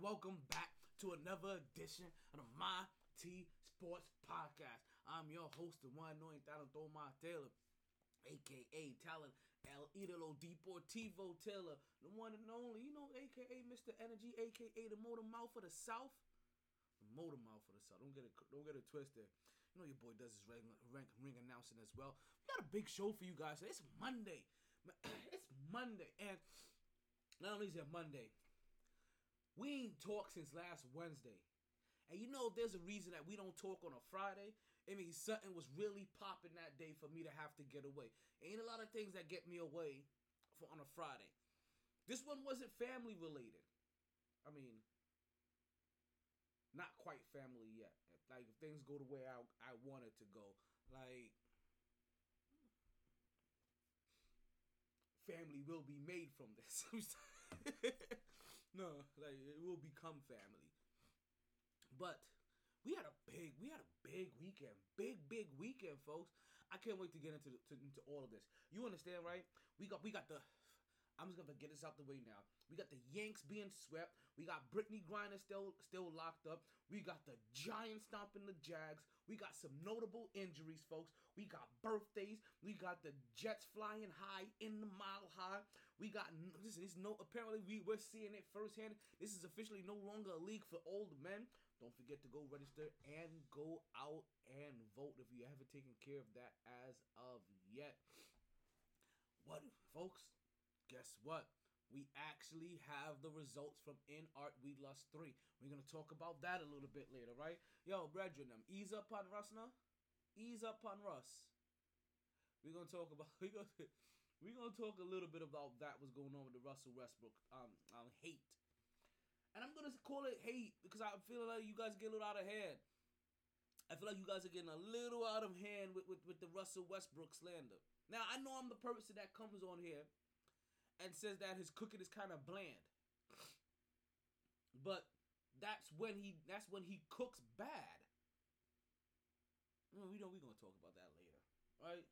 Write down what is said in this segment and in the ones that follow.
and welcome back to another edition of the My T Sports Podcast. I'm your host, the one annoying Talent Omar Taylor, aka Talent El Idolo Deportivo Taylor, the one and only, you know, aka Mr. Energy, aka the Motor Mouth of the South. The Motor Mouth of the South. Don't get it, don't get it twisted. You know your boy does his ring, ring, ring announcing as well. We got a big show for you guys. It's Monday. It's Monday, and not only is it Monday, we ain't talked since last Wednesday. And you know, there's a reason that we don't talk on a Friday, it means something was really popping that day for me to have to get away. Ain't a lot of things that get me away for on a Friday. This one wasn't family related. I mean, not quite family yet. Like if things go the way I I want it to go, like family will be made from this. no, like it will become family. But we had a big, we had a big weekend, big, big weekend, folks. I can't wait to get into to, into all of this. You understand, right? We got we got the I'm just gonna get this out the way now. We got the Yanks being swept. We got Brittney Griner still still locked up. We got the Giants stomping the Jags. We got some notable injuries, folks. We got birthdays. We got the Jets flying high in the mile high. We got this is no apparently we we're seeing it firsthand. This is officially no longer a league for old men. Don't forget to go register and go out and vote if you haven't taken care of that as of yet. What, folks? Guess what? We actually have the results from In Art We Lust 3. We're going to talk about that a little bit later, right? Yo, brethren, them, ease up on Russ now. Ease up on Russ. We're going to talk about... We're going to, gonna talk a little bit about that, what's going on with the Russell Westbrook um, um hate. And I'm going to call it hate because I feel like you guys get a little out of hand. I feel like you guys are getting a little out of hand with, with, with the Russell Westbrook slander. Now, I know I'm the person that comes on here and says that his cooking is kind of bland. But that's when he that's when he cooks bad. We know we're gonna talk about that later, right?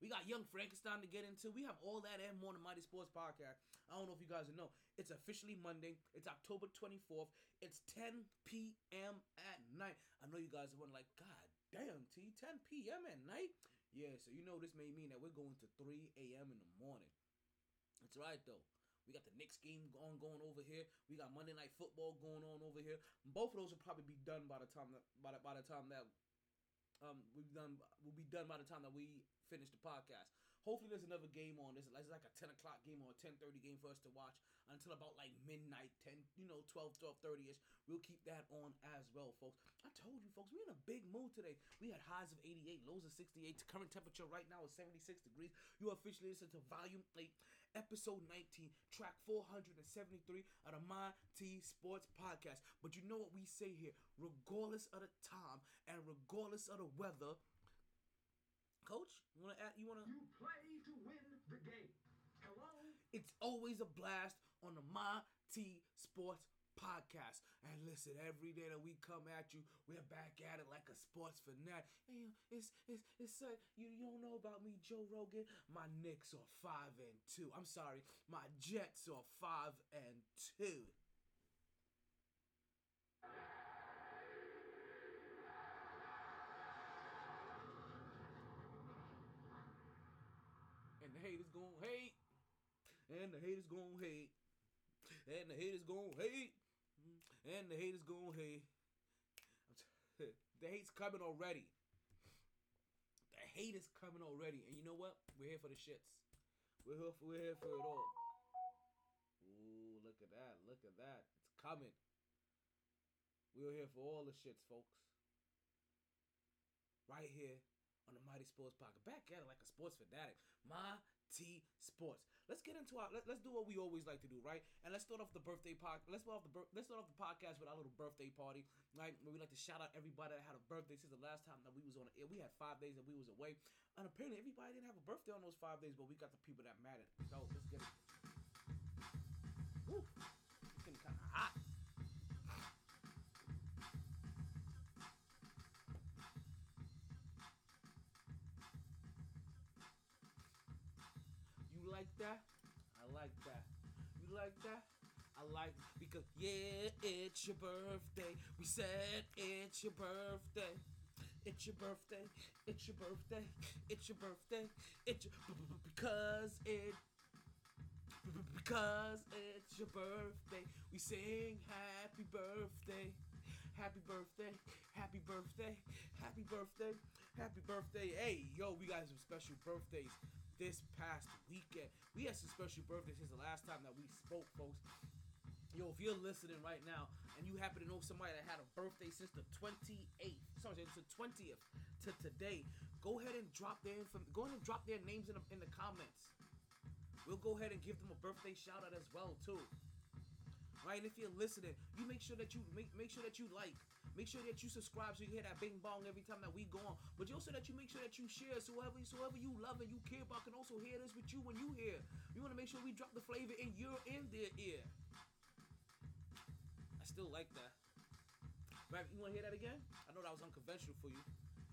We got Young Frankenstein to get into. We have all that and more on the Mighty Sports Podcast. I don't know if you guys know. It's officially Monday. It's October 24th. It's 10 p.m. at night. I know you guys are wondering, like, God damn, T, 10 p.m. at night? Yeah, so you know this may mean that we're going to 3 a.m. in the morning. That's right though. We got the Knicks game going going over here. We got Monday Night Football going on over here. Both of those will probably be done by the time that by the, by the time that um we've done will be done by the time that we finish the podcast. Hopefully, there's another game on. There's, like a 10 o'clock game or a 10:30 game for us to watch until about like midnight, 10, you know, 12, 12:30 ish. We'll keep that on as well, folks. I told you, folks, we're in a big mood today. We had highs of 88, lows of 68. Current temperature right now is 76 degrees. You officially listen to Volume 8, Episode 19, Track 473 of the My T Sports Podcast. But you know what we say here? Regardless of the time and regardless of the weather Coach, you want to add, you want to? You play to win the game. Hello. It's always a blast on the My T Sports podcast. And listen, every day that we come at you, we're back at it like a sports fanatic. And, it's it's it's uh, you you don't know about me, Joe Rogan. My Knicks are five and two. I'm sorry, my Jets are five and two. And the haters gon' hate. And the haters gon' hate. And the haters gon' hate. And the haters gon' hate. the hate's coming already. The hate is coming already. And you know what? We're here for the shits. We're here for, we're here for it all. Ooh, look at that. Look at that. It's coming. We're here for all the shits, folks. Right here on the Mighty Sports Pocket. Back at it like a sports fanatic. My T Sports. Let's get into our. Let, us do what we always like to do, right? And let's start off the birthday podcast. Let's start off the let's start off the podcast with our little birthday party, right? Where we like to shout out everybody that had a birthday since the last time that we was on. air. We had five days that we was away, and apparently everybody didn't have a birthday on those five days, but we got the people that mattered. So let's get it. Woo! It's getting kind of hot. That? I like that. You like that? I like. Because yeah, it's your birthday. We said it's your birthday. It's your birthday. It's your birthday. It's your birthday. It's your because it because it's your birthday. We sing happy birthday. Happy birthday. Happy birthday. Happy birthday. Happy birthday. Hey, yo, we got some special birthdays this past weekend. We had some special birthdays since the last time that we spoke, folks. Yo, if you're listening right now and you happen to know somebody that had a birthday since the 28th, sorry, it's the 20th to today, go ahead and drop their info, go ahead and drop their names in the, in the comments. We'll go ahead and give them a birthday shout out as well too. Right, and if you're listening, you make sure that you make make sure that you like, make sure that you subscribe so you hear that bing bong every time that we go on. But also that you make sure that you share so whoever so whoever you love and you care about can also hear this with you when you hear. You want to make sure we drop the flavor in your in their ear. I still like that. Right, you want to hear that again? I know that was unconventional for you.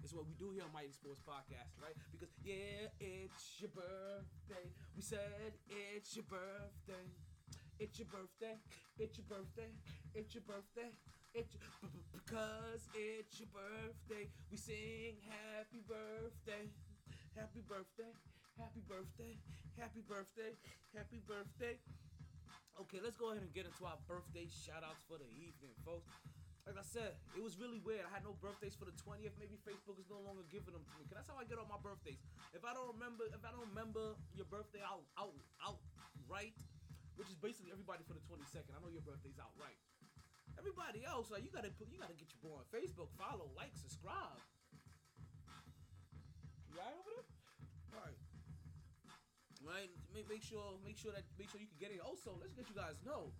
It's what we do here on Mighty Sports Podcast, right? Because yeah, it's your birthday. We said it's your birthday. It's your birthday. It's your birthday. It's your birthday. It's your, b- b- because it's your birthday. We sing happy birthday. Happy birthday. Happy birthday. Happy birthday. Happy birthday. Okay, let's go ahead and get into our birthday shout outs for the evening, folks. Like I said, it was really weird. I had no birthdays for the 20th. Maybe Facebook is no longer giving them to me. Cause that's how I get all my birthdays. If I don't remember, if I don't remember your birthday I'll out out, right, which is basically everybody for the 22nd. I know your birthday's out, right? Everybody else, like you gotta put, you gotta get your boy on Facebook, follow, like, subscribe. You alright over there? All right. Right. Make, make sure, make sure that, make sure you can get in. Also, let's get you guys know.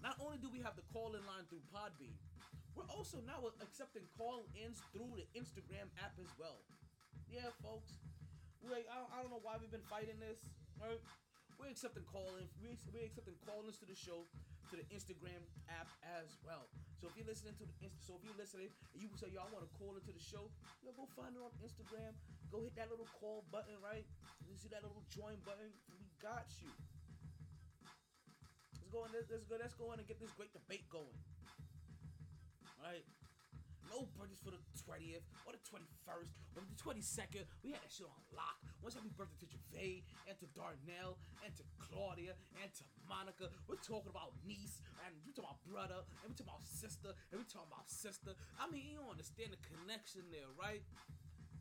Not only do we have the call in line through Podbean, we're also now accepting call ins through the Instagram app as well. Yeah, folks. We, I, don't- I don't know why we've been fighting this. Right? We're accepting call ins. We're, accepting call ins to the show to the Instagram app as well. So if you're listening to the Inst- so if you're listening and you say y'all want to call into the show, yo, go find it on Instagram. Go hit that little call button, right? You see that little join button? We got you. Let's go in. Let's, go. Let's go in and get this great debate going. Right? No birthdays for the 20th or the 21st or the 22nd. We had that shit on lock. Once happy birthday to Gervais and to Darnell and to Claudia and to Monica. We're talking about niece and we talking about brother and we talking about sister and we talking about sister. I mean, you understand the connection there, right?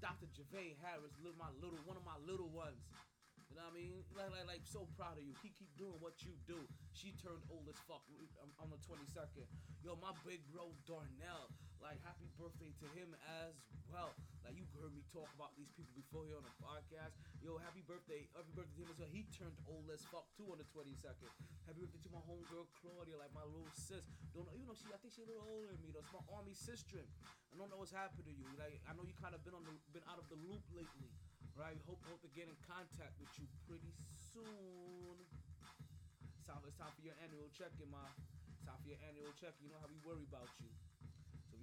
Dr. Gervais Harris, little my little one of my little ones. You know what I mean? Like, like, like, so proud of you. Keep, keep doing what you do. She turned old as fuck on- on the 22nd. Yo, my big bro Darnell. Like, happy birthday to him as well. Like, you heard me talk about these people before here on the podcast. Yo, happy birthday. Happy birthday to him as well. He turned old as fuck too on the 22nd. Happy birthday to my homegirl Claudia, like my little sis. Don't know, you know, she, I think she's a little older than me though. It's my army sister. I don't know what's happened to you. Like, I know you kind of been on the, been out of the loop lately right? Hope hope to get in contact with you pretty soon. It's time, it's time for your annual check-in. It's time for your annual check. You know how we worry about you.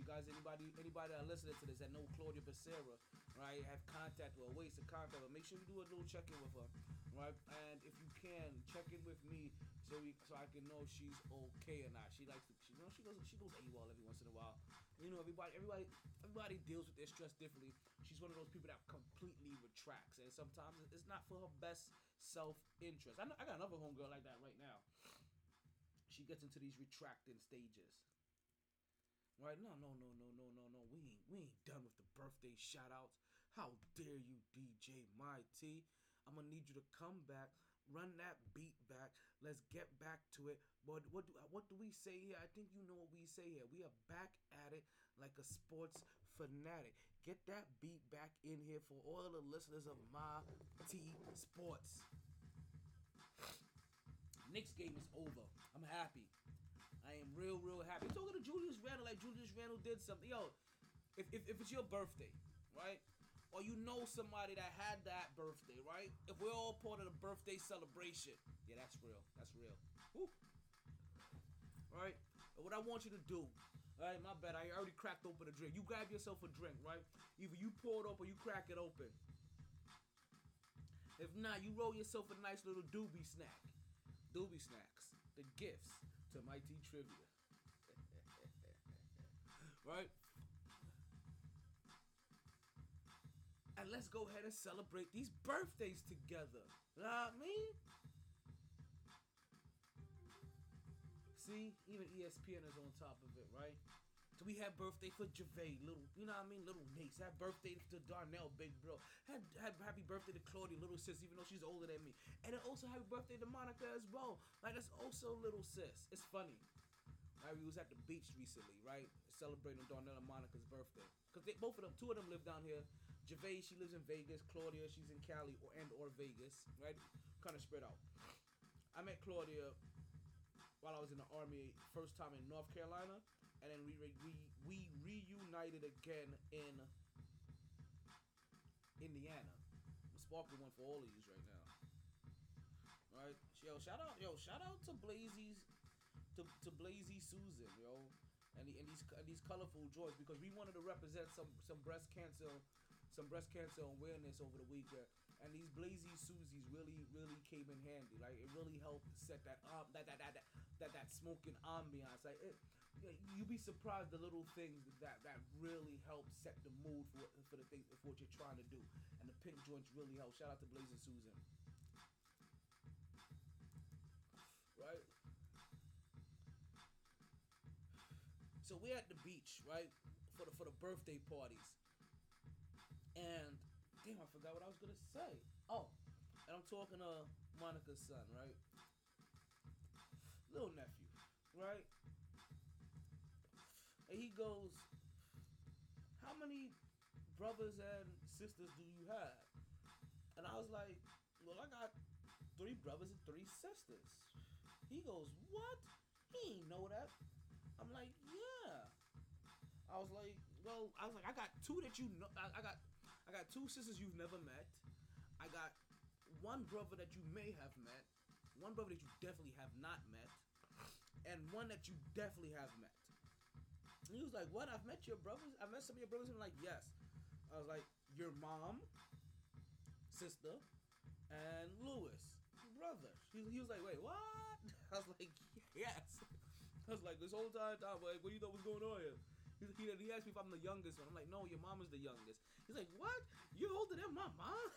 You guys, anybody, anybody that listening to this that know Claudia Becerra, right, have contact or ways to contact her, make sure you do a little check-in with her, right? And if you can, check in with me so we so I can know she's okay or not. She likes to, she, you know, she goes she goes AWOL every once in a while. You know, everybody, everybody, everybody deals with their stress differently. She's one of those people that completely retracts, and sometimes it's not for her best self-interest. I, know, I got another homegirl like that right now. She gets into these retracting stages. Right? No, no, no, no, no, no, no. We ain't, we ain't done with the birthday shout-outs. How dare you, DJ My T? I'm gonna need you to come back, run that beat back. Let's get back to it. But what do what do we say here? I think you know what we say here. We are back at it like a sports fanatic. Get that beat back in here for all the listeners of My T Sports. Knicks game is over. I'm happy. I am real, real happy. I'm talking to Julius Randle like Julius Randle did something. Yo, if, if, if it's your birthday, right? Or you know somebody that had that birthday, right? If we're all part of the birthday celebration, yeah, that's real. That's real. Woo. Right? And what I want you to do, all right, my bad, I already cracked open a drink. You grab yourself a drink, right? Either you pour it up or you crack it open. If not, you roll yourself a nice little doobie snack. Doobie snacks. the gifts to Mighty Trivia. right? And let's go ahead and celebrate these birthdays together. You know what I mean? See, even ESPN is on top of it, right? So we had birthday for Javay, little, you know what I mean, little Nace. Had birthday to Darnell, big bro. Had, had happy birthday to Claudia, little sis, even though she's older than me. And then also happy birthday to Monica as well. Like that's also little sis. It's funny. Right, we was at the beach recently, right, celebrating Darnell and Monica's birthday. Cause they both of them, two of them live down here. Javay, she lives in Vegas. Claudia, she's in Cali or and or Vegas, right? Kind of spread out. I met Claudia while I was in the army, first time in North Carolina, and then we re- we we reunited again in Indiana. I'm sparkling one for all of yous right now. Right, yo, shout out, yo, shout out to Blazy's, to to Blazy Susan, yo, and, the, and these and these colorful joys because we wanted to represent some some breast cancer, some breast cancer awareness over the weekend, and these Blazy Susies really really came in handy. Like it really helped set that um that that that that that, that smoking ambiance. Like it, you be surprised the little things that that really help set the mood for for the thing for what you're trying to do, and the pink joints really help. Shout out to Blazy Susan. Right. So we're at the beach, right, for the for the birthday parties, and damn, I forgot what I was gonna say. Oh, and I'm talking to Monica's son, right, little nephew, right, and he goes, "How many brothers and sisters do you have?" And I was like, "Well, I got three brothers and three sisters." He goes, "What? He ain't know that." I'm like, "Yeah." I was like, "Well, I was like, I got two that you know. I, I got, I got two sisters you've never met. I got one brother that you may have met, one brother that you definitely have not met, and one that you definitely have met." And he was like, "What? I've met your brothers. I've met some of your brothers." I'm like, "Yes." I was like, "Your mom, sister, and Lewis, brother." He, he was like, "Wait, what?" I was like, "Yes." I was like, "This whole time, time like, what do you thought was going on here?" He, he, asked me if I'm the youngest one. I'm like, "No, your mom is the youngest." He's like, "What? You're older than my mom?"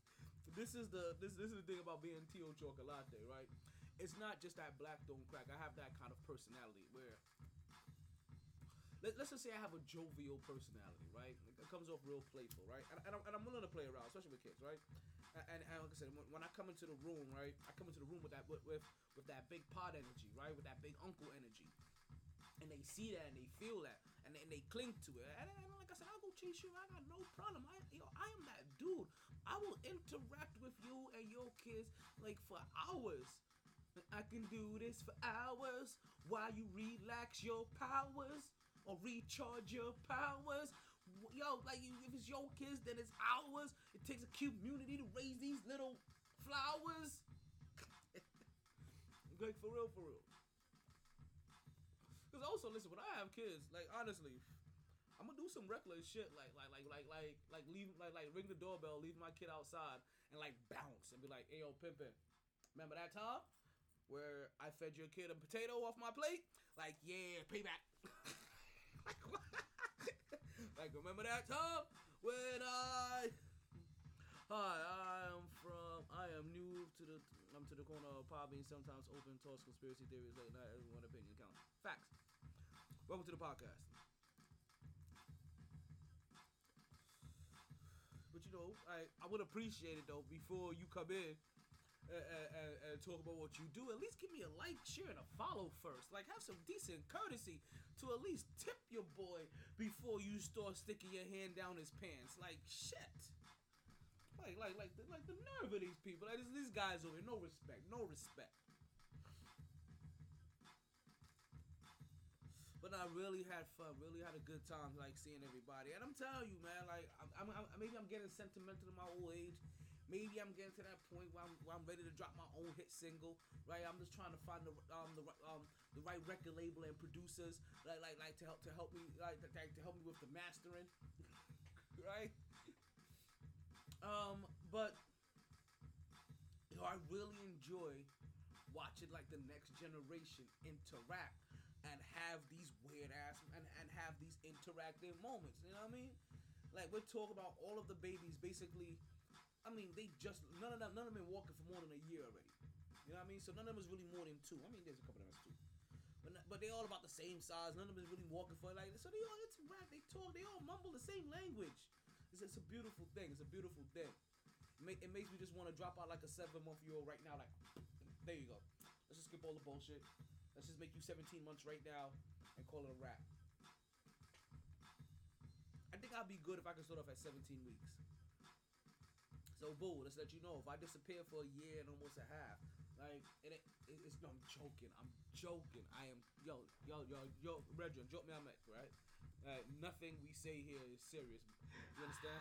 this is the this this is the thing about being Tio Chocolate, right? It's not just that black don't crack. I have that kind of personality where let, us just say I have a jovial personality, right? It comes off real playful, right? And, and, I'm, and I'm willing to play around, especially with kids, right? And, and, like I said, when, when I come into the room, right, I come into the room with that with, with with that big pot energy, right, with that big uncle energy, and they see that and they feel that, and they, and they cling to it. And, and like I said, I'll go chase you. I got no problem. I yo, I am that dude. I will interact with you and your kids like for hours. I can do this for hours while you relax your powers or recharge your powers. Yo, like you, if it's your kids, then it's ours. It takes a community to raise these little flowers. like for real, for real. Cause also, listen, when I have kids, like honestly, I'm gonna do some reckless shit, like like like like like like leave like like ring the doorbell, leave my kid outside, and like bounce and be like, "Hey yo, pimpin', remember that time where I fed your kid a potato off my plate? Like, yeah, payback." like, remember that time when I. Hi, I am from. I am new to the. I'm to the corner of Pobby and sometimes open toss conspiracy theories late night. Everyone opinion counts. Facts. Welcome to the podcast. But you know, I I would appreciate it though before you come in and, and, talk about what you do. At least give me a like, share, and a follow first. Like have some decent courtesy to at least tip your boy before you start sticking your hand down his pants. Like shit. Like like like the, like the nerve of these people. Like these guys over here, no respect, no respect. But I really had fun. Really had a good time, like seeing everybody. And I'm telling you, man, like I'm, I'm, I'm maybe I'm getting sentimental in my old age. Maybe I'm getting to that point where I'm, where I'm ready to drop my own hit single, right? I'm just trying to find the um the um the right record label and producers, like like like to help to help me like to, to help me with the mastering, right? Um, but you know, I really enjoy watching like the next generation interact and have these weird ass and, and have these interactive moments. You know what I mean? Like we're talking about all of the babies basically. I mean, they just none of them none of them been walking for more than a year already. You know what I mean? So none of them is really more than two. I mean, there's a couple of them that's two. But, not- but they all about the same size. None of them is really walking for like this. so they all interact. They talk. They all mumble the same language. It's, it's a beautiful thing. It's a beautiful thing. It, ma- it makes me just want to drop out like a seven month year old right now. Like, there you go. Let's just skip all the bullshit. Let's just make you 17 months right now and call it a wrap. I think I'd be good if I could start off at 17 weeks. So, boo, let's let you know if I disappear for a year and almost a half, like it, it, it's no, I'm joking. I'm joking. I am yo, yo, yo, yo, Reggie, joke me, I'm at right. Uh, nothing we say here is serious. You understand?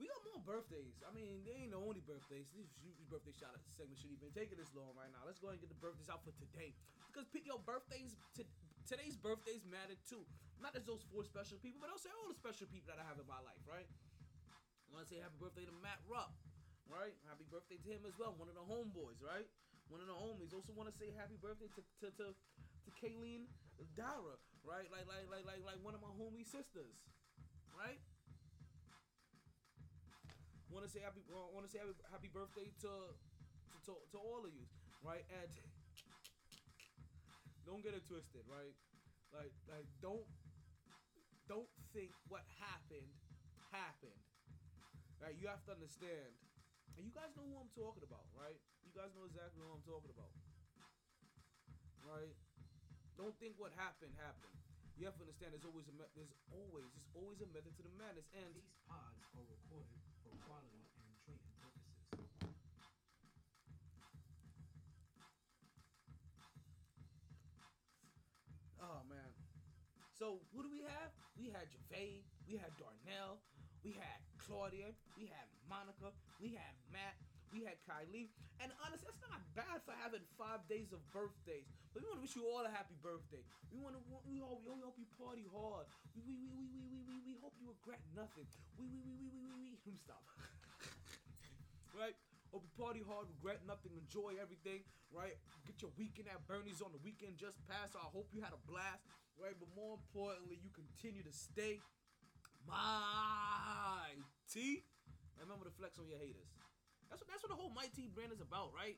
We got more birthdays. I mean, they ain't the only birthdays. This birthday shout out segment shouldn't even taking this long right now. Let's go ahead and get the birthdays out for today. Because pe- yo, birthdays to, today's birthdays matter too. Not just those four special people, but also say all the special people that I have in my life, right? I want to say happy birthday to Matt Rupp, right? Happy birthday to him as well, one of the homeboys, right? One of the homies. Also want to say happy birthday to to to, to Kayleen Dara, right? Like like like like like one of my homie sisters, right? Want to say happy uh, want to say happy, happy birthday to, to to to all of you, right? And don't get it twisted, right? Like like don't don't think what happened happened. Right? You have to understand. And you guys know who I'm talking about, right? You guys know exactly who I'm talking about. Right? Don't think what happened happened. You have to understand there's always a me- there's always there's always a method to the madness and These pods are recorded for quality and training purposes. Oh man. So who do we have? We had Javade, we had Darnell, we had Claudia, we had Monica, we had Matt, we had Kylie. And honestly, that's not bad for having five days of birthdays. But we want to wish you all a happy birthday. We want to we hope, we hope you party hard. We we we we we we we, we hope you regret nothing. We we we we we we we stop. right? Hope you party hard, regret nothing, enjoy everything, right? Get your weekend at Bernie's on the weekend just passed. So I hope you had a blast, right? But more importantly, you continue to stay mighty. And remember to flex on your haters. That's what that's what the whole mighty brand is about, right?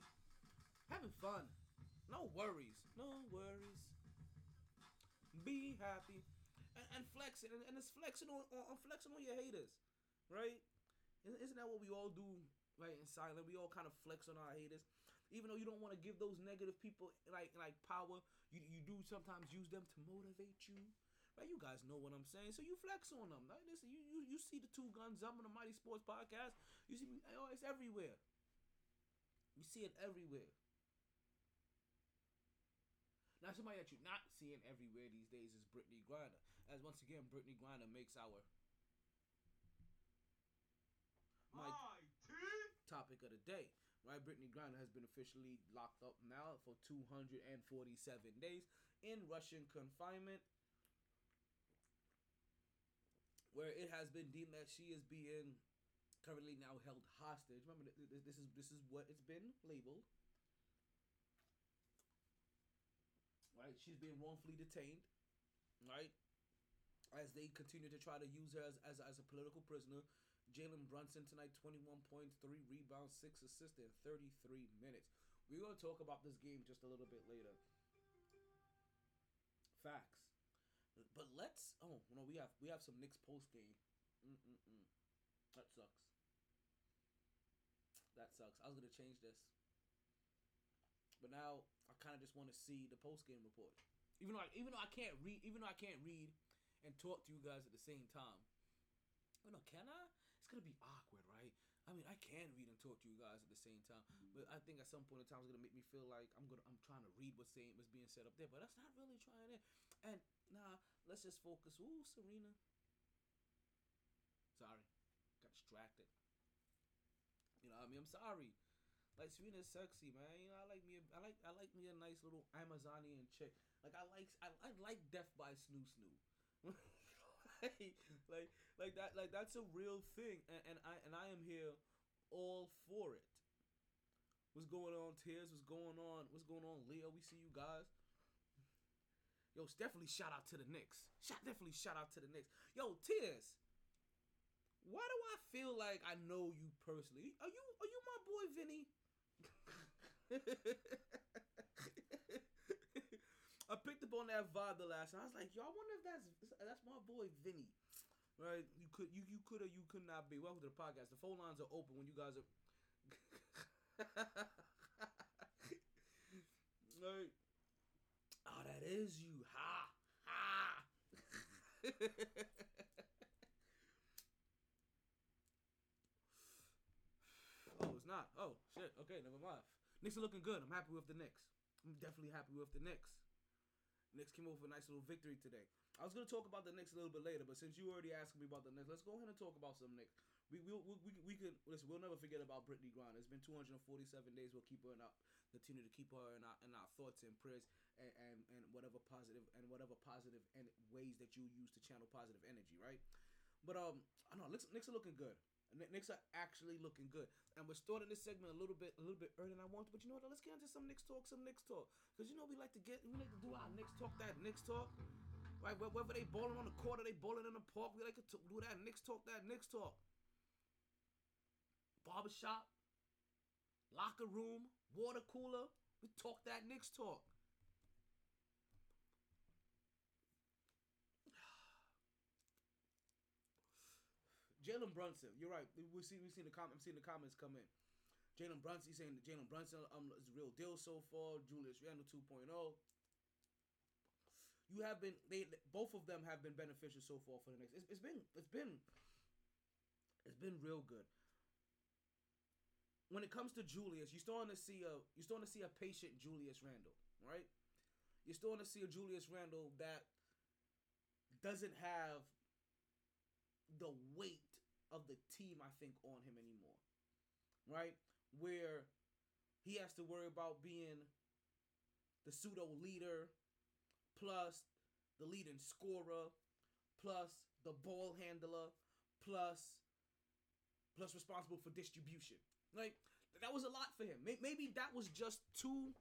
Having fun. No worries. No worries. Be happy. And, and flexing. And, and it's flexing on, on, on flexing on your haters. Right? Isn't isn't that what we all do, right? In silent, we all kind of flex on our haters, even though you don't want to give those negative people like like power. You you do sometimes use them to motivate you, right? You guys know what I'm saying, so you flex on them. Right? Listen, you you, you see the two guns up on the Mighty Sports Podcast. You see, me? oh, it's everywhere. You see it everywhere. Now, somebody that you're not seeing everywhere these days is Brittney Griner. As once again, Brittney Griner makes our my topic of the day. Right, Brittney Griner has been officially locked up now for 247 days in Russian confinement, where it has been deemed that she is being currently now held hostage. Remember, th- th- this is this is what it's been labeled. Right, she's being wrongfully detained. Right, as they continue to try to use her as, as, as a political prisoner. Jalen Brunson tonight, 21 points, 3 rebounds, 6 assists in 33 minutes. We're going to talk about this game just a little bit later. Facts. But let's oh no, we have we have some Knicks post game. Mm-mm-mm. That sucks. That sucks. I was gonna change this, but now I kind of just want to see the post game report. Even though I, even though I can't read, even though I can't read and talk to you guys at the same time. Oh no, can I? It's gonna be awkward, right? I mean, I can read and talk to you guys at the same time, mm-hmm. but I think at some point in time it's gonna make me feel like I'm gonna I'm trying to read what's saying what's being said up there, but that's not really trying it. And nah, let's just focus. Ooh, Serena. Sorry, got distracted. You know, what I mean, I'm sorry. Like Serena's sexy, man. You know, I like me. A, I like. I like me a nice little Amazonian chick. Like I like. I, I like Death by Snu Snu. like, like, that, like that's a real thing, and, and I and I am here all for it. What's going on, Tears? What's going on? What's going on, Leo? We see you guys. Yo, definitely shout out to the Knicks. Shout definitely shout out to the Knicks. Yo, Tears. Why do I feel like I know you personally? Are you are you my boy Vinny? I picked up on that vibe the last time. I was like, I wonder if that's that's my boy Vinny. Right? You could you you could or you could not be. Welcome to the podcast. The phone lines are open when you guys are right. Oh, that is you. Ha ha. oh, it's not. Oh, shit. Okay, never mind. Knicks are looking good. I'm happy with the Knicks. I'm definitely happy with the Knicks. Knicks came over a nice little victory today. I was gonna talk about the Knicks a little bit later, but since you already asked me about the Knicks, let's go ahead and talk about some Knicks. We we we we, we can listen. We'll never forget about Brittney Griner. It's been 247 days. We'll keep her in our continue to keep her in our in our thoughts and prayers and and, and whatever positive and whatever positive and ways that you use to channel positive energy, right? But um, I know Knicks, Knicks are looking good. Knicks are actually looking good, and we're starting this segment a little bit, a little bit earlier than I wanted. But you know what? Let's get into some Knicks talk, some Knicks talk, because you know we like to get, we like to do our Knicks talk, that Knicks talk, right? Whether they balling on the court or they balling in the park, we like to do that Knicks talk, that Knicks talk. Barbershop, locker room, water cooler, we talk that Knicks talk. Jalen Brunson, you're right. We, see we seen the comment, seen the comments come in. Jalen Brunson he's saying that Jalen Brunson um is real deal so far. Julius Randle 2.0. You have been they both of them have been beneficial so far for the Knicks. It's, it's been it's been it's been real good. When it comes to Julius, you're starting to see a you're starting to see a patient Julius Randle, right? You're starting to see a Julius Randle that doesn't have the weight of the team, I think, on him anymore. Right? Where he has to worry about being the pseudo leader, plus the leading scorer, plus the ball handler, plus plus responsible for distribution. Like that was a lot for him. Maybe that was just too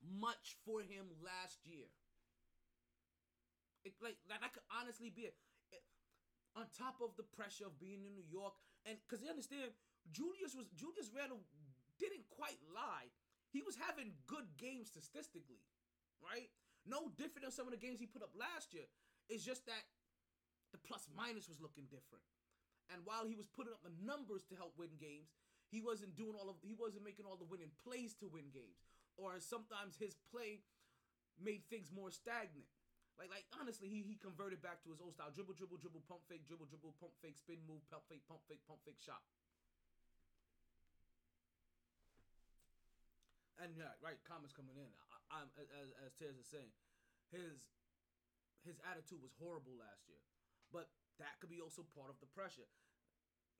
much for him last year. It, like that, could honestly be it. On top of the pressure of being in New York, and because you understand, Julius was Julius Randle didn't quite lie. He was having good games statistically, right? No different than some of the games he put up last year. It's just that the plus minus was looking different. And while he was putting up the numbers to help win games, he wasn't doing all of he wasn't making all the winning plays to win games. Or sometimes his play made things more stagnant. Like like honestly, he he converted back to his old style: dribble, dribble, dribble, pump fake, dribble, dribble, pump fake, spin move, pump fake, pump fake, pump fake, shot. And yeah, right, comments coming in. I, am as as Tears is saying, his his attitude was horrible last year, but that could be also part of the pressure.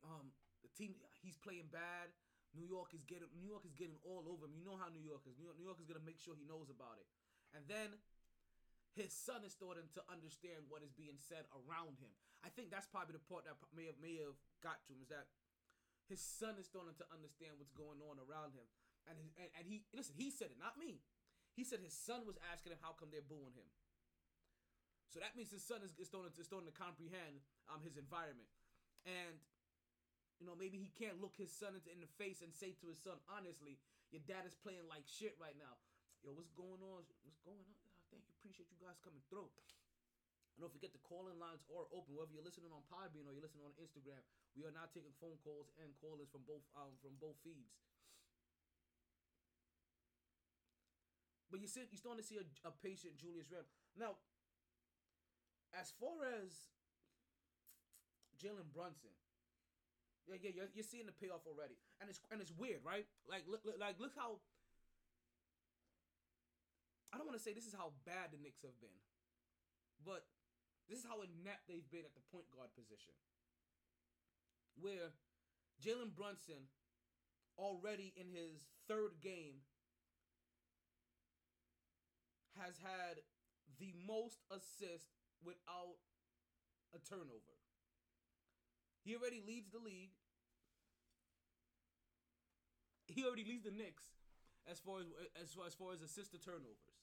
Um, the team he's playing bad. New York is getting New York is getting all over him. You know how New York is. New York, New York is gonna make sure he knows about it. And then his son is starting to understand what is being said around him. I think that's probably the part that may have may have got to him is that his son is starting to understand what's going on around him. And, and and he listen, he said it, not me. He said his son was asking him how come they're booing him. So that means his son is, is starting to starting to comprehend um his environment, and you know maybe he can't look his son in the face and say to his son honestly, your dad is playing like shit right now. Yo, what's going on? What's going on? Thank you, appreciate you guys coming through. And don't forget the call-in lines are open. Whether you're listening on Podbean or you're listening on Instagram, we are now taking phone calls and callers from both um from both feeds. But you see, you're starting to see a, a patient Julius Randle. Now, as far as Jalen Brunson, yeah, yeah, you're, you're seeing the payoff already, and it's and it's weird, right? Like, look, look like look how. I don't want to say this is how bad the Knicks have been, but this is how inept they've been at the point guard position. Where Jalen Brunson, already in his third game, has had the most assists without a turnover. He already leads the league. He already leads the Knicks as far as as far as, far as assist to turnovers.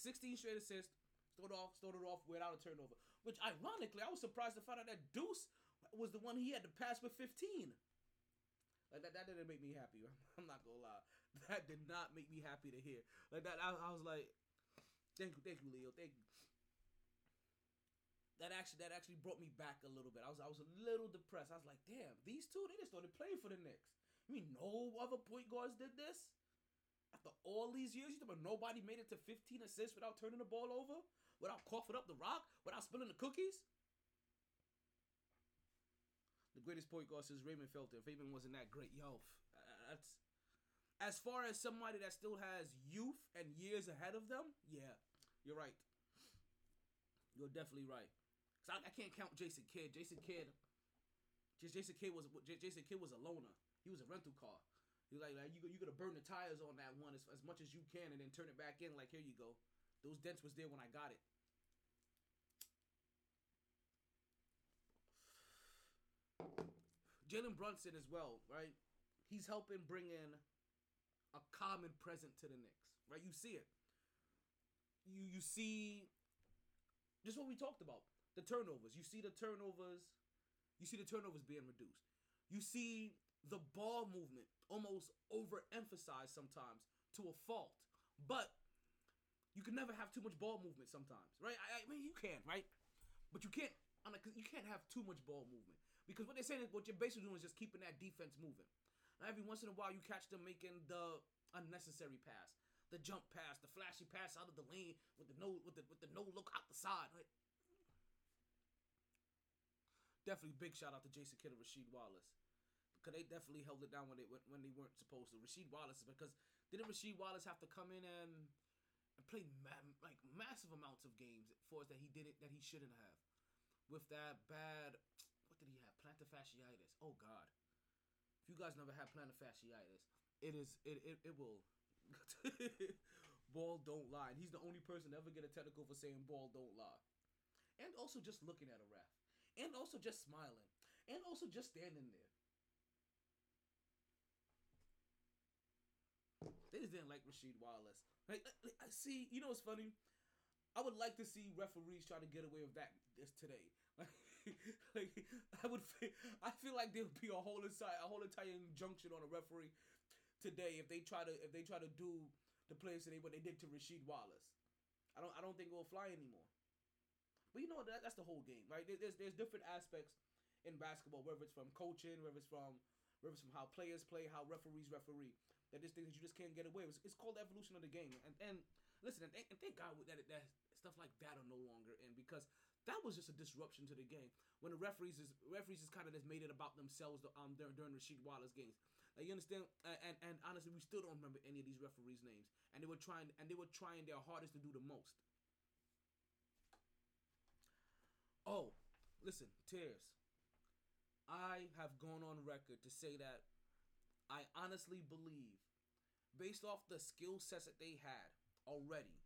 16 straight assists. Started off started off without a turnover. Which ironically, I was surprised to find out that Deuce was the one he had to pass with 15. Like that, that didn't make me happy. I'm not gonna lie. That did not make me happy to hear. Like that, I, I was like, thank you, thank you, Leo, thank you. That actually, that actually brought me back a little bit. I was, I was a little depressed. I was like, damn, these two, they just started playing for the Knicks. I mean, no other point guards did this. After all these years, you think nobody made it to 15 assists without turning the ball over, without coughing up the rock, without spilling the cookies. The greatest point guard since Raymond Felton. Raymond wasn't that great, yo, uh, that's as far as somebody that still has youth and years ahead of them. Yeah, you're right. You're definitely right. Cause I, I can't count Jason Kidd. Jason Kidd, just Jason Kidd was Jason Kidd was a loner. He was a rental car. He like, like you you gonna burn the tires on that one as, as much as you can and then turn it back in. Like here you go. Those dents was there when I got it. Jalen Brunson as well, right? He's helping bring in a common present to the Knicks, right? You see it. You you see just what we talked about. The turnovers. You see the turnovers. You see the turnovers being reduced. You see the ball movement almost overemphasized sometimes to a fault. But you can never have too much ball movement sometimes, right? I, I mean, you can, right? But you can't. You can't have too much ball movement because what they're saying is what you're basically doing is just keeping that defense moving. Now, every once in a while, you catch them making the unnecessary pass, the jump pass, the flashy pass out of the lane with the no with the with the no look out the side. Right? Definitely big shout out to Jason Kidd and Rasheed Wallace because they definitely held it down when they when they weren't supposed to. Rasheed Wallace because didn't Rasheed Wallace have to come in and and play ma- like massive amounts of games for us that he didn't that he shouldn't have? With that bad what did he have? Plantar fasciitis. Oh god. If you guys never had plantar fasciitis it is it it, it will ball don't lie. And he's the only person to ever get a technical for saying ball don't lie. And also just looking at a ref. And also just smiling. And also just standing there they just didn't like Rasheed Wallace like, I see, you know what's funny? I would like to see referees try to get away with that this today. Like, like I would, feel, I feel like there would be a whole entire, a whole entire injunction on a referee today if they try to, if they try to do the players today what they did to Rasheed Wallace. I don't, I don't think it will fly anymore. But you know that, that's the whole game, right? There's, there's different aspects in basketball, whether it's from coaching, whether it's from, whether it's from how players play, how referees referee that there's things that you just can't get away with. It's called evolution of the game. And and listen, and thank, and thank God that that stuff like that are no longer in because that was just a disruption to the game when the referees is referees just kind of just made it about themselves um during, during Rasheed Wallace games. Like you understand, and, and and honestly, we still don't remember any of these referees' names, and they were trying and they were trying their hardest to do the most. Oh, listen, tears. I have gone on record to say that I honestly believe, based off the skill sets that they had already,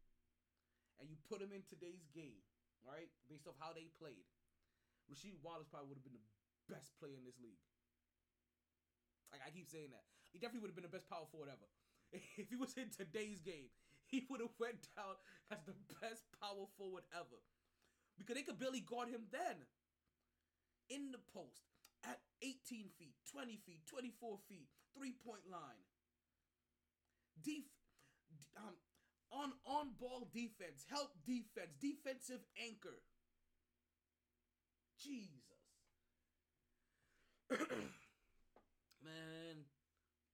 and you put them in today's game, right? Based off how they played, Rasheed Wallace probably would have been the best player in this league. Like I keep saying that, he definitely would have been the best power forward ever. If he was in today's game, he would have went down as the best power forward ever, because they could barely guard him then. In the post, at 18 feet, 20 feet, 24 feet, three point line. Def- um, on on ball defense, help defense, defensive anchor. Jesus. Man,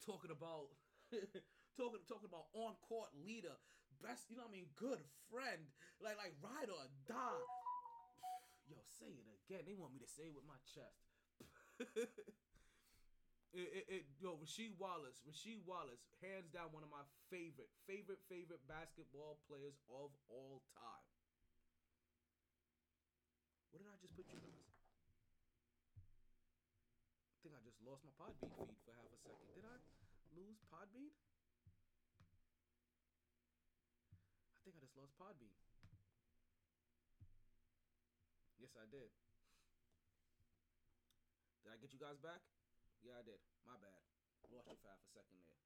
talking about talking talking about on court leader, best, you know what I mean, good friend, like like ride or die. Yo, say it again. They want me to say it with my chest. It, it, it, yo, Rasheed Wallace, Rasheed Wallace, hands down one of my favorite, favorite, favorite basketball players of all time. What did I just put you guys? I think I just lost my Podbean feed for half a second. Did I lose Podbean? I think I just lost Podbean. Yes, I did. Did I get you guys back? Yeah, I did. My bad. Lost you for half a second there.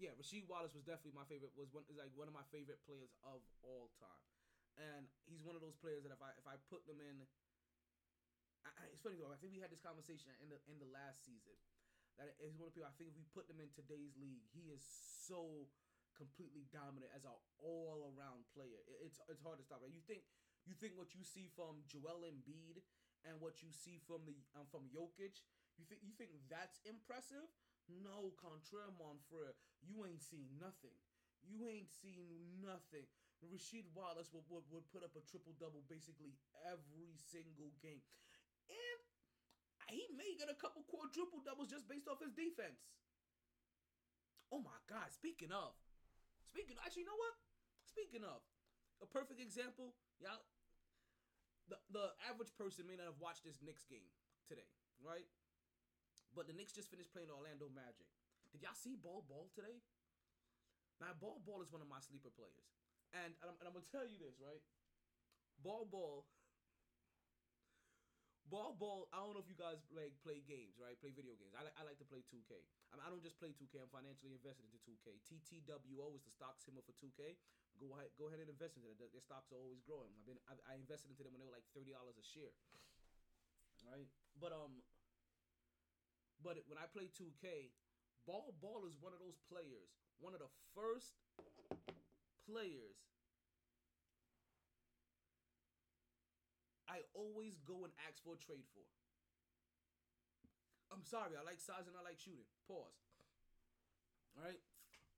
Yeah, Rasheed Wallace was definitely my favorite. Was one is like one of my favorite players of all time, and he's one of those players that if I if I put them in, I, it's funny though. I think we had this conversation in the in the last season. That is one of the people. I think if we put them in today's league, he is so completely dominant as an all around player. It, it's it's hard to stop. Right? You think you think what you see from Joel Embiid and what you see from the um, from Jokic, you think you think that's impressive? No, contraire, mon frere. You ain't seen nothing. You ain't seen nothing. Rasheed Wallace would, would, would put up a triple double basically every single game. And he may get a couple quadruple doubles just based off his defense. Oh my God. Speaking of, speaking, of, actually, you know what? Speaking of, a perfect example, y'all. The, the average person may not have watched this Knicks game today, right? But the Knicks just finished playing Orlando Magic. Did y'all see Bol Bol today? Now, Bol Bol is one of my sleeper players. And, and, I'm, and I'm to tell you this, right? Bol Bol. Bol Bol, I don't know if you guys like play games, right? Play video games. I, li- I like to play 2K. I, mean, I don't just play 2K. I'm financially invested into 2K. TTWO is the stock symbol for 2K. Go ahead, go ahead and invest into it. Their, their stocks are always growing. I've been I, I invested into them when they were like thirty dollars a share. Right, but um, but when I play 2K, Bol Bol is one of those players, one of the first players I always go and ask for a trade for. I'm sorry, I like size and I like shooting. Pause. All right.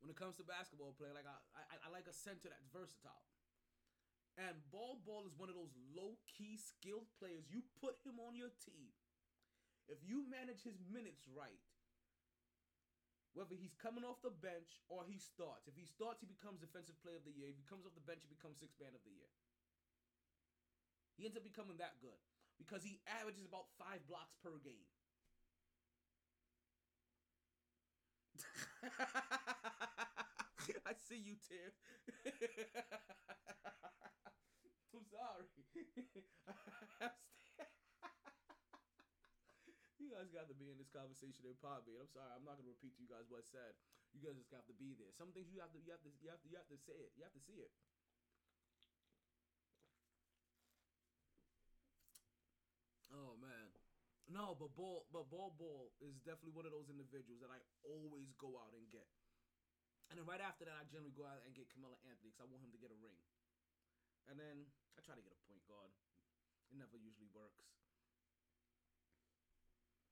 When it comes to basketball play, like I, I, I like a center that's versatile. And Bol Bol is one of those low key skilled players. You put him on your team. If you manage his minutes right, whether he's coming off the bench or he starts, if he starts, he becomes defensive player of the year. If he comes off the bench, he becomes sixth man of the year. He ends up becoming that good because he averages about five blocks per game. I see you, Tiff. I'm sorry. you guys got to be in this conversation in Podbean. I'm sorry. I'm not gonna repeat to you guys what's said. You guys just have to be there. Some things you have to you have to you have to you have to say it. You have to see it. Oh man. No, but ball but Bol Bol is definitely one of those individuals that I always go out and get. And then right after that I generally go out and get Carmelo Anthony because I want him to get a ring. And then I try to get a point guard. It never usually works.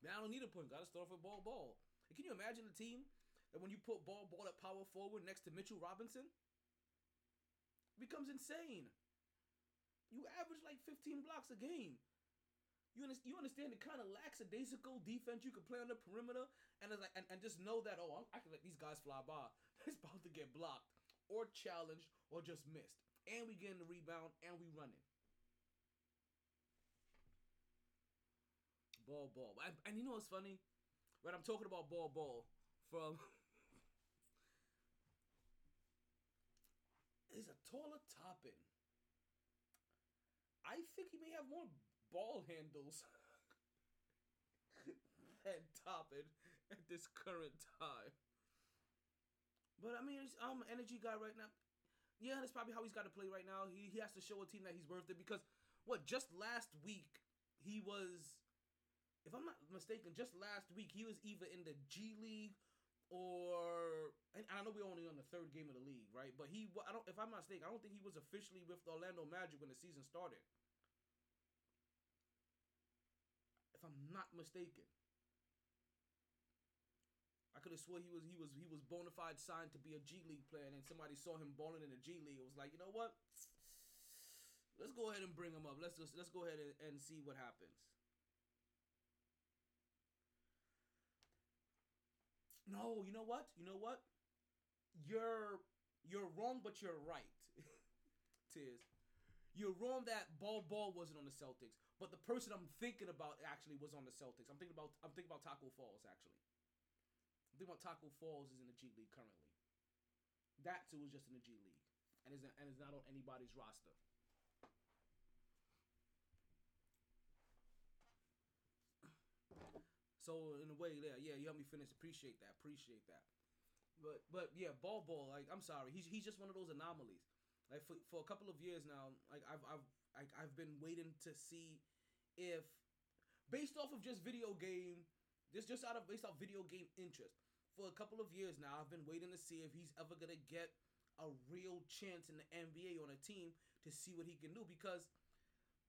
Man, I don't need a point guard. I start off with Bol Bol. And can you imagine a team that when you put Bol Bol at power forward next to Mitchell Robinson? It becomes insane. You average like 15 blocks a game. You, you understand the kind of lackadaisical defense you can play on the perimeter, and like, and, and just know that oh, I can let these guys fly by. It's about to get blocked, or challenged, or just missed, and we getting the rebound, and we running. Bol, Bol, and, and you know what's funny? When I'm talking about Bol, Bol from. is a taller Toppin. I think he may have more ball handles than Toppin at this current time. But I mean, I'm um, an energy guy right now. Yeah, that's probably how he's got to play right now. He, he has to show a team that he's worth it because what just last week he was, if I'm not mistaken, just last week he was either in the G League or and I know we're only on the third game of the league, right? But he, I don't, if I'm not mistaken, I don't think he was officially with the Orlando Magic when the season started. If I'm not mistaken. I could have swore he was he was he was bona fide signed to be a G League player, and then somebody saw him balling in the G League. It was like, you know what? Let's go ahead and bring him up. Let's just let's go ahead and, and see what happens. No, you know what? You know what? You're you're wrong, but you're right. Tears. You're wrong that Bol Bol wasn't on the Celtics, but the person I'm thinking about actually was on the Celtics. I'm thinking about I'm thinking about Tacko Falls actually. I'm thinking about Tacko Falls is in the G League currently. That too is just in the G League, and is and is not on anybody's roster. So in a way, yeah, yeah, you helped me finish. Appreciate that. Appreciate that. But but yeah, Bol Bol. Like I'm sorry, he's he's just one of those anomalies. Like for, for a couple of years now, like I've I've like I've been waiting to see if based off of just video game, just just out of based off video game interest. For a couple of years now, I've been waiting to see if he's ever gonna get a real chance in the NBA on a team to see what he can do because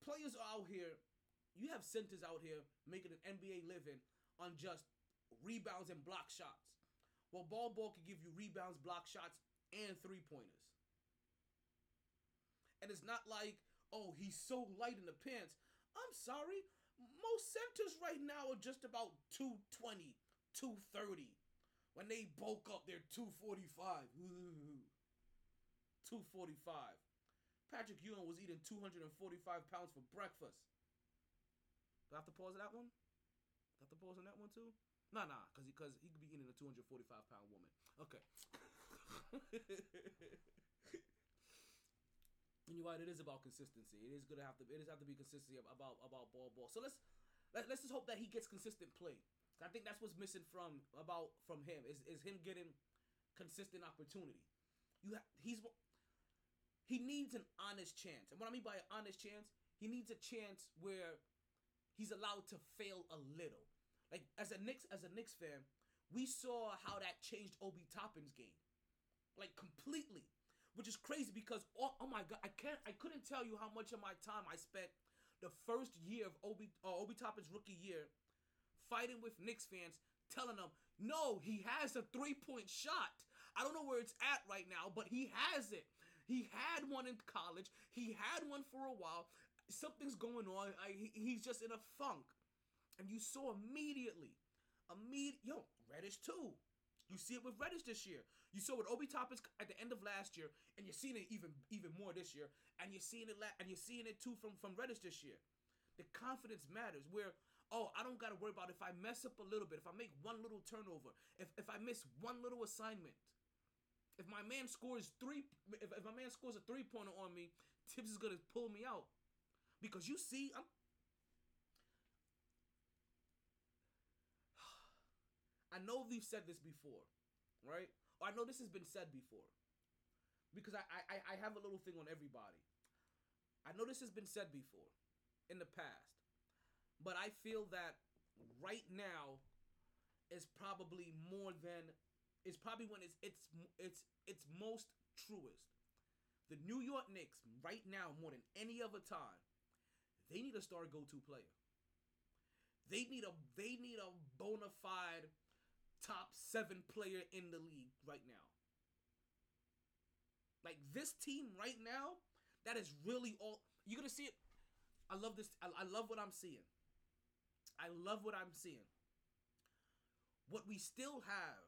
players are out here. You have centers out here making an NBA living on just rebounds and block shots. Well, Bol Bol can give you rebounds, block shots, and three pointers. And it's not like, oh, he's so light in the pants. I'm sorry. Most centers right now are just about 220, 230. When they bulk up, they're 245. Ooh. 245. Patrick Ewing was eating 245 pounds for breakfast. Do I have to pause that one? Have to pause on that one too? Nah, nah, because he, cause he could be eating a 245 pound woman. Okay. and you're right, it is about consistency. It is gonna have to. It is have to be consistency about about Bol Bol. So let's let, let's just hope that he gets consistent play. I think that's what's missing from about from him is is him getting consistent opportunity. You ha- he's he needs an honest chance, and what I mean by an honest chance, he needs a chance where he's allowed to fail a little. Like as a Knicks as a Knicks fan, we saw how that changed Obi Toppin's game, like completely, which is crazy because oh, oh my god, I can't I couldn't tell you how much of my time I spent the first year of Obi uh, Obi Toppin's rookie year fighting with Knicks fans, telling them no, he has a three point shot. I don't know where it's at right now, but he has it. He had one in college. He had one for a while. Something's going on. I, he, he's just in a funk. And you saw immediately, immediate, yo, Reddish too. You see it with Reddish this year. You saw with Obi Toppin at the end of last year, and you're seeing it even even more this year. And you're seeing it la- and you're seeing it too from from Reddish this year. The confidence matters. Where oh, I don't gotta worry about if I mess up a little bit, if I make one little turnover, if if I miss one little assignment. If my man scores three, if, if my man scores a three pointer on me, Tibbs is gonna pull me out, because you see, I'm I know we've said this before, right? Or I know this has been said before. Because I, I, I have a little thing on everybody. I know this has been said before in the past. But I feel that right now is probably more than is probably when it's it's it's it's most truest. The New York Knicks right now more than any other time, they need a star go-to player. They need a they need a bona fide top seven player in the league right now. Like this team right now, that is really all you're gonna see it. I love this. I, I love what I'm seeing. I love what I'm seeing. What we still have,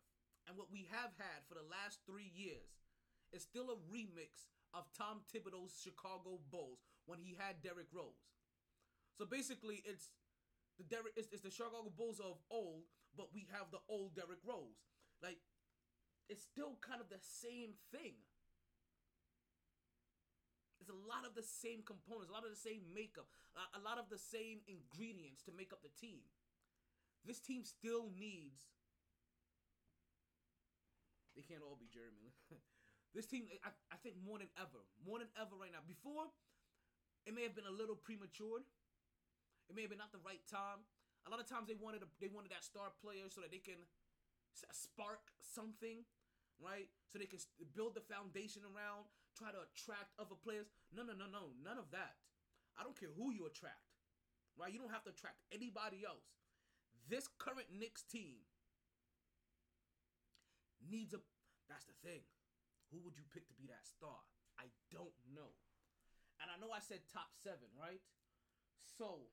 and what we have had for the last three years, is still a remix of Tom Thibodeau's Chicago Bulls when he had Derrick Rose. So basically, it's the Derrick, it's, it's the Chicago Bulls of old, but we have the old Derrick Rose. Like, it's still kind of the same thing. It's a lot of the same components, a lot of the same makeup, a, lot of the same ingredients to make up the team. This team still needs. They can't all be Jeremy. this team, I, I think, more than ever, more than ever right now. Before, it may have been a little premature. It may have been not the right time. A lot of times they wanted a, they wanted that star player so that they can spark something, right? So they can build the foundation around, try to attract other players. No, no, no, no, none of that. I don't care who you attract, right? You don't have to attract anybody else. This current Knicks team needs a. That's the thing. Who would you pick to be that star? I don't know. And I know I said top seven, right? So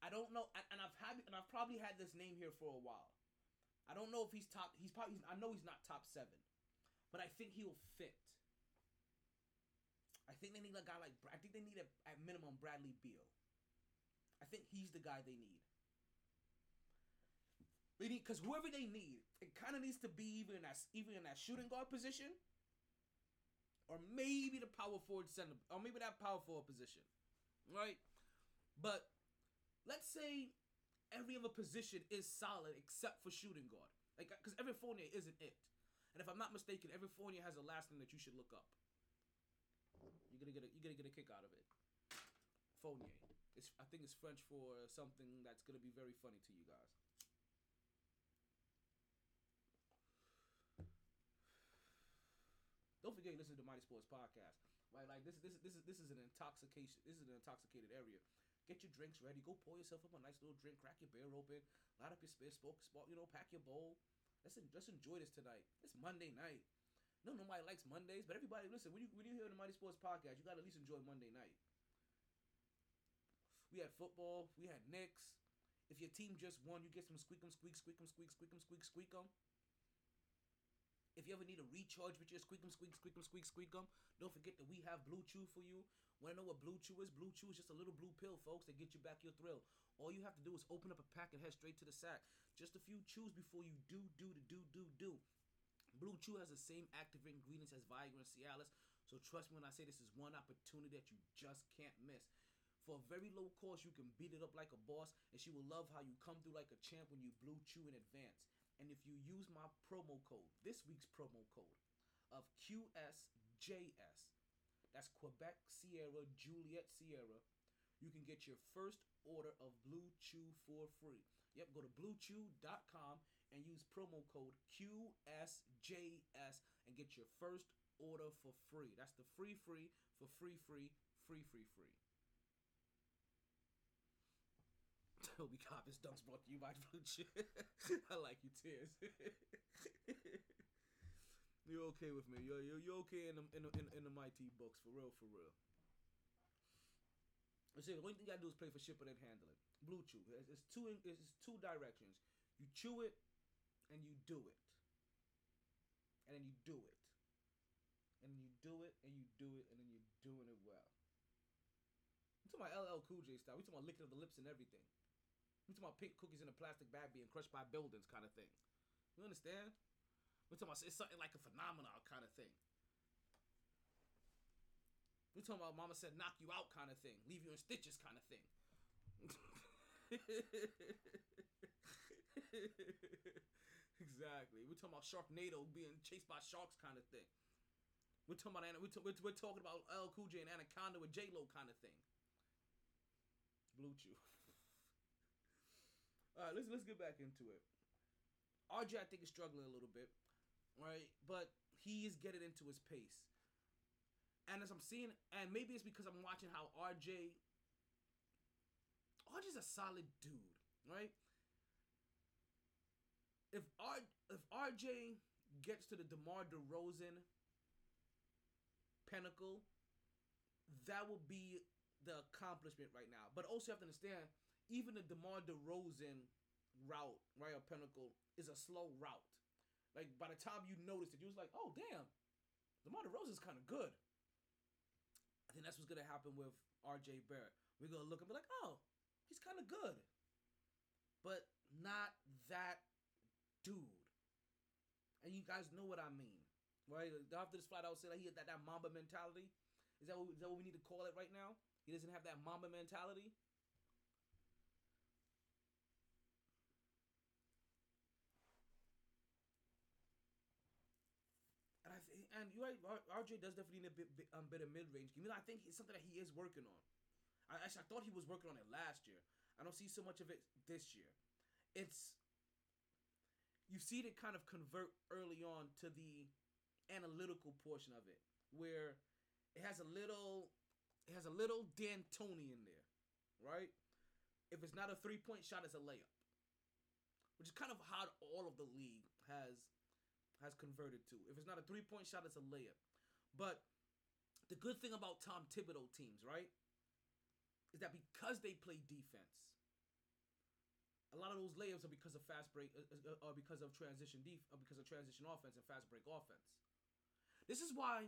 I don't know, and, I've had, and I've probably had this name here for a while. I don't know if he's top. He's probably. I know he's not top seven, but I think he'll fit. I think they need a guy like. I think they need a, at minimum Bradley Beal. I think he's the guy they need. They need because whoever they need, it kind of needs to be even in that even in that shooting guard position, or maybe the power forward center, or maybe that power forward position, right? But let's say every other position is solid except for shooting guard. Like, because Evan Fournier isn't it. And if I'm not mistaken, Evan Fournier has a last name that you should look up. You're gonna get a, you're gonna get a kick out of it. Fournier. It's I think it's French for something that's gonna be very funny to you guys. Don't forget, you listen to MyT Sports podcast. Right, like this, this, this is this is an intoxication. This is an intoxicated area. Get your drinks ready. Go pour yourself up a nice little drink. Crack your beer open. Light up your spit. Smoke, smoke. You know, pack your bowl. Let's let's enjoy this tonight. It's Monday night. No, nobody likes Mondays, but everybody listen. When you when you hear the MyT Sports podcast, you gotta at least enjoy Monday night. We had football. We had Knicks. If your team just won, you get some squeak 'em, squeak, squeak 'em, squeak, squeak 'em, squeak squeak 'em. If you ever need a recharge with your squeak 'em, squeak, squeak 'em, squeak, squeak 'em, don't forget that we have Blue Chew for you. Want to know what Blue Chew is? Blue Chew is just a little blue pill, folks, that get you back your thrill. All you have to do is open up a pack and head straight to the sack. Just a few chews before you do, do, to do, do, do. Blue Chew has the same active ingredients as Viagra and Cialis, so trust me when I say this is one opportunity that you just can't miss. For a very low cost, you can beat it up like a boss, and she will love how you come through like a champ when you Blue Chew in advance. And if you use my promo code, this week's promo code of QSJS, that's Quebec Sierra Juliet Sierra, you can get your first order of Blue Chew for free. Yep, go to bluechew.com and use promo code QSJS and get your first order for free. That's the free free for free free free free free. Toby Copp's dunks brought to you by Blue Chew. I like your tears. you're okay with me. You're, you're, you're okay in the, in, the, in, in the mighty books, for real, for real. I say the only thing you gotta do is pay for shipping and handling. Blue Chew. It's, it's two. It's two directions. You chew it, and you do it, and then you do it, and you do it, and you do it, and then you're doing it well. We talking about LL Cool J style. We talking about licking of the lips and everything. We talking about pink cookies in a plastic bag being crushed by buildings kind of thing. You understand? We're talking about it's something like a phenomenon kind of thing. We're talking about mama said knock you out kind of thing, leave you in stitches kind of thing. exactly. We're talking about Sharknado being chased by sharks kind of thing. We're talking about we're, t- we're, we're talking about L Cool J and Anaconda with J Lo kind of thing. Blue Chew. All right, let's let's get back into it. RJ, I think, is struggling a little bit, right? But he is getting into his pace. And as I'm seeing, and maybe it's because I'm watching how RJ. RJ's a solid dude, right? If R if RJ gets to the DeMar DeRozan pinnacle, that will be the accomplishment right now. But also you have to understand, even the DeMar DeRozan route, right, or pinnacle, is a slow route. Like by the time you notice it, you was like, oh damn, DeMar DeRozan's kind of good. I think that's what's gonna happen with RJ Barrett. We're gonna look and be like, oh, he's kind of good, but not that dude. And you guys know what I mean, right? After this flat out said he had that, that Mamba mentality. Is that, what, is that what we need to call it right now? He doesn't have that Mamba mentality. And you're right. RJ does definitely need a bit, bit, um, of mid range game. I think it's something that he is working on. I actually I thought he was working on it last year. I don't see so much of it this year. It's you see it kind of convert early on to the analytical portion of it, where it has a little, it has a little D'Antoni in there, right? If it's not a three point shot, it's a layup, which is kind of how all of the league has has converted to. If it's not a three point shot, it's a layup. But the good thing about Tom Thibodeau teams, right, is that because they play defense, a lot of those layups are because of fast break, uh, uh, because of transition def, uh, because of transition offense and fast break offense. This is why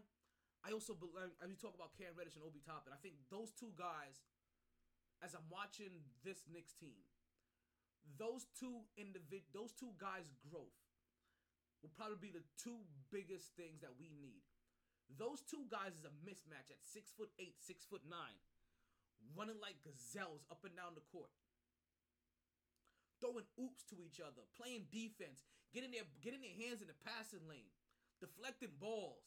I also believe, as we talk about Cam Reddish and Obi Toppin, I think those two guys, as I'm watching this Knicks team, those two individ, those two guys' growth will probably be the two biggest things that we need. Those two guys is a mismatch at six foot eight, six foot nine, running like gazelles up and down the court. throwing oops to each other, playing defense, getting their getting their hands in the passing lane, deflecting balls.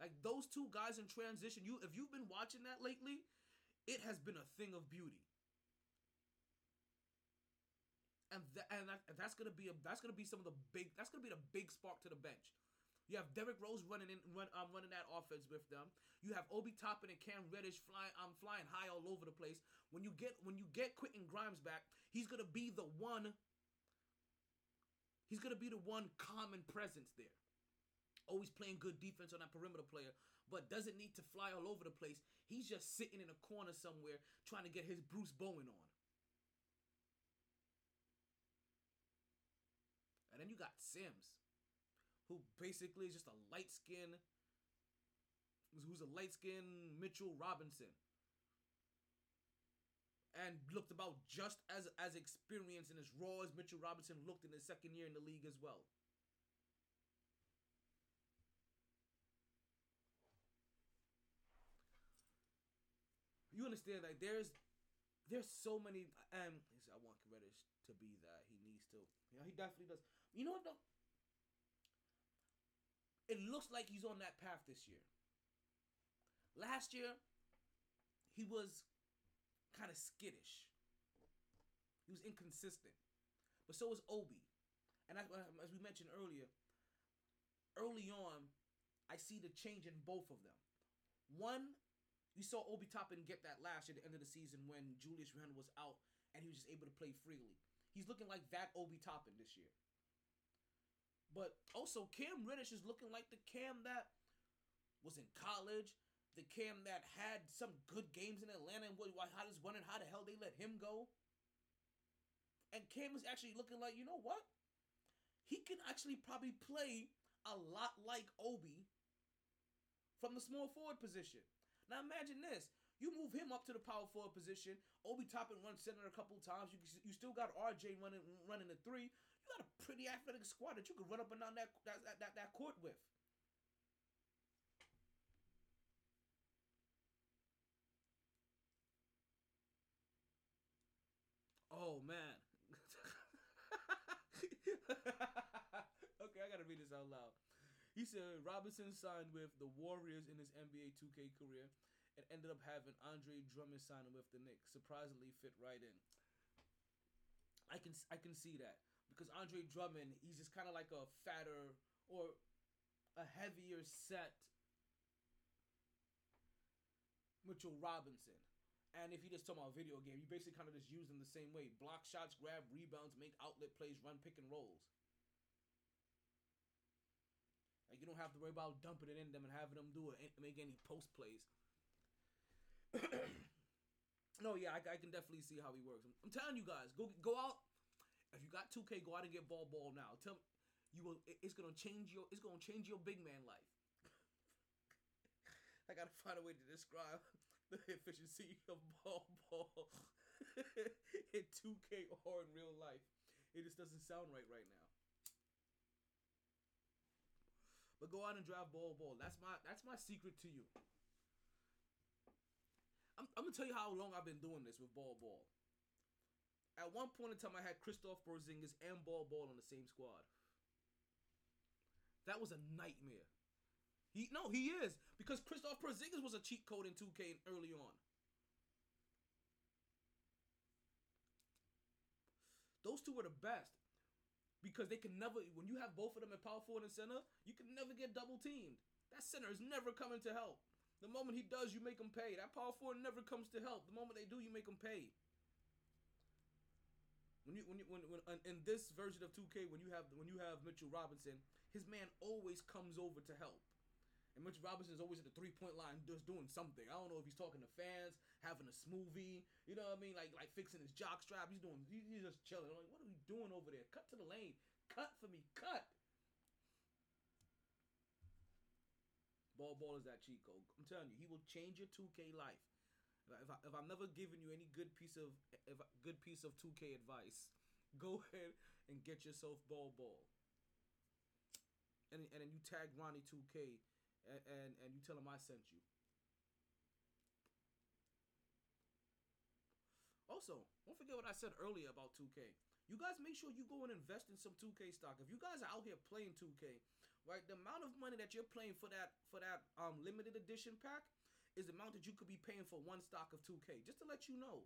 Like those two guys in transition, you if you've been watching that lately, it has been a thing of beauty. And that, and that, that's gonna be a that's gonna be some of the big that's gonna be the big spark to the bench. You have Derrick Rose running in run, um, running that offense with them. You have Obi Toppin and Cam Reddish flying um flying high all over the place. When you get when you get Quentin Grimes back, he's gonna be the one. He's gonna be the one common presence there always playing good defense on that perimeter player, but doesn't need to fly all over the place. He's just sitting in a corner somewhere trying to get his Bruce Bowen on. And then you got Sims, who basically is just a light skin, who's a light skin Mitchell Robinson. And looked about just as as experienced and as raw as Mitchell Robinson looked in his second year in the league as well. you understand like there's there's so many and um, I want Reddish to be that he needs to. Know, he definitely does. You know what though? It looks like he's on that path this year. Last year, he was kind of skittish. He was inconsistent, but so was Obi. And I, uh, as we mentioned earlier, early on, I see the change in both of them. One, you saw Obi Toppin get that last year at the end of the season when Julius Randle was out and he was just able to play freely. He's looking like that Obi Toppin this year. But also, Cam Reddish is looking like the Cam that was in college, the Cam that had some good games in Atlanta, and was I was wondering how the hell they let him go. And Cam is actually looking like, you know what? He can actually probably play a lot like Obi from the small forward position. Now imagine this. You move him up to the power forward position. Obi Toppin runs center a couple times. You you still got RJ running running the three. You got a pretty athletic squad that you could run up and down that that that, that court with. Oh man. okay, I gotta read this out loud. He said Robinson signed with the Warriors in his NBA 2K career and ended up having Andre Drummond sign with the Knicks. Surprisingly, fit right in. I can I can see that because Andre Drummond, he's just kind of like a fatter or a heavier set Mitchell Robinson. And if you just talk about video game, you basically kind of just use them the same way: block shots, grab rebounds, make outlet plays, run pick and rolls. Like you don't have to worry about dumping it in them and having them do it, make any post plays. no, yeah, I, I, can definitely see how he works. I'm, I'm, telling you guys, go go out. If you got 2K, go out and get Bol Bol now. Tell me, you will. It's gonna change your. It's gonna change your big man life. I gotta find a way to describe the efficiency of Bol Bol in 2K or in real life. It just doesn't sound right right now. But go out and drive Bol Bol. That's my that's my secret to you. I'm, I'm gonna tell you how long I've been doing this with Bol Bol. At one point in time, I had Kristaps Porzingis and Bol Bol on the same squad. That was a nightmare. He no, he is because Kristaps Porzingis was a cheat code in 2K early on. Those two were the best because they can never when you have both of them at power forward and center, you can never get double teamed. That center is never coming to help. The moment he does, you make him pay. That power forward never comes to help. The moment they do, you make him pay. When you when you when, when in this version of 2K, when you have when you have Mitchell Robinson, his man always comes over to help. And Mitchell Robinson is always at the three point line, just doing something. I don't know if he's talking to fans, having a smoothie, you know what I mean, like like fixing his jock strap. He's doing, he's just chilling. I'm like, what are we doing over there? Cut to the lane, cut for me, cut. Bol Bol is that code. I'm telling you, he will change your 2K life. If, I, if I'm never giving you any good piece of if good piece of 2K advice, go ahead and get yourself Bol Bol. And, and then you tag Ronnie 2K and, and, and you tell him I sent you. Also, don't forget what I said earlier about 2K. You guys make sure you go and invest in some 2K stock. If you guys are out here playing 2K, right, the amount of money that you're playing for that for that um limited edition pack is the amount that you could be paying for one stock of 2K. Just to let you know.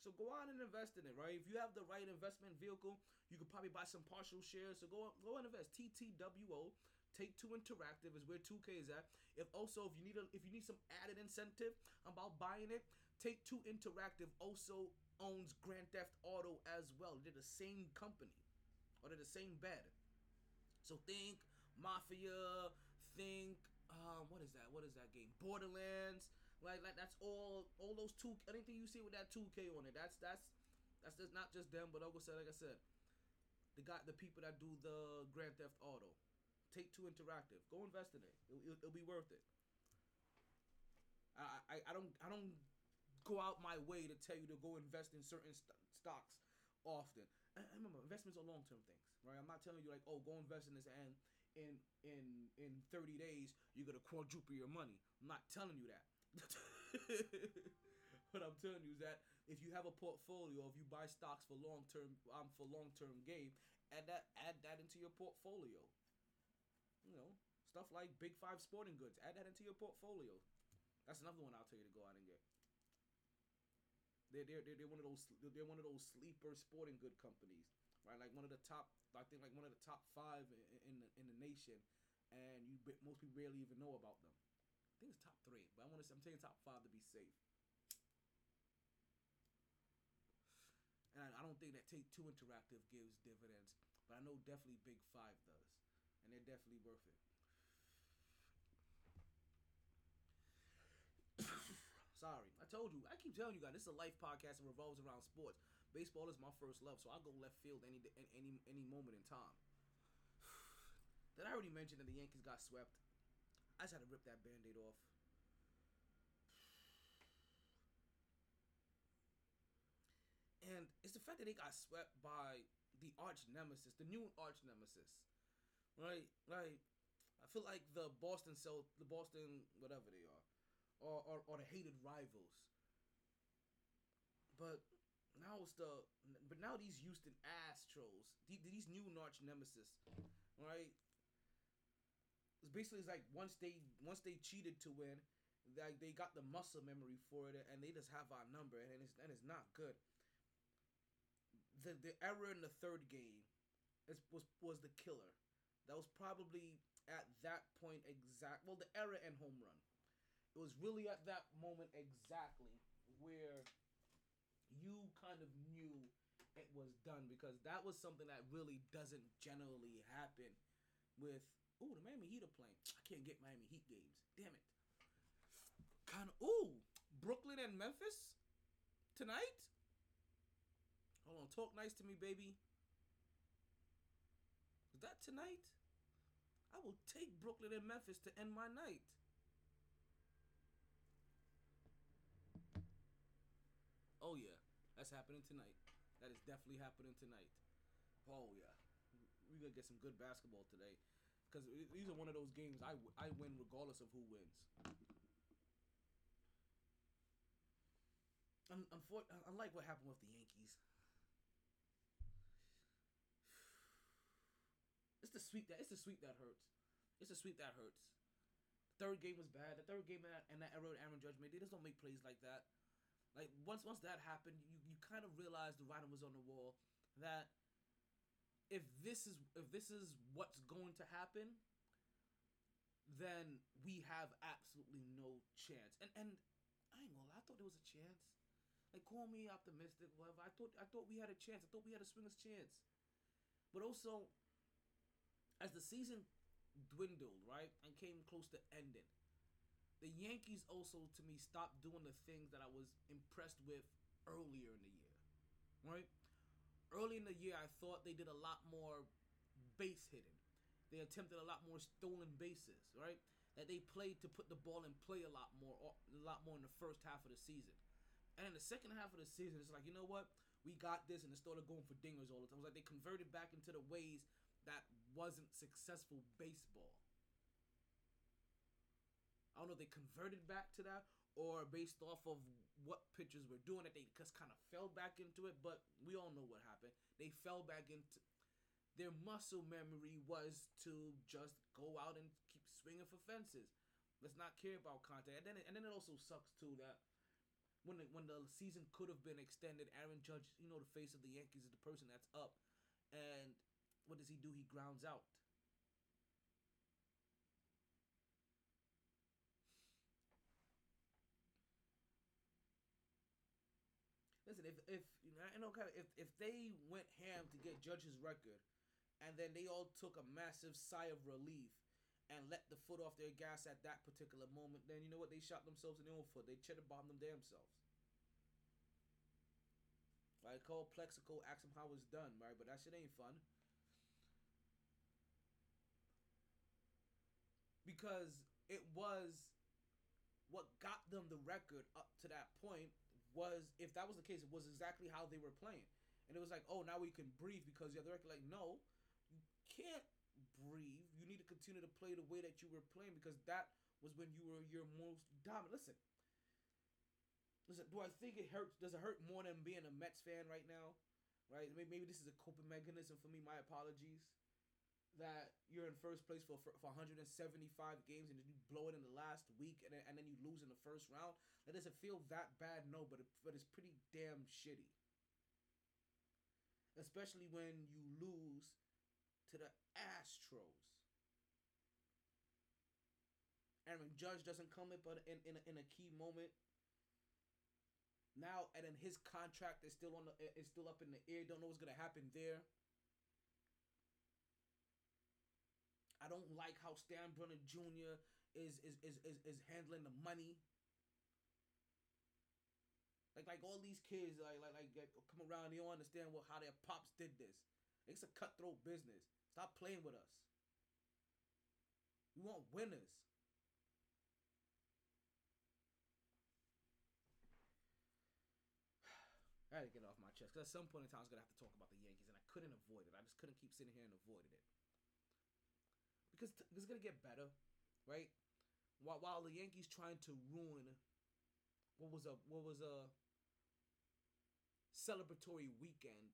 So go out and invest in it, right? If you have the right investment vehicle, you could probably buy some partial shares. So go go and invest. TTWO, Take Two Interactive is where 2K is at. If also if you need a if you need some added incentive about buying it, Take Two Interactive also owns Grand Theft Auto as well. They're the same company, or they're the same bed. So think Mafia, think um, what is that? What is that game? Borderlands. Like, like that's all. All those two. Anything you see with that two K on it. That's that's that's just not just them. But said, like I said, the guy, the people that do the Grand Theft Auto, Take Two Interactive. Go invest in it. It'll, it'll, it'll be worth it. I, I I don't I don't go out my way to tell you to go invest in certain st- stocks often. Remember, investments are long term things, right? I'm not telling you like, oh, go invest in this and in in in 30 days you're gonna quadruple your money. I'm not telling you that. what I'm telling you is that if you have a portfolio, if you buy stocks for long term, um, for long term gain, add that add that into your portfolio. You know, stuff like Big Five Sporting Goods, add that into your portfolio. That's another one I'll tell you to go out and get. They're, they're, they're, one of those they're one of those sleeper sporting good companies, right? Like one of the top, I think like one of the top five in, in the in the nation, and you most people barely even know about them. I think it's top three, but I want to I'm saying top five to be safe. And I, I don't think that Take Two Interactive gives dividends, but I know definitely Big Five does, and they're definitely worth it. Sorry, told you. I keep telling you guys this is a life podcast and revolves around sports. Baseball is my first love, so I'll go left field any any any moment in time. Did I already mention that the Yankees got swept? I just had to rip that band-aid off. And it's the fact that they got swept by the arch nemesis, the new arch nemesis. Right? Like I feel like the Boston Cell the Boston whatever they are. Or, or, or the hated rivals. But now it's the but now these Houston Astros, these, these new arch nemesis, right? It's basically it's like once they once they cheated to win, like they got the muscle memory for it, and they just have our number, and it's and it's not good. The the error in the third game, is, was was the killer. That was probably at that point exact. Well, the error and home run. It was really at that moment exactly where you kind of knew it was done because that was something that really doesn't generally happen with Ooh, the Miami Heat are playing. I can't get Miami Heat games. Damn it. Kind of. Ooh, Brooklyn and Memphis tonight. Hold on, talk nice to me, baby. Is that tonight? I will take Brooklyn and Memphis to end my night. Oh yeah, that's happening tonight. That is definitely happening tonight. Oh yeah, we gonna get some good basketball today because these are one of those games I, I win regardless of who wins. Un- unfor- unlike what happened with the Yankees, it's the sweep that it's the sweep that hurts. It's the sweep that hurts. Third game was bad. The third game and that error Aaron Judge made, they just don't make plays like that. Like once once that happened, you, you kind of realized the writing was on the wall that if this is if this is what's going to happen, then we have absolutely no chance. And and I ain't gonna lie, I thought there was a chance. Like call me optimistic, whatever. I thought I thought we had a chance. I thought we had a swinger's chance. But also, as the season dwindled, right, and came close to ending, the Yankees also to me stopped doing the things that I was impressed with earlier in the year. Right? Early in the year I thought they did a lot more base hitting. They attempted a lot more stolen bases, right? That they played to put the ball in play a lot more a lot more in the first half of the season. And in the second half of the season, it's like, you know what? We got this and it started going for dingers all the time. It was like they converted back into the ways that wasn't successful baseball. I don't know if they converted back to that or based off of what pitchers were doing that they just kind of fell back into it, but we all know what happened. They fell back into their muscle memory was to just go out and keep swinging for fences. Let's not care about contact. And then, it, and then it also sucks too that when the, when the season could have been extended, Aaron Judge, you know, the face of the Yankees is the person that's up, and what does he do? He grounds out. Listen, if if you know, I kind of if if they went ham to get Judge's record, and then they all took a massive sigh of relief and let the foot off their gas at that particular moment, then you know what? They shot themselves in the own foot. They cheddar bombed them themselves. selves. Right? Call Plaxico, ask them how it's done, right? But that shit ain't fun. Because it was what got them the record up to that point was if that was the case, it was exactly how they were playing. And it was like, oh, now we can breathe because the record. Like, no, you can't breathe. You need to continue to play the way that you were playing because that was when you were your most dominant. Listen, listen. Do I think it hurts? Does it hurt more than being a Mets fan right now? Right? Maybe, maybe this is a coping mechanism for me. My apologies. That you're in first place for, for, for 175 games and then you blow it in the last week and then, and then you lose in the first round. That doesn't feel that bad, no, but it, but it's pretty damn shitty. Especially when you lose to the Astros. Aaron Judge doesn't come in, but in in a, in a key moment. Now and then his contract is still on the is still up in the air. Don't know what's gonna happen there. I don't like how Steinbrenner Jr. is is is is, is handling the money. Like like all these kids like like like come around, they don't understand what how their pops did this. It's a cutthroat business. Stop playing with us. We want winners. I had to get it off my chest because at some point in time I was gonna have to talk about the Yankees, and I couldn't avoid it. I just couldn't keep sitting here and avoiding it because it's gonna get better, right? While while the Yankees trying to ruin what was a what was a celebratory weekend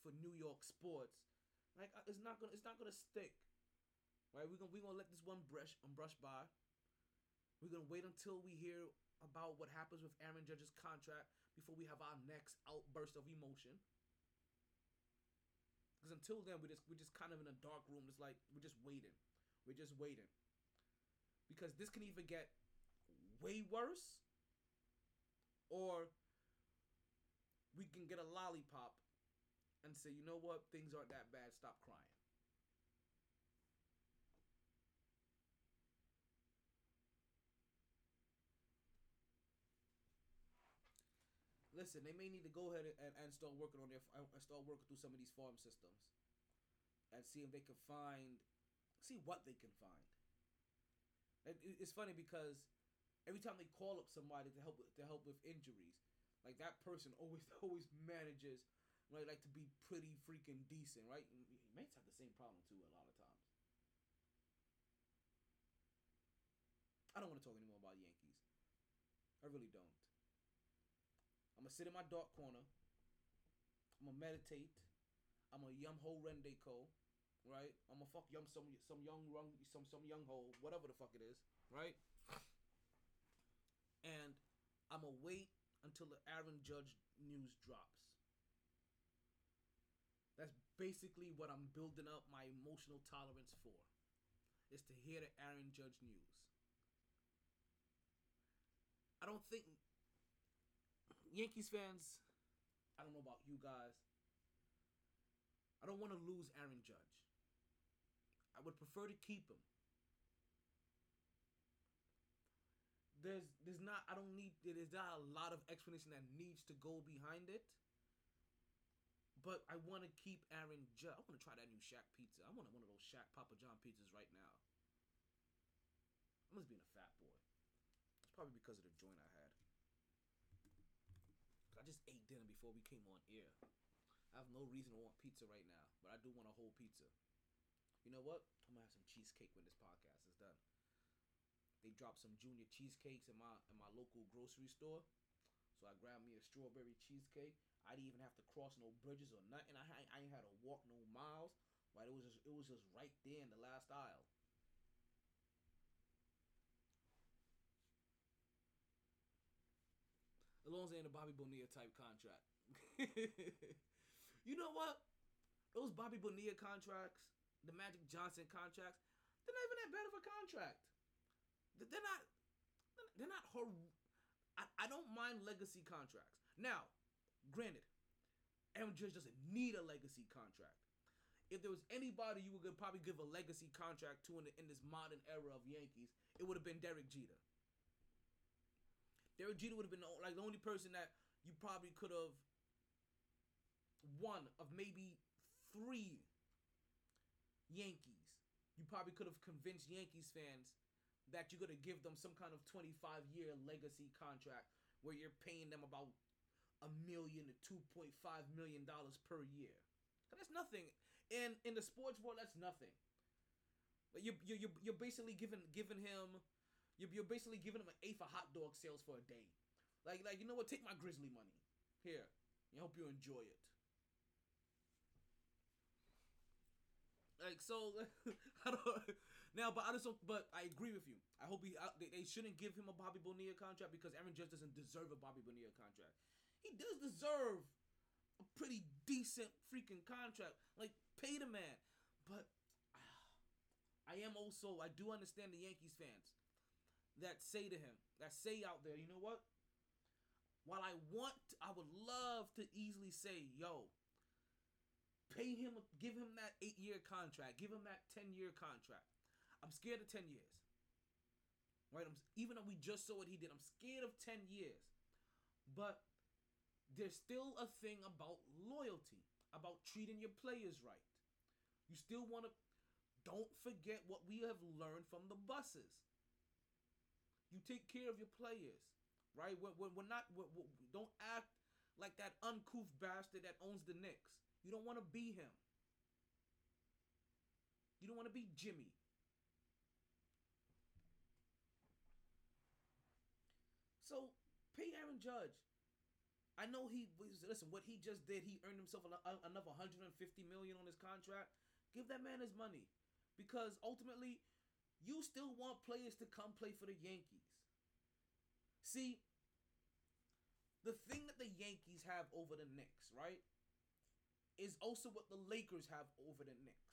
for New York sports, like uh, it's not gonna it's not gonna stick, right? We're gonna we gonna let this one brush um, brush by. We're gonna wait until we hear about what happens with Aaron Judge's contract before we have our next outburst of emotion. Because until then, we're just we're just kind of in a dark room. It's like we're just waiting. We're just waiting. Because this can either get way worse, or we can get a lollipop and say, you know what, things aren't that bad. Stop crying. Listen, they may need to go ahead and, and start working on their uh, and start working through some of these farm systems, and see if they can find, see what they can find. And it's funny because every time they call up somebody to help to help with injuries, like that person always always manages right like to be pretty freaking decent, right? Mates have the same problem too a lot of times. I don't want to talk anymore about Yankees. I really don't. I'm gonna sit in my dark corner. I'm gonna meditate. I'm gonna yum ho rendeko, right? I'm gonna fuck yum some some young rung some some young ho whatever the fuck it is, right? And I'm gonna wait until the Aaron Judge news drops. That's basically what I'm building up my emotional tolerance for. Is to hear the Aaron Judge news. I don't think Yankees fans, I don't know about you guys. I don't want to lose Aaron Judge. I would prefer to keep him. There's there's not I don't need there's not a lot of explanation that needs to go behind it. But I want to keep Aaron Judge. I want to try that new Shaq pizza. I want one of those Shaq Papa John pizzas right now. I must being a fat boy. It's probably because of the joint I had. I just ate dinner before we came on air. I have no reason to want pizza right now, but I do want a whole pizza. You know what? I'm gonna have some cheesecake when this podcast is done. they dropped some junior cheesecakes in my in my local grocery store. So I grabbed me a strawberry cheesecake. I didn't even have to cross no bridges or nothing. I, I, ain't had to walk no miles. Right, it was just it was just right there in the last aisle. As long as it ain't a Bobby Bonilla type contract. you know what? Those Bobby Bonilla contracts, the Magic Johnson contracts, they're not even that bad of a contract. They're not. They're not hor. I, I don't mind legacy contracts. Now, granted, Aaron Judge doesn't need a legacy contract. If there was anybody you would probably give a legacy contract to in, the, in this modern era of Yankees, it would have been Derek Jeter. Derek Jeter would have been the, like the only person that you probably could have one of maybe three Yankees. You probably could have convinced Yankees fans that you're gonna give them some kind of 25 year legacy contract where you're paying them about a million to 2.5 million dollars per year. That's nothing. And in the sports world, that's nothing. But you you you you're basically giving giving him you're, you're basically giving him an eighth of hot dog sales for a day. Like like you know what? Take my Grizzly money here. I hope you enjoy it. Like so, I don't now, but I just. But I agree with you. I hope he. I, they, they shouldn't give him a Bobby Bonilla contract because Aaron Judge doesn't deserve a Bobby Bonilla contract. He does deserve a pretty decent freaking contract. Like pay the man, but I am also. I do understand the Yankees fans that say to him, that say out there, you know what? While I want, I would love to easily say, yo, Pay him, give him that eight year contract, give him that 10 year contract. I'm scared of 10 years. Right? I'm, even though we just saw what he did, I'm scared of 10 years. But there's still a thing about loyalty, about treating your players right. You still want to, don't forget what we have learned from the buses. You take care of your players, right? We're, we're, we're not, we're, we don't act like that uncouth bastard that owns the Knicks. You don't want to be him. You don't want to be Jimmy. So pay Aaron Judge. I know he listen. What he just did, he earned himself another 150 million on his contract. Give that man his money, because ultimately, you still want players to come play for the Yankees. See, the thing that the Yankees have over the Knicks, right? is also what the Lakers have over the Knicks.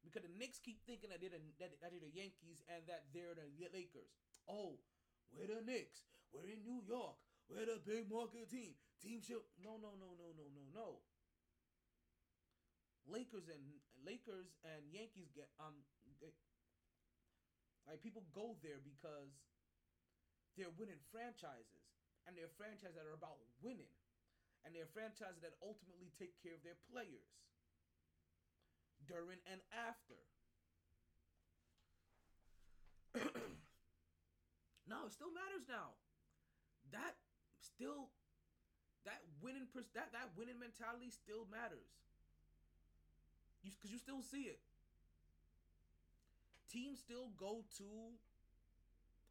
Because the Knicks keep thinking that they're the, that, they're the Yankees and that they're the Lakers. Oh, we're the Knicks. We're in New York. We're the big market team. Team show. No, no, no, no, no, no, no. Lakers and Lakers and Yankees get um like people go there because they're winning franchises and they're franchises that are about winning and they're franchises that ultimately take care of their players during and after. no, it still matters now. That still that winning pers- that that winning mentality still matters. You cuz you still see it. Teams still go to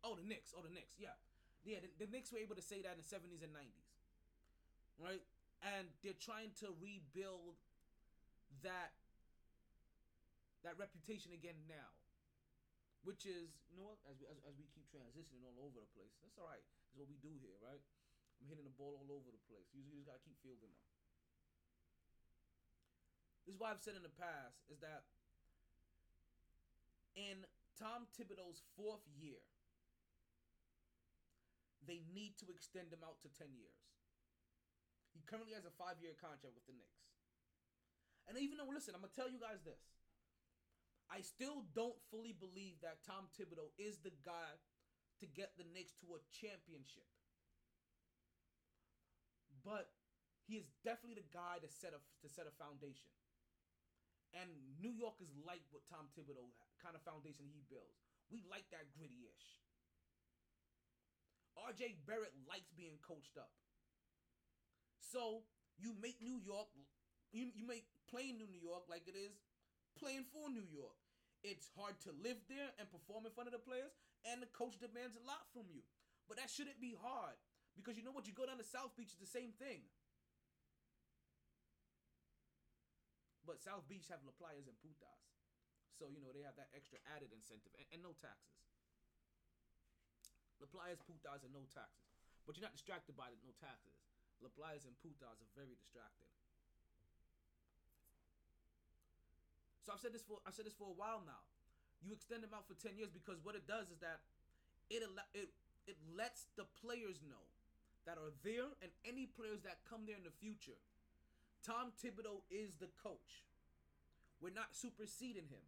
Oh, the Knicks. Oh, the Knicks. Yeah. Yeah, the, the Knicks were able to say that in the 70s and 90s right? And they're trying to rebuild that that reputation again now, which is you know what as we as, as we keep transitioning all over the place. That's all right. That's what we do here, right? I'm hitting the ball all over the place. You just gotta keep fielding them. This is why I've said in the past is that in Tom Thibodeau's fourth year, they need to extend him out to 10 years. He currently has a five year contract with the Knicks. And even though, listen, I'm going to tell you guys this. I still don't fully believe that Tom Thibodeau is the guy to get the Knicks to a championship. But he is definitely the guy to set a to set a foundation. And New York is like what Tom Thibodeau kind of foundation he builds. We like that gritty ish. RJ Barrett likes being coached up. So you make New York, you, you make playing New York like it is playing for New York. It's hard to live there and perform in front of the players, and the coach demands a lot from you. But that shouldn't be hard because you know what? You go down to South Beach, it's the same thing. But South Beach have La Playas and Putas. So, you know, they have that extra added incentive and, and no taxes. La Playas, Putas, and no taxes. But you're not distracted by the no taxes. La Playas and Putas are very distracting. So I've said this for I've said this for a while now. You extend them out for 10 years because what it does is that it it it lets the players know that are there and any players that come there in the future. Tom Thibodeau is the coach. We're not superseding him.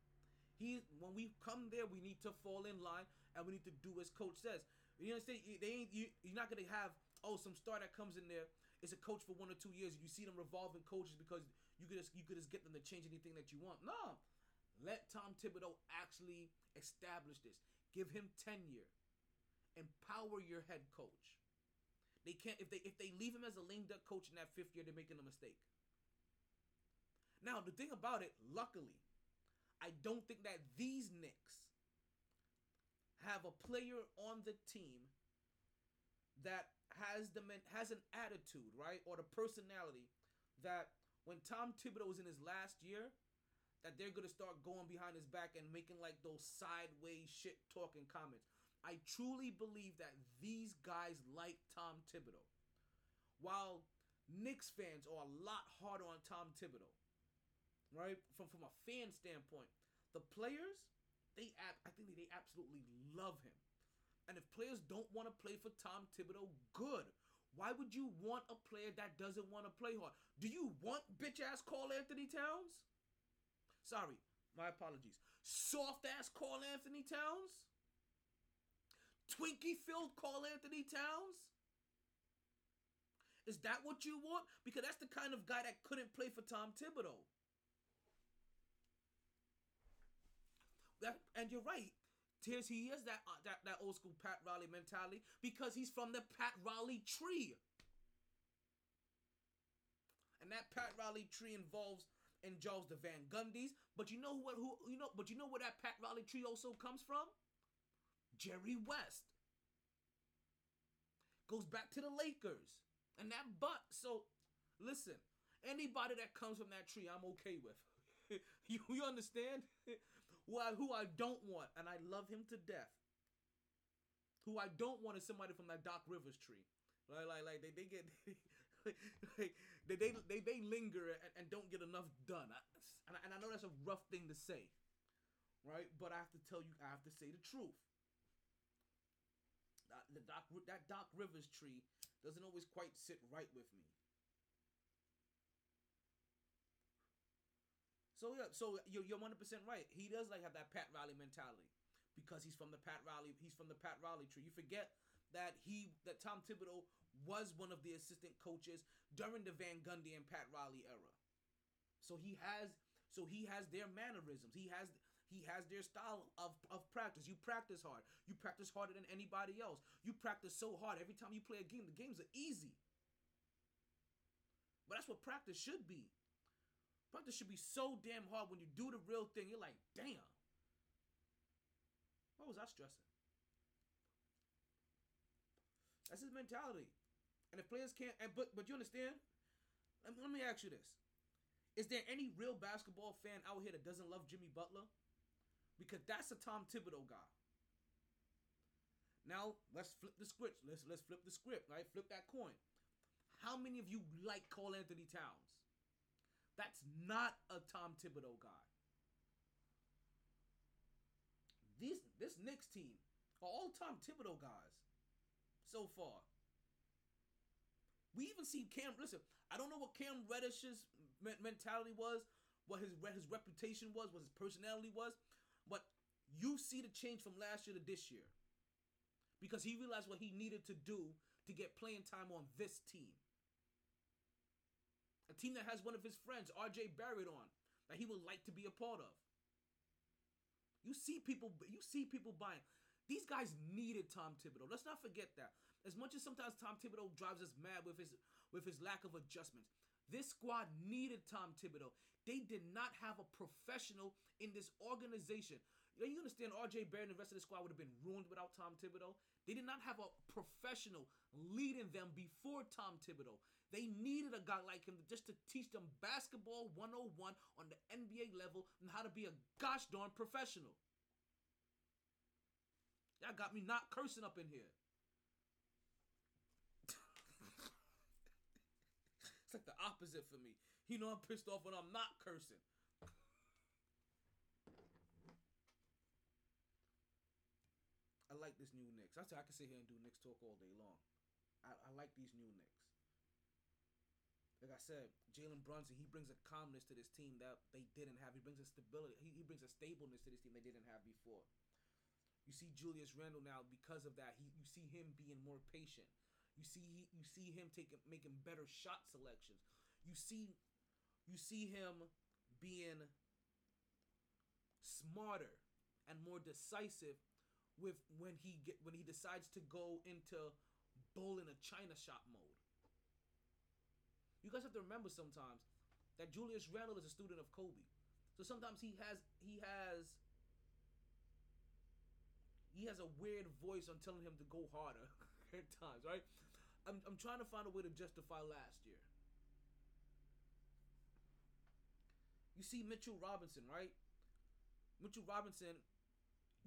He when we come there, we need to fall in line and we need to do as coach says. You understand? They ain't you, you're not gonna have oh some star that comes in there is a coach for one or two years. You see them revolving coaches because you could just you could just get them to change anything that you want. No, let Tom Thibodeau actually establish this. Give him tenure. Empower your head coach. They can't if they if they leave him as a lame duck coach in that fifth year, they're making a mistake. Now the thing about it, luckily, I don't think that these Knicks have a player on the team that has the has an attitude, right, or the personality that when Tom Thibodeau was in his last year, that they're gonna start going behind his back and making like those sideways shit talking comments. I truly believe that these guys like Tom Thibodeau. While Knicks fans are a lot harder on Tom Thibodeau, right? From from a fan standpoint, the players, they I think they absolutely love him. And if players don't want to play for Tom Thibodeau, good. Why would you want a player that doesn't want to play hard? Do you want bitch ass Karl-Anthony Towns? Sorry, my apologies. Soft ass Karl-Anthony Towns? Twinkie filled Karl-Anthony Towns? Is that what you want? Because that's the kind of guy that couldn't play for Tom Thibodeau. That, and you're right. Tears, he has that, uh, that that old school Pat Riley mentality because he's from the Pat Riley tree. And that Pat Riley tree involves involves the Van Gundys, but you know what? Who you know? But you know where that Pat Riley tree also comes from? Jerry West goes back to the Lakers and that butt. So, listen, anybody that comes from that tree, I'm okay with. you, you understand? who I who I don't want, and I love him to death. Who I don't want is somebody from that Doc Rivers tree. Like like like they, they get like, they, they they they linger and, and don't get enough done. I, and, I, and I know that's a rough thing to say, right? But I have to tell you, I have to say the truth. That, the Doc that Doc Rivers tree doesn't always quite sit right with me. So yeah, so you're you're one hundred percent right. He does like have that Pat Riley mentality because he's from the Pat Riley. He's from the Pat Riley tree. You forget that he that Tom Thibodeau was one of the assistant coaches during the Van Gundy and Pat Riley era. So he has so he has their mannerisms. He has he has their style of, of practice. You practice hard. You practice harder than anybody else. You practice so hard. Every time you play a game, the games are easy. But that's what practice should be. Practice should be so damn hard when you do the real thing. You're like, damn. What was I stressing? That's his mentality. And if players can't, and but but you understand? Let me, let me ask you this: Is there any real basketball fan out here that doesn't love Jimmy Butler? Because that's a Tom Thibodeau guy. Now let's flip the script. Let's let's flip the script. Right, flip that coin. How many of you like Karl-Anthony Towns? That's not a Tom Thibodeau guy. These this Knicks team are all Tom Thibodeau guys so far. We even see Cam. Listen, I don't know what Cam Reddish's me- mentality was, what his his reputation was, what his personality was, but you see the change from last year to this year because he realized what he needed to do to get playing time on this team. A team that has one of his friends, RJ Barrett, on that he would like to be a part of. You see people, you see people buying. These guys needed Tom Thibodeau. Let's not forget that. As much as sometimes Tom Thibodeau drives us mad with his with his lack of adjustments, this squad needed Tom Thibodeau. They did not have a professional in this organization. You, know, you understand R.J. Barrett and the rest of the squad would have been ruined without Tom Thibodeau. They did not have a professional leading them before Tom Thibodeau. They needed a guy like him just to teach them basketball 101 on the NBA level and how to be a gosh darn professional. Y'all got me not cursing up in here. it's like the opposite for me. You know I'm pissed off when I'm not cursing. I like this new Knicks. I say I can sit here and do Knicks talk all day long. I, I like these new Knicks. Like I said, Jalen Brunson, he brings a calmness to this team that they didn't have. He brings a stability. He, he brings a stableness to this team they didn't have before. You see Julius Randle now because of that. He you see him being more patient. You see he, you see him taking making better shot selections. You see you see him being smarter and more decisive with when he get when he decides to go into bowl in a China shop mode. You guys have to remember sometimes that Julius Randle is a student of Kobe. So sometimes he has he has he has a weird voice on telling him to go harder at times, right? I'm I'm trying to find a way to justify last year. You see Mitchell Robinson, right? Mitchell Robinson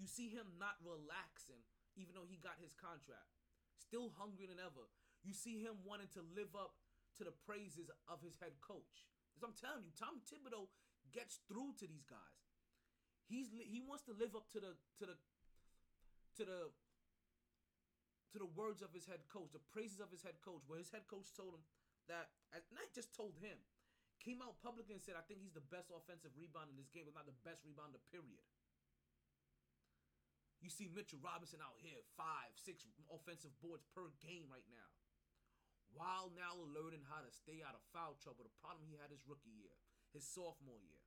you see him not relaxing, even though he got his contract. Still hungrier than ever. You see him wanting to live up to the praises of his head coach. As I'm telling you, Tom Thibodeau gets through to these guys. He's he wants to live up to the to the to the to the words of his head coach, the praises of his head coach, where his head coach told him that, not just told him, came out publicly and said, I think he's the best offensive rebound in this game, but not the best rebounder, period. You see Mitchell Robinson out here, five, six offensive boards per game right now. While now learning how to stay out of foul trouble, the problem he had his rookie year, his sophomore year.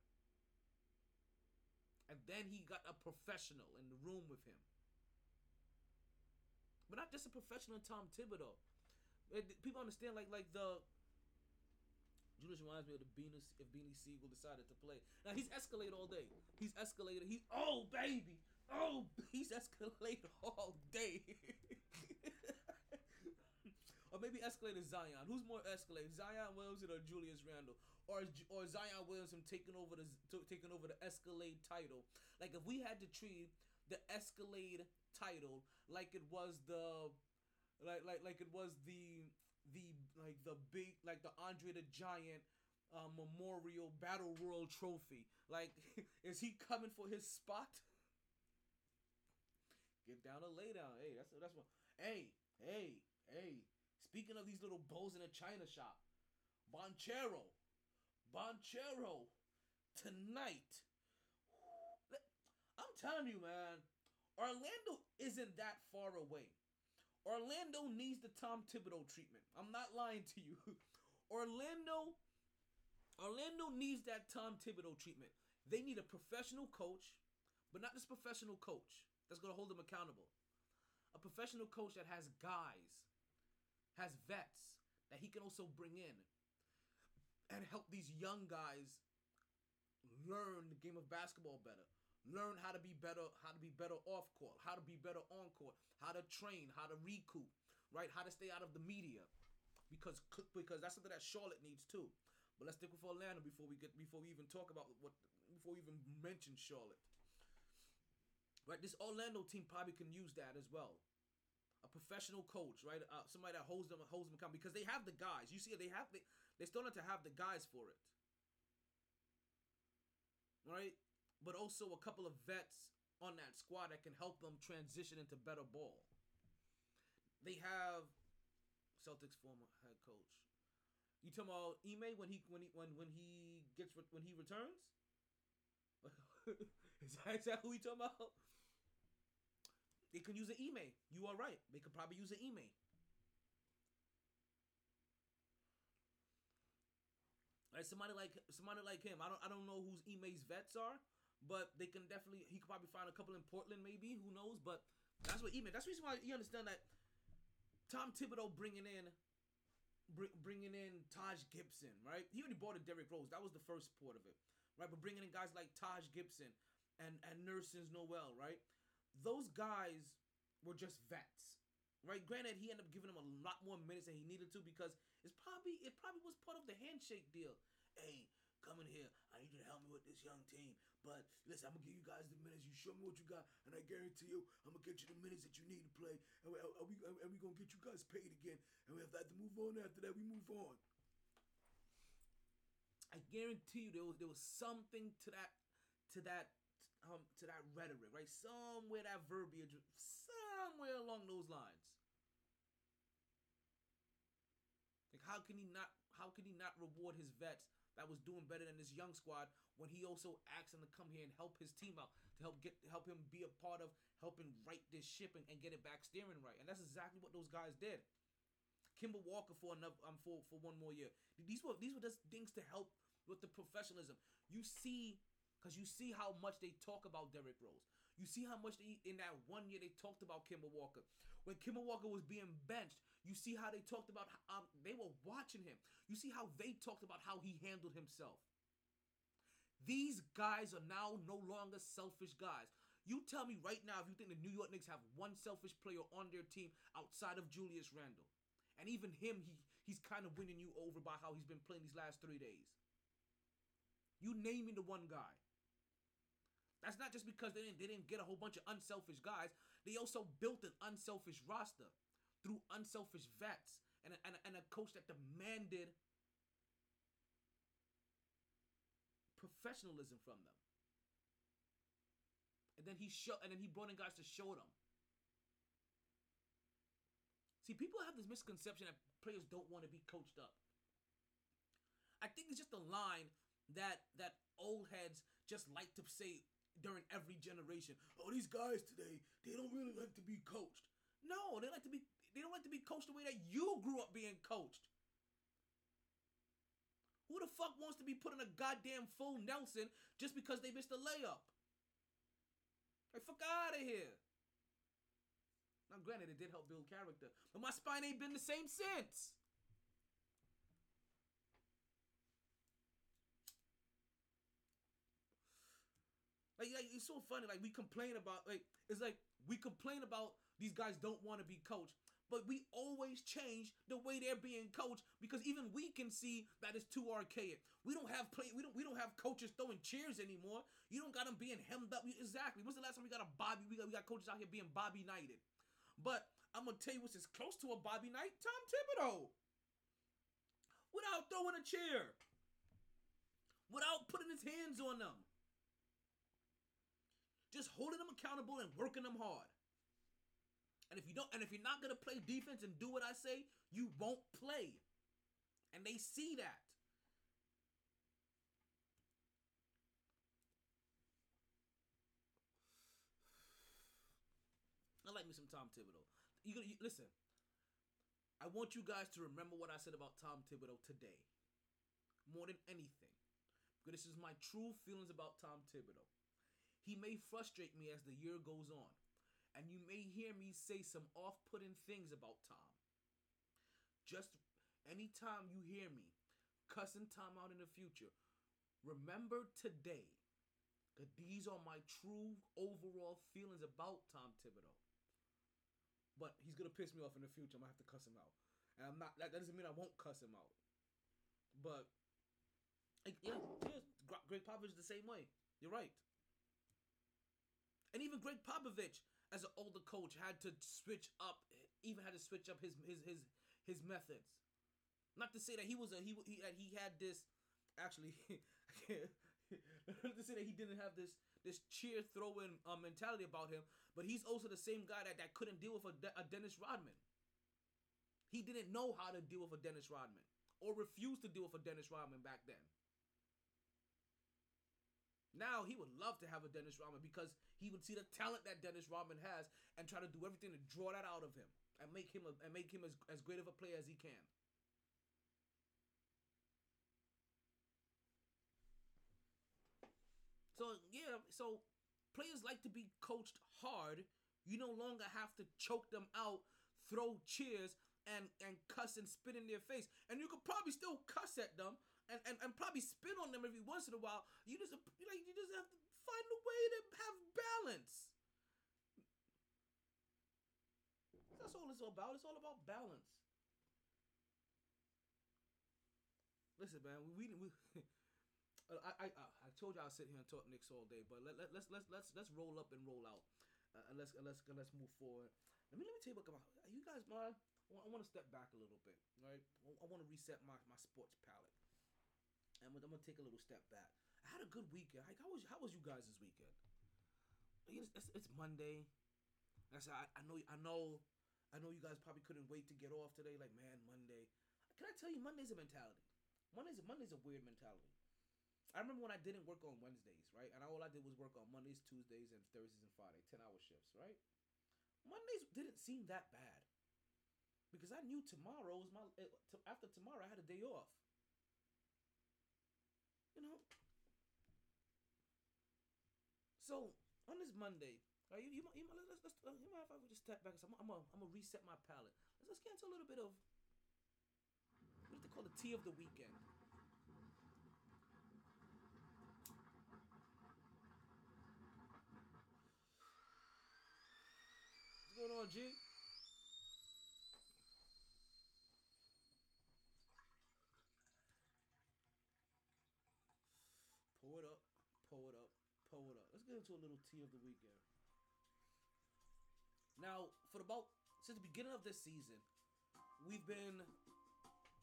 And then he got a professional in the room with him. But not just a professional Tom Thibodeau. People understand like like the Julius reminds me of the Venus if Beanie Sigel decided to play. Now he's escalated all day. He's escalated. He's oh baby. Oh, he's escalated all day. or maybe escalated Zion. Who's more escalated, Zion Williamson or Julius Randle, or or Zion Williamson taking over the taking over the Escalade title? Like if we had to treat the Escalade title like it was the like like like it was the the like the big like the Andre the Giant uh, Memorial Battle Royal Trophy. Like, is he coming for his spot? Get down or lay down. Hey, that's that's what. Hey, hey, hey. Speaking of these little bows in a china shop, Banchero, Banchero, tonight. I'm telling you, man, Orlando isn't that far away. Orlando needs the Tom Thibodeau treatment. I'm not lying to you. Orlando, Orlando needs that Tom Thibodeau treatment. They need a professional coach, but not just professional coach that's going to hold them accountable. A professional coach that has guys, has vets that he can also bring in and help these young guys learn the game of basketball better. Learn how to be better, how to be better off court, how to be better on court, how to train, how to recoup, right? How to stay out of the media, because because that's something that Charlotte needs too. But let's stick with Orlando before we get before we even talk about what before we even mention Charlotte. Right, this Orlando team probably can use that as well. A professional coach, right? Uh, somebody that holds them holds them accountable because they have the guys. You see, they have they they still need to have the guys for it, right? But also a couple of vets on that squad that can help them transition into better ball. They have Celtics former head coach. You talking about Ime when he when he when when he gets when he returns? is, that, is that who we talking about? They can use an Ime. You are right. They could probably use an Ime. Right, somebody like somebody like him. I don't I don't know whose emails vets are, but they can definitely he could probably find a couple in Portland maybe. Who knows? But that's what email. That's the reason why you understand that Tom Thibodeau bringing in bringing in Taj Gibson, right? He already bought a Derrick Rose. That was the first part of it, right? But bringing in guys like Taj Gibson, and and Nerlens Noel, right? Those guys were just vets, right? Granted, he ended up giving them a lot more minutes than he needed to because it's probably it probably was part of the handshake deal. Hey, come in here. I need you to help me with this young team. But listen, I'm gonna give you guys the minutes. You show me what you got, and I guarantee you, I'm gonna get you the minutes that you need to play. And we, and we, and we gonna get you guys paid again. And we have to move on. After that, we move on. I guarantee you, there was there was something to that to that um to that rhetoric, right? Somewhere that verbiage, somewhere along those lines. Like, how can he not? How can he not reward his vets that was doing better than this young squad when he also asked them to come here and help his team out to help get help him be a part of helping right this ship and, and get it back steering right. And that's exactly what those guys did. Kemba Walker for another um for, for one more year. These were these were just things to help with the professionalism. You see, because you see how much they talk about Derrick Rose. You see how much they in that one year they talked about Kemba Walker. When Kemba Walker was being benched, you see how they talked about um, they were watching him. You see how they talked about how he handled himself. These guys are now no longer selfish guys. You tell me right now if you think the New York Knicks have one selfish player on their team outside of Julius Randle. And even him, he he's kind of winning you over by how he's been playing these last three days. You name me the one guy. That's not just because they didn't they didn't get a whole bunch of unselfish guys. They also built an unselfish roster through unselfish vets and a, and a, and a coach that demanded professionalism from them. And then he show and then he brought in guys to show them. See, people have this misconception that players don't want to be coached up. I think it's just a line that that old heads just like to say during every generation. Oh, these guys today, they don't really like to be coached. No, they like to be they don't like to be coached the way that you grew up being coached. Who the fuck wants to be put in a goddamn full Nelson just because they missed a layup? Like fuck out of here. Now, granted, it did help build character, but my spine ain't been the same since. Like, like it's so funny. Like we complain about like it's like we complain about these guys don't want to be coached, but we always change the way they're being coached because even we can see that it's too archaic. We don't have play. We don't. We don't have coaches throwing cheers anymore. You don't got them being hemmed up. Exactly. When's the last time we got a Bobby? We got we got coaches out here being Bobby Knighted. But I'm gonna tell you what's as close to a Bobby Knight, Tom Thibodeau. Without throwing a chair. Without putting his hands on them. Just holding them accountable and working them hard. And if you don't, and if you're not gonna play defense and do what I say, you won't play. And they see that. I like me some Tom Thibodeau. You listen. I want you guys to remember what I said about Tom Thibodeau today, more than anything, because this is my true feelings about Tom Thibodeau. He may frustrate me as the year goes on, and you may hear me say some off-putting things about Tom. Just anytime you hear me cussing Tom out in the future, remember today that these are my true overall feelings about Tom Thibodeau but he's gonna piss me off in the future. I'm gonna have to cuss him out, and I'm not. That, doesn't mean I won't cuss him out, but like, yeah, yeah. Gregg Popovich is the same way. You're right. And even Gregg Popovich, as an older coach, had to switch up. Even had to switch up his his his his methods. Not to say that he was a he he that he had this. Actually, not to say that he didn't have this this cheer throwing uh, mentality about him, but he's also the same guy that, that couldn't deal with a, a Dennis Rodman. He didn't know how to deal with a Dennis Rodman or refused to deal with a Dennis Rodman back then. Now he would love to have a Dennis Rodman because he would see the talent that Dennis Rodman has and try to do everything to draw that out of him and make him a, and make him as, as great of a player as he can. So yeah, so players like to be coached hard. You no longer have to choke them out, throw cheers, and and cuss and spit in their face. And you could probably still cuss at them and, and, and probably spin on them every once in a while. You just like you just have to find a way to have balance. That's all it's about. It's all about balance. Listen, man, we we. Uh, I, I I told you I'll sit here and talk Knicks all day, but let, let, let's let's let's let's roll up and roll out, uh, and let's let's let's move forward. Let me let me tell you what. You guys, man, I want to step back a little bit, right? I want to reset my, my sports palette, and I'm gonna take a little step back. I had a good weekend. Like, how was how was you guys this weekend? It's, it's, it's Monday. I said I, I know I know I know you guys probably couldn't wait to get off today. Like, man, Monday. Can I tell you, Monday's a mentality. Monday's a, Monday's a weird mentality. I remember when I didn't work on Wednesdays, right? And all I did was work on Mondays, Tuesdays, and Thursdays and Friday, ten hour shifts, right? Mondays didn't seem that bad because I knew tomorrow was my eh, after tomorrow I had a day off. You know. So on this Monday, right, you, you, you, let's, let's, let's, you mind if I just step back? I'm, I'm, I'm gonna reset my palette. Let's, let's get into a little bit of what do they call the tea of the weekend. What's going on, G? Pull it up, pull it up, pull it up. Let's get into a little tea of the weekend. Now, for about since the beginning of this season, we've been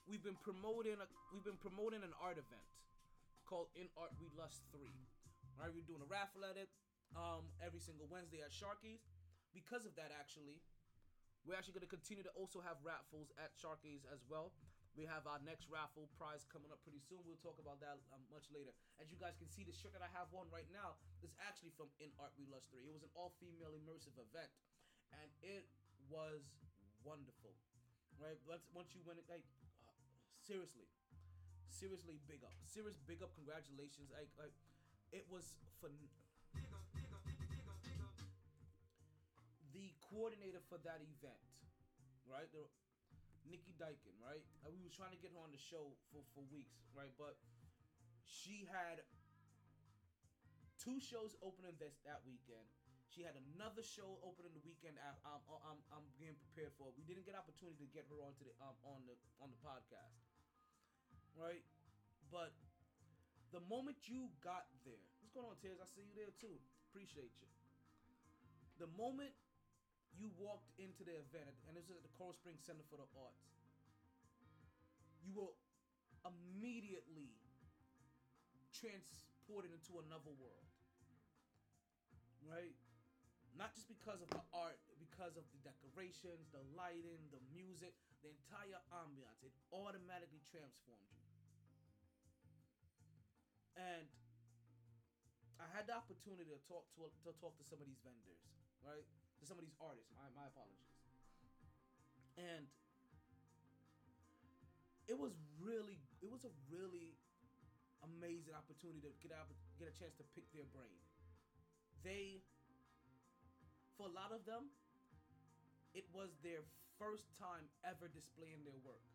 we've been promoting a, we've been promoting an art event called In Art We Lust Three. Right, we're doing a raffle at it um, every single Wednesday at Sharky's because of that, actually, we're actually going to continue to also have raffles at Sharky's as well. We have our next raffle prize coming up pretty soon. We'll talk about that um, much later. As you guys can see, the shirt that I have on right now is actually from In Art We Lust 3. It was an all female immersive event, and it was wonderful. Right? Once, once you win it, like, uh, seriously, seriously, big up. Serious big up. Congratulations. Like, like it was fun the coordinator for that event, right? The, Nikki Dyken, right? We was trying to get her on the show for, for weeks, right? But she had two shows opening this that weekend. She had another show opening the weekend. I, I'm, I'm, I'm getting prepared for. We didn't get opportunity to get her onto the um, on the on the podcast, right? But the moment you got there, what's going on, Tears? I see you there too. Appreciate you. The moment you walked into the event, and this is at the Coral Springs Center for the Arts. You were immediately transported into another world, right? Not just because of the art, because of the decorations, the lighting, the music, the entire ambiance. It automatically transformed you. And I had the opportunity to talk to to talk to some of these vendors, right? To some of these artists. My my apologies. And it was really it was a really amazing opportunity to get out get a chance to pick their brain. They for a lot of them it was their first time ever displaying their work.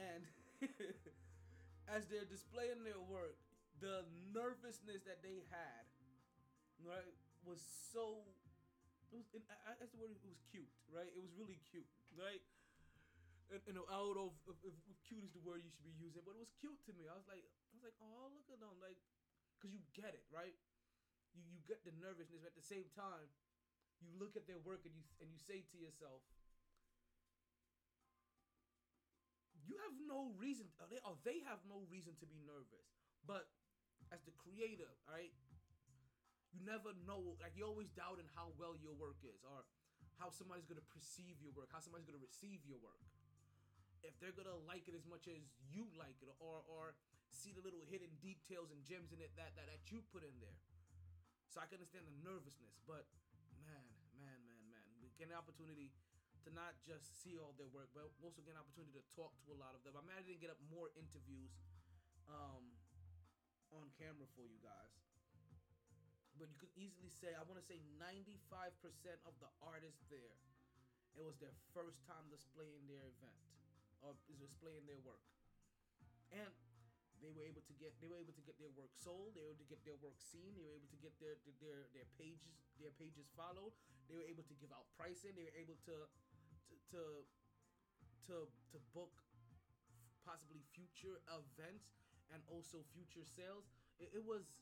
And as they're displaying their work, the nervousness that they had right was so it was, it, I, that's the word. It was cute, right? It was really cute, right? And, don't know if, if, if, cute is the word you should be using, but it was cute to me. I was like, I was like, oh, look at them, like, cause you get it, right? You you get the nervousness, but at the same time, you look at their work and you and you say to yourself, you have no reason. Or they, or they have no reason to be nervous, but as the creator, right? You never know. Like you're always doubting how well your work is, or how somebody's gonna perceive your work, how somebody's gonna receive your work. If they're gonna like it as much as you like it, or or see the little hidden details and gems in it that that, that you put in there. So I can understand the nervousness, but man, man, man, man, we get an opportunity to not just see all their work, but also get an opportunity to talk to a lot of them. I'm mad I didn't get up more interviews um, on camera for you guys but you could easily say I want to say 95% of the artists there it was their first time displaying their event or displaying their work and they were able to get they were able to get their work sold. They were able to get their work seen. They were able to get their their their pages their pages followed. They were able to give out pricing. They were able to to to to, to book possibly future events and also future sales. It, it was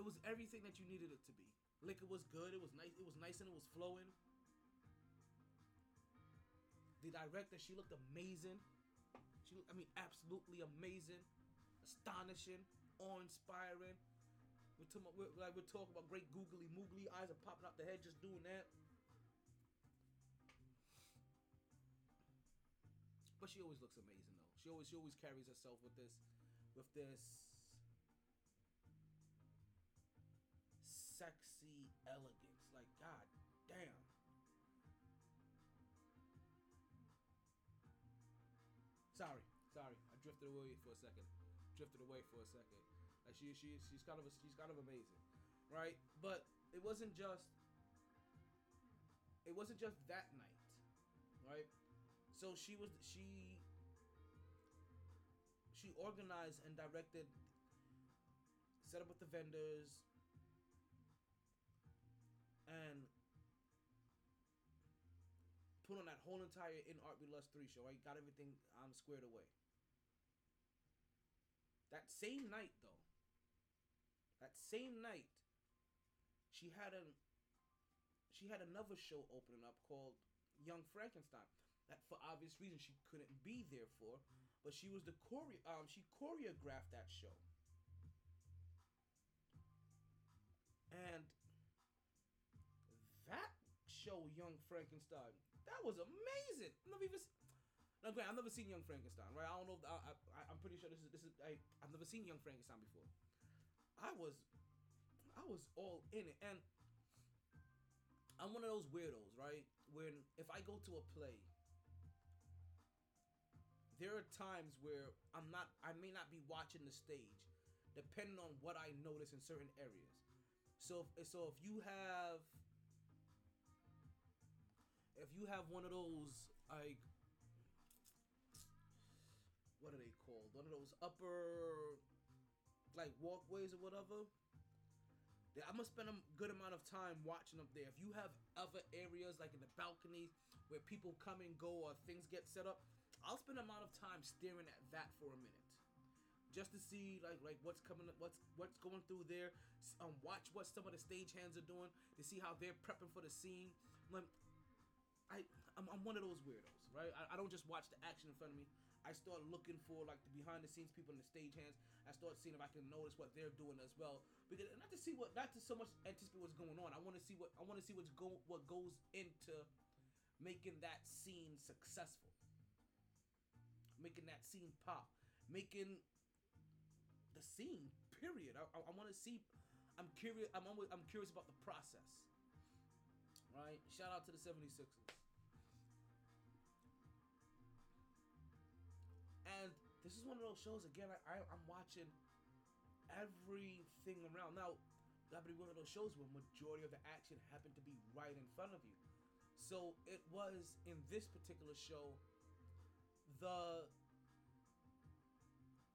it was everything that you needed it to be. Liquor was good. It was nice. It was nice and it was flowing. The director, she looked amazing. She, looked, I mean, absolutely amazing, astonishing, awe-inspiring. We're talking about, we're, like we're talking about great googly moogly eyes are popping out the head just doing that. But she always looks amazing though. She always she always carries herself with this with this sexy elegance. Like god damn. Sorry, sorry. I drifted away for a second. Drifted away for a second. Like she she she's kind of a, she's kind of amazing. Right? But it wasn't just it wasn't just that night. Right? So she was she she organized and directed set up with the vendors and put on that whole entire In Art We Lust 3 show. I got everything um, squared away. That same night though, that same night, she had an she had another show opening up called Young Frankenstein that for obvious reasons she couldn't be there for, but she was the chore um she choreographed that show. And show, Young Frankenstein, that was amazing. I've never even. Granted, I've never seen Young Frankenstein, right? I don't know. If, I, I, I'm pretty sure this is this is. I, I've never seen Young Frankenstein before. I was, I was all in it, and I'm one of those weirdos, right? When if I go to a play, there are times where I'm not. I may not be watching the stage, depending on what I notice in certain areas. So, so if you have if you have one of those like what are they called? One of those upper like walkways or whatever. I'm gonna spend a good amount of time watching up there. If you have other areas like in the balconies where people come and go or things get set up, I'll spend a amount of time staring at that for a minute, just to see like like what's coming, what's what's going through there. Um, watch what some of the stagehands are doing to see how they're prepping for the scene. Like, I I'm, I'm one of those weirdos, right? I, I don't just watch the action in front of me. I start looking for like the behind the scenes people in the stagehands. I start seeing if I can notice what they're doing as well. Because not to see what, not to so much anticipate what's going on. I want to see what I want to see what's go what goes into making that scene successful, making that scene pop, making the scene. Period. I, I, I want to see. I'm curious. I'm always, I'm curious about the process. Right. Shout out to the 76ers. This is one of those shows again. I, I I'm watching everything around. Now, that would be one of those shows where majority of the action happened to be right in front of you. So it was in this particular show the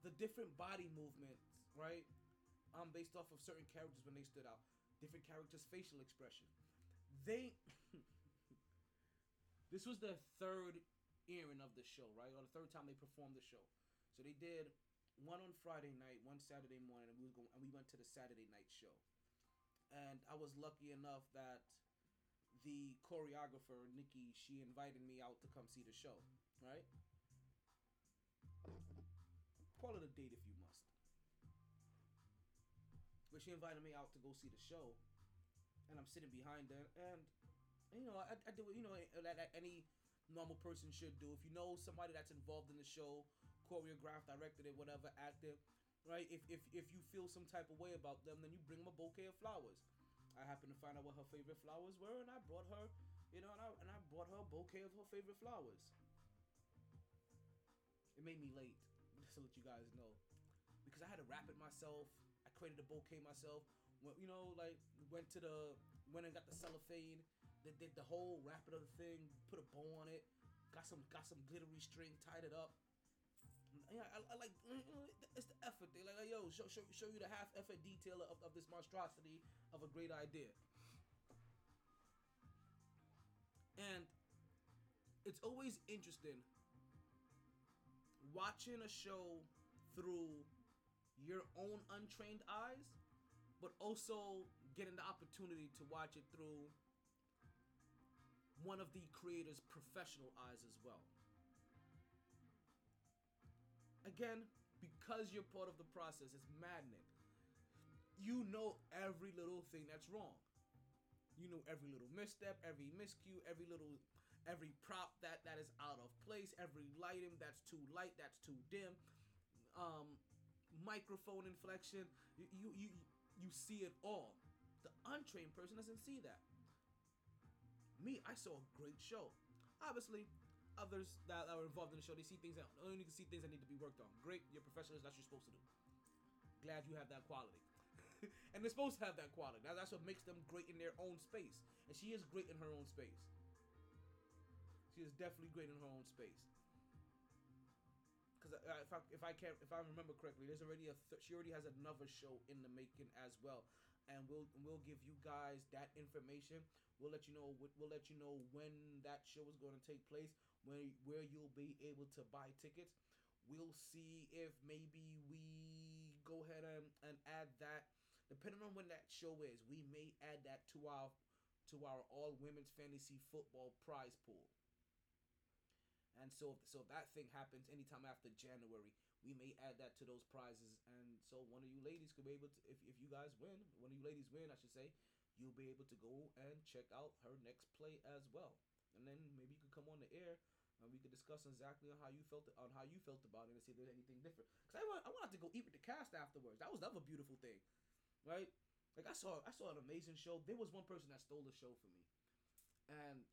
the different body movements, right? Um, based off of certain characters when they stood out, different characters' facial expression. They this was the third airing of the show, right? Or the third time they performed the show. So they did one on Friday night, one Saturday morning, and we was going, and we went to the Saturday night show. And I was lucky enough that the choreographer Nikki, she invited me out to come see the show, right? Call it a date if you must. But she invited me out to go see the show, and I'm sitting behind her, and you know, I, I do what you know that any normal person should do. If you know somebody that's involved in the show, choreographed, directed it, whatever, acted, right? If if if you feel some type of way about them, then you bring them a bouquet of flowers. I happened to find out what her favorite flowers were, and I brought her, you know, and I and I brought her a bouquet of her favorite flowers. It made me late, just to let you guys know, because I had to wrap it myself. I created a bouquet myself. Went, you know, like went to the went and got the cellophane. They did the whole wrap it of the thing. Put a bow on it. Got some got some glittery string. Tied it up. I, I like mm, mm, it's the effort. They like, like yo, show, show show you the half effort detail of, of this monstrosity of a great idea. And it's always interesting watching a show through your own untrained eyes, but also getting the opportunity to watch it through one of the creator's professional eyes as well. Again, because you're part of the process, it's maddening. You know every little thing that's wrong. You know every little misstep, every miscue, every little every prop that that is out of place, every lighting that's too light, that's too dim, um, microphone inflection. You you you, you see it all. The untrained person doesn't see that. Me, I saw a great show. Obviously, others that are involved in the show, they see things that only can see things that need to be worked on. Great, you're professionals. That's what you're supposed to do. Glad you have that quality. and they're supposed to have that quality. That, that's what makes them great in their own space. And she is great in her own space. She is definitely great in her own space. Because uh, if I if I can't if I remember correctly, there's already a th- she already has another show in the making as well, and we'll we'll give you guys that information. We'll let you know we'll let you know when that show is going to take place, where where you'll be able to buy tickets. We'll see if maybe we go ahead and, and add that depending on when that show is, we may add that to our to our all women's fantasy football prize pool. And so, so if that thing happens anytime after January, we may add that to those prizes. And so, one of you ladies could be able to, if, if you guys win, one of you ladies win, I should say, you'll be able to go and check out her next play as well. And then maybe you could come on the air and we could discuss exactly on how you felt on how you felt about it and see if there's anything different. Cause I want I wanted to go eat with the cast afterwards. That was another beautiful thing, right? Like I saw I saw an amazing show. There was one person that stole the show for me, and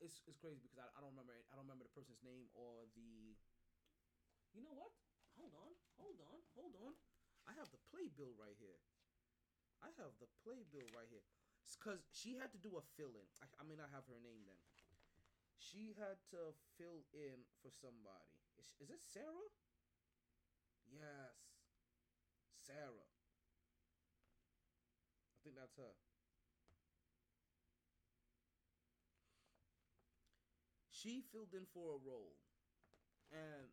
it's, it's crazy because I, I don't remember I don't remember the person's name or the. You know what? Hold on, hold on, hold on. I have the playbill right here. I have the playbill right here. Because she had to do a fill in. I, I may not have her name then. She had to fill in for somebody. Is, is it Sarah? Yes. Sarah. I think that's her. she filled in for a role and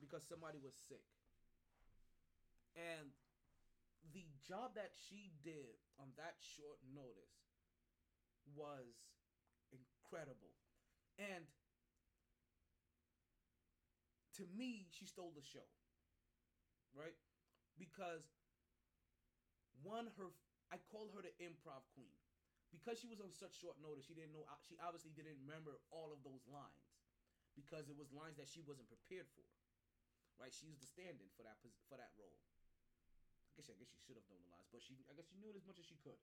because somebody was sick and the job that she did on that short notice was incredible and to me she stole the show right because one her i call her the improv queen because she was on such short notice, she didn't know. Uh, she obviously didn't remember all of those lines because it was lines that she wasn't prepared for. Right? She was the stand-in for that for that role. I guess I guess she should have known the lines, but she I guess she knew it as much as she could.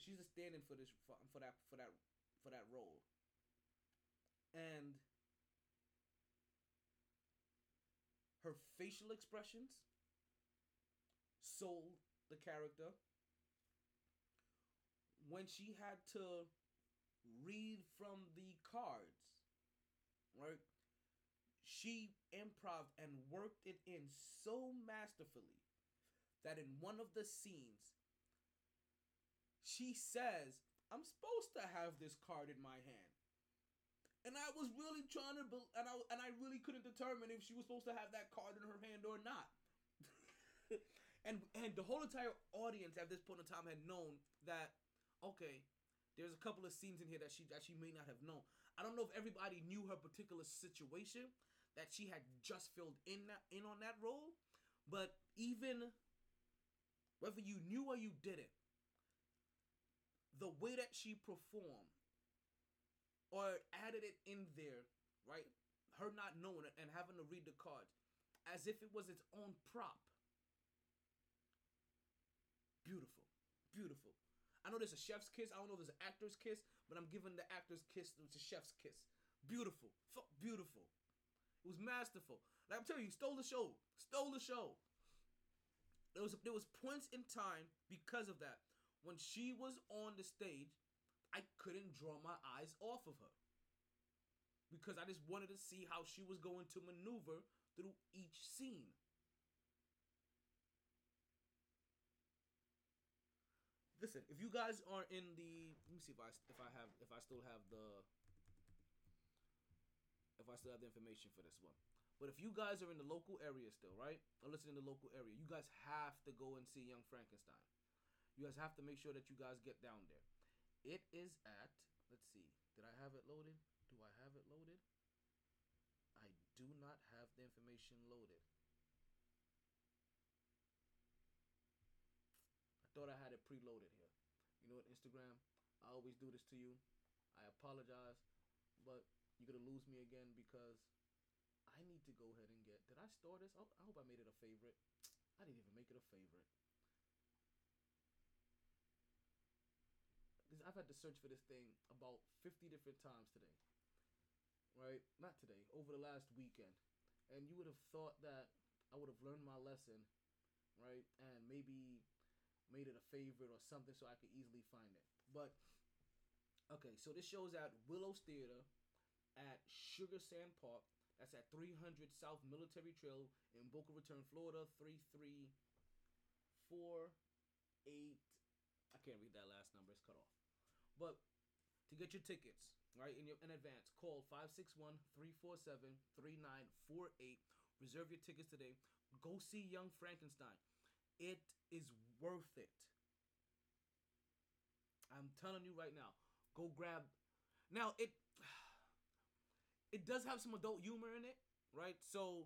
She's a stand-in for this for, for that for that for that role. And her facial expressions sold the character when she had to read from the cards, right? She improv and worked it in so masterfully that in one of the scenes, she says, I'm supposed to have this card in my hand. And I was really trying to, be- and I and I really couldn't determine if she was supposed to have that card in her hand or not. and and the whole entire audience at this point in time had known that okay, there's a couple of scenes in here that she that she may not have known. I don't know if everybody knew her particular situation that she had just filled in that in on that role, but even whether you knew or you didn't, the way that she performed or added it in there, right? Her not knowing it and having to read the cards as if it was its own prop. Beautiful. Beautiful. I know there's a chef's kiss. I don't know if there's an actor's kiss, but I'm giving the actor's kiss to the chef's kiss. Beautiful. Fuck beautiful. It was masterful. Like I'm telling you, stole the show. Stole the show. There was there was points in time because of that when she was on the stage, I couldn't draw my eyes off of her because I just wanted to see how she was going to maneuver through each scene. Listen, if you guys are in the, let me see if I if I have if I still have the if I still have the information for this one. But if you guys are in the local area still, right? Or listening in the local area, you guys have to go and see Young Frankenstein. You guys have to make sure that you guys get down there. It is at, let's see, did I have it loaded? Do I have it loaded? I do not have the information loaded. I thought I had it preloaded here. You know what, Instagram? I always do this to you. I apologize, but you're gonna lose me again because I need to go ahead and get. Did I store this? Oh, I hope I made it a favorite. I didn't even make it a favorite. This, I've had to search for this thing about 50 different times today. Right? Not today, over the last weekend. And you would have thought that I would have learned my lesson, right? And maybe made it a favorite or something so I could easily find it. But okay, so this shows at Willows Theater at Sugar Sand Park. That's at 300 South Military Trail in Boca Raton, Florida. 33488. I can't read that last number, it's cut off. But to get your tickets, right, in, your, in advance, call 561 347 3948. Reserve your tickets today. Go see Young Frankenstein. It is worth it. I'm telling you right now. Go grab. Now it it does have some adult humor in it, right? So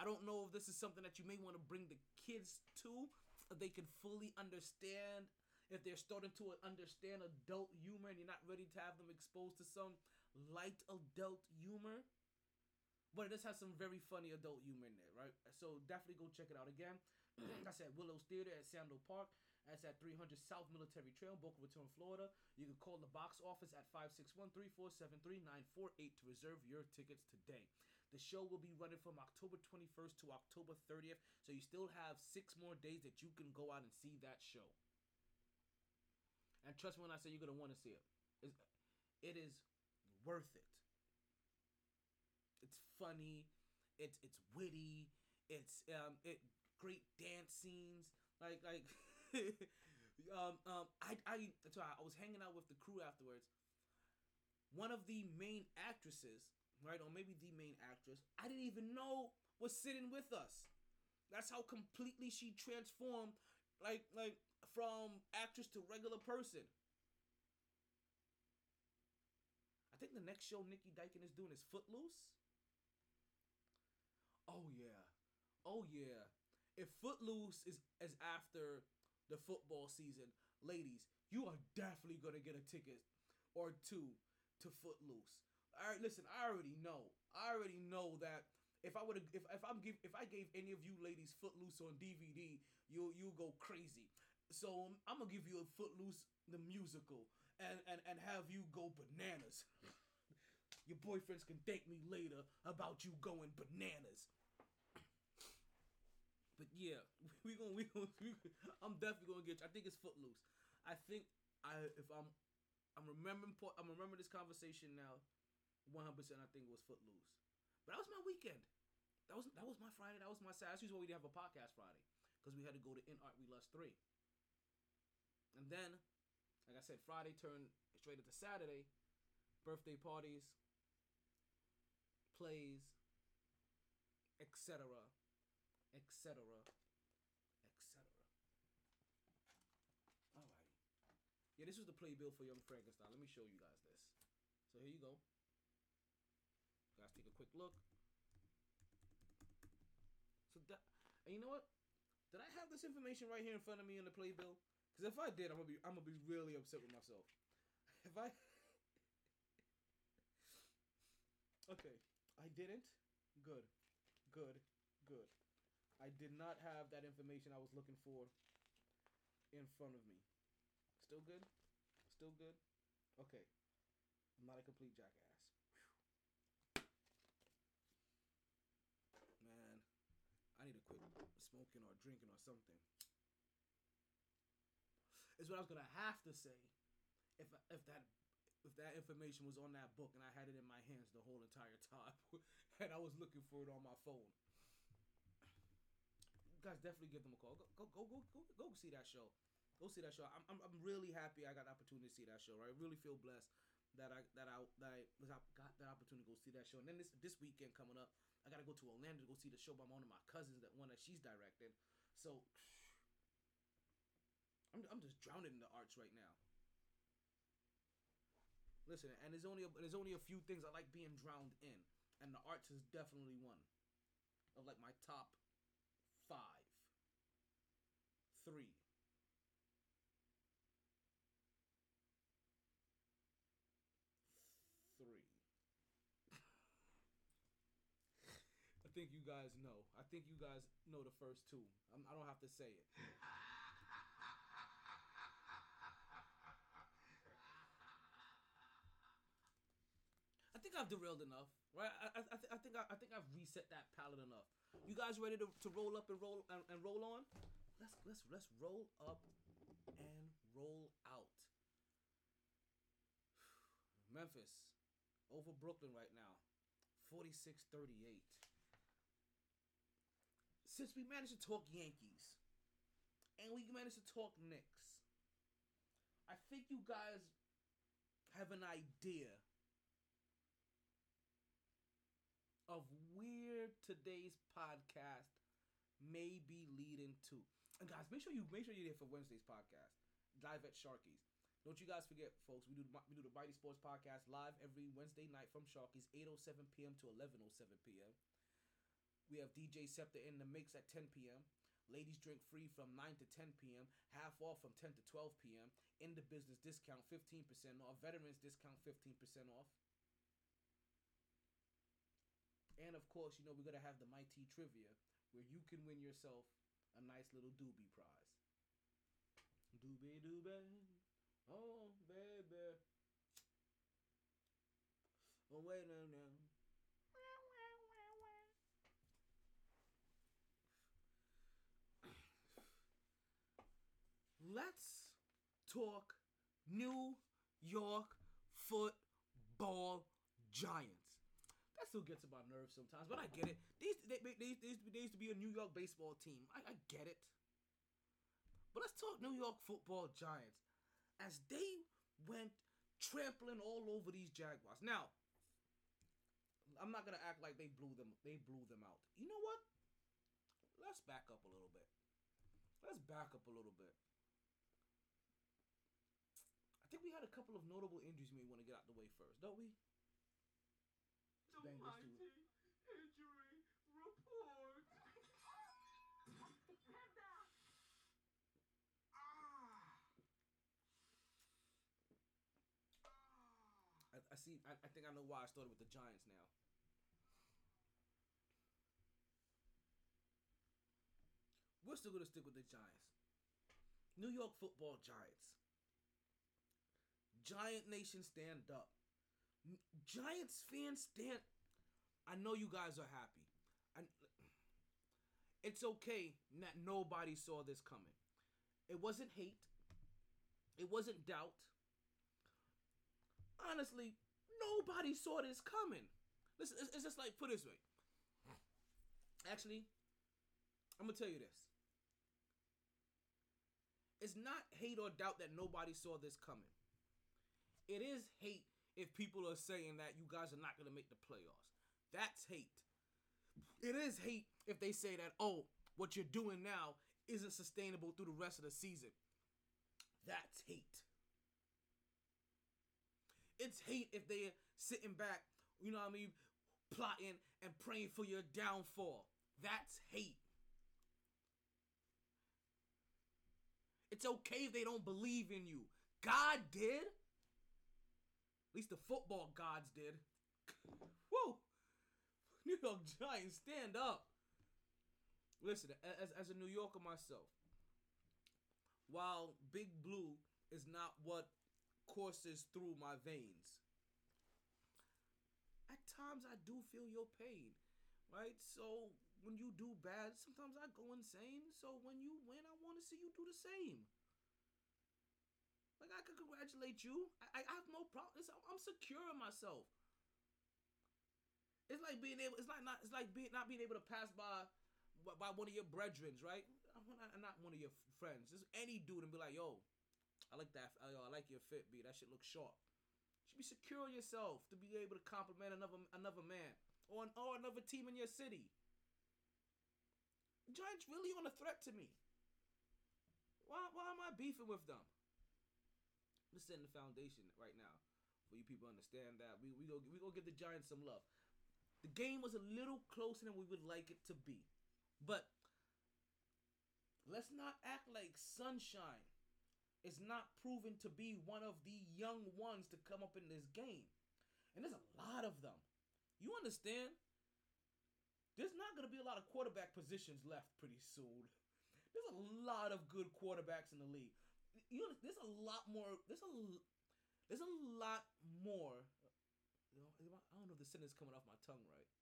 I don't know if this is something that you may want to bring the kids to, they can fully understand. If they're starting to understand adult humor and you're not ready to have them exposed to some light adult humor, but it does have some very funny adult humor in there, right? So definitely go check it out again. That's at Willows Theater at Sandal Park. That's at 300 South Military Trail, Boca Raton, Florida. You can call the box office at 561-347-3948 to reserve your tickets today. The show will be running from October 21st to October 30th, so you still have six more days that you can go out and see that show. And trust me when I say you're gonna want to see it. It's, it is worth it. It's funny. It's it's witty. It's um it great dance scenes. Like like um um I I so I was hanging out with the crew afterwards. One of the main actresses, right, or maybe the main actress, I didn't even know was sitting with us. That's how completely she transformed, like like from actress to regular person. I think the next show Nikki Dyken is doing is Footloose. Oh yeah. Oh yeah. If Footloose is as after the football season, ladies, you are definitely gonna get a ticket or two to Footloose. All right, listen, I already know. I already know that if I would if if I'm give if I gave any of you ladies Footloose on DVD, you you go crazy. So um, I'm gonna give you a Footloose the musical and and and have you go bananas. Your boyfriends can thank me later about you going bananas. But yeah, we gonna we gonna. I'm definitely gonna get. You. I think it's Footloose. I think I if I'm I'm remembering I'm remembering this conversation now. 100. percent I think it was Footloose. But that was my weekend. That was that was my Friday. That was my Saturday. That's why we didn't have a podcast Friday because we had to go to In Art We Lust three. And then, like I said, Friday turned straight into Saturday. Birthday parties, plays, etc., etc., etc. Alrighty. Yeah, this was the playbill for Young Frankenstein. Let me show you guys this. So here you go. You guys take a quick look. So that, and you know what? Did I have this information right here in front of me in the playbill? Because if I did, I'm gonna be I'm gonna be really upset with myself. If I Okay, I didn't. Good, good, good. I did not have that information I was looking for in front of me. Still good? Still good? Okay. I'm not a complete jackass. Man, I need to quit smoking or drinking or something. Is what I was gonna have to say if if that if that information was on that book and I had it in my hands the whole entire time and I was looking for it on my phone. guys definitely give them a call. Go go go go go, see that show. Go see that show. I'm, I'm I'm really happy I got the opportunity to see that show. Right? I really feel blessed that I that I that I, was, I got that opportunity to go see that show. And then this this weekend coming up, I gotta go to Orlando to go see the show by one of my cousins, that one that she's directing. So I'm I'm just drowning in the arts right now. Listen, and there's only a, there's only a few things I like being drowned in, and the arts is definitely one of like my top five, three. Three. I think you guys know. I think you guys know the first two. I'm, I don't have to say it. I think I've derailed enough, right? I, I, I, th- I think I, I think I've reset that palette enough. You guys ready to, to roll up and roll and, and roll on? Let's let's let's roll up and roll out. Memphis over Brooklyn right now, 46-38. Since we managed to talk Yankees and we managed to talk Knicks, I think you guys have an idea of where today's podcast may be leading to. And guys, make sure you make sure you're there for Wednesday's podcast. Live at Sharkies. Don't you guys forget, folks. We do we do the MyT Sports podcast live every Wednesday night from Sharkies, 8:07 p.m. to 11:07 p.m. We have DJ Scepter in the mix at 10 p.m. Ladies drink free from 9 to 10 p.m. Half off from 10 to 12 p.m. In the business discount 15% off. Veterans discount 15% off. And of course, you know, we're gonna have the MyT Trivia where you can win yourself a nice little doobie prize. Doobie doobie. Oh baby. Oh wait no no. Let's talk New York football giants. Still gets on my nerves sometimes, but I get it. These they, they, they, they, used to be, they used to be a New York baseball team. I, I get it. But let's talk New York football giants as they went trampling all over these Jaguars. Now, I'm not gonna act like they blew them. They blew them out. You know what? Let's back up a little bit. Let's back up a little bit. I think we had a couple of notable injuries we want to get out the way first, don't we? The Bang this mighty dude. injury report. Ah. I, I see. I, I think I know why I started with the Giants now. We're still gonna stick with the Giants. New York Football Giants. Giant Nation, stand up. Giants fans, stand. I know you guys are happy. It's okay that nobody saw this coming. It wasn't hate. It wasn't doubt honestly, nobody saw this coming. Listen, it's, it's just like put it this way. Actually, I'm gonna tell you this. It's not hate or doubt that nobody saw this coming. It is hate if people are saying that you guys are not gonna make the playoffs. That's hate. It is hate if they say that, oh, what you're doing now isn't sustainable through the rest of the season. That's hate. It's hate if they're sitting back, you know what I mean, plotting and praying for your downfall. That's hate. It's okay if they don't believe in you. God did. At least the football gods did. Whoa. New York Giants, stand up. Listen, as, as a New Yorker myself, while Big Blue is not what courses through my veins. At times I do feel your pain, right? So when you do bad, sometimes I go insane. So when you win, I want to see you do the same. Like I can congratulate you. I, I have no problem. I'm secure in myself. It's like being able. It's like not. It's like being not being able to pass by by one of your brethrens, right? Not, not one of your friends. Just any dude and be like, yo, I like that. uh, Yo, I like your fit, B. That shit looks sharp. You should be secure yourself to be able to compliment another another man or, an, or another team in your city. Giants really on a threat to me. Why, why am I beefing with them? I'm setting the foundation right now for you people understand that we we go we go give the Giants some love. The game was a little closer than we would like it to be, but let's not act like Sunshine is not proven to be one of the young ones to come up in this game, and there's a lot of them. You understand? There's not gonna be a lot of quarterback positions left pretty soon. There's a lot of good quarterbacks in the league. You there's a lot more. There's a there's a lot more. You know, am I I don't know if the sentence coming off my tongue right.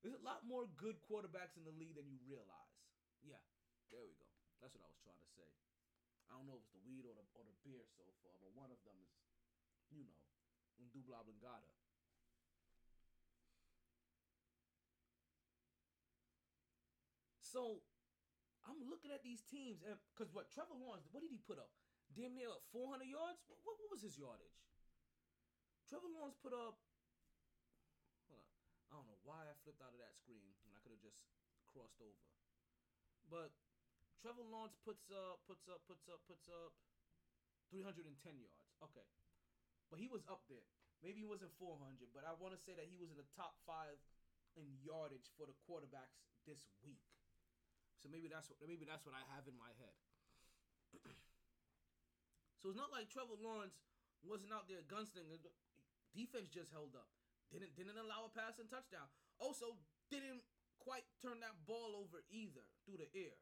There's a lot more good quarterbacks in the league than you realize. Yeah, there we go. That's what I was trying to say. I don't know if it's the weed or the or the beer so far, but one of them is, you know, Dubla Oblongata. So I'm looking at these teams, and because what Trevor Lawrence, what did he put up? Damn near 400 yards. What, what, what was his yardage? Trevor Lawrence put up. Hold on, I don't know why I flipped out of that screen when I could have just crossed over. But Trevor Lawrence puts up, puts up, puts up, puts up 310 yards. Okay, but he was up there. Maybe he wasn't 400, but I want to say that he was in the top five in yardage for the quarterbacks this week. So maybe that's what maybe that's what I have in my head. so it's not like Trevor Lawrence wasn't out there gunslinging. Defense just held up. Didn't didn't allow a pass and touchdown. Also didn't quite turn that ball over either through the air.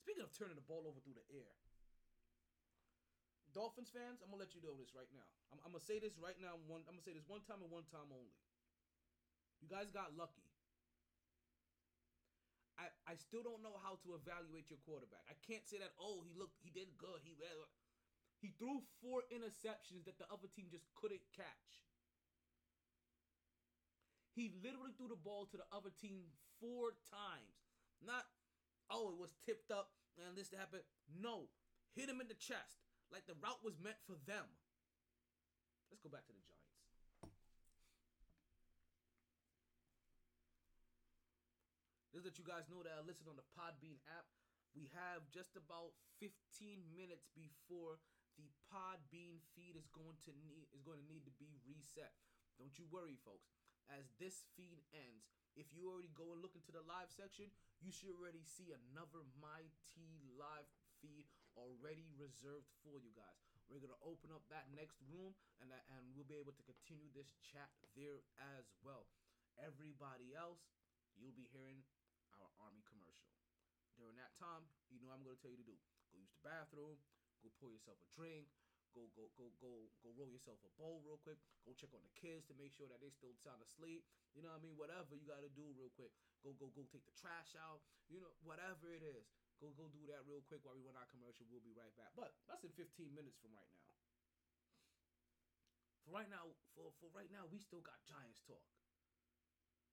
Speaking of turning the ball over through the air, Dolphins fans, I'm gonna let you know this right now. I'm, I'm gonna say this right now. One, I'm gonna say this one time and one time only. You guys got lucky. I, I still don't know how to evaluate your quarterback. I can't say that. Oh, he looked, he did good. He. He threw four interceptions that the other team just couldn't catch. He literally threw the ball to the other team four times. Not, oh, it was tipped up and this happened. No, hit him in the chest like the route was meant for them. Let's go back to the Giants. Just that you guys know that I listen on the Podbean app. We have just about 15 minutes before the Podbean feed is going to need is going to need to be reset. Don't you worry, folks. As this feed ends, if you already go and look into the live section, you should already see another My T live feed already reserved for you guys. We're gonna open up that next room, and that, and we'll be able to continue this chat there as well. Everybody else, you'll be hearing our army commercial. During that time, you know I'm gonna tell you to do. Go use the bathroom, go pour yourself a drink, go go go go go roll yourself a bowl real quick, go check on the kids to make sure that they still sound asleep. You know what I mean? Whatever you gotta do real quick. Go go go take the trash out. You know, whatever it is. Go go do that real quick while we run our commercial. We'll be right back. But that's in 15 minutes from right now. For right now, for, for right now, we still got Giants talk.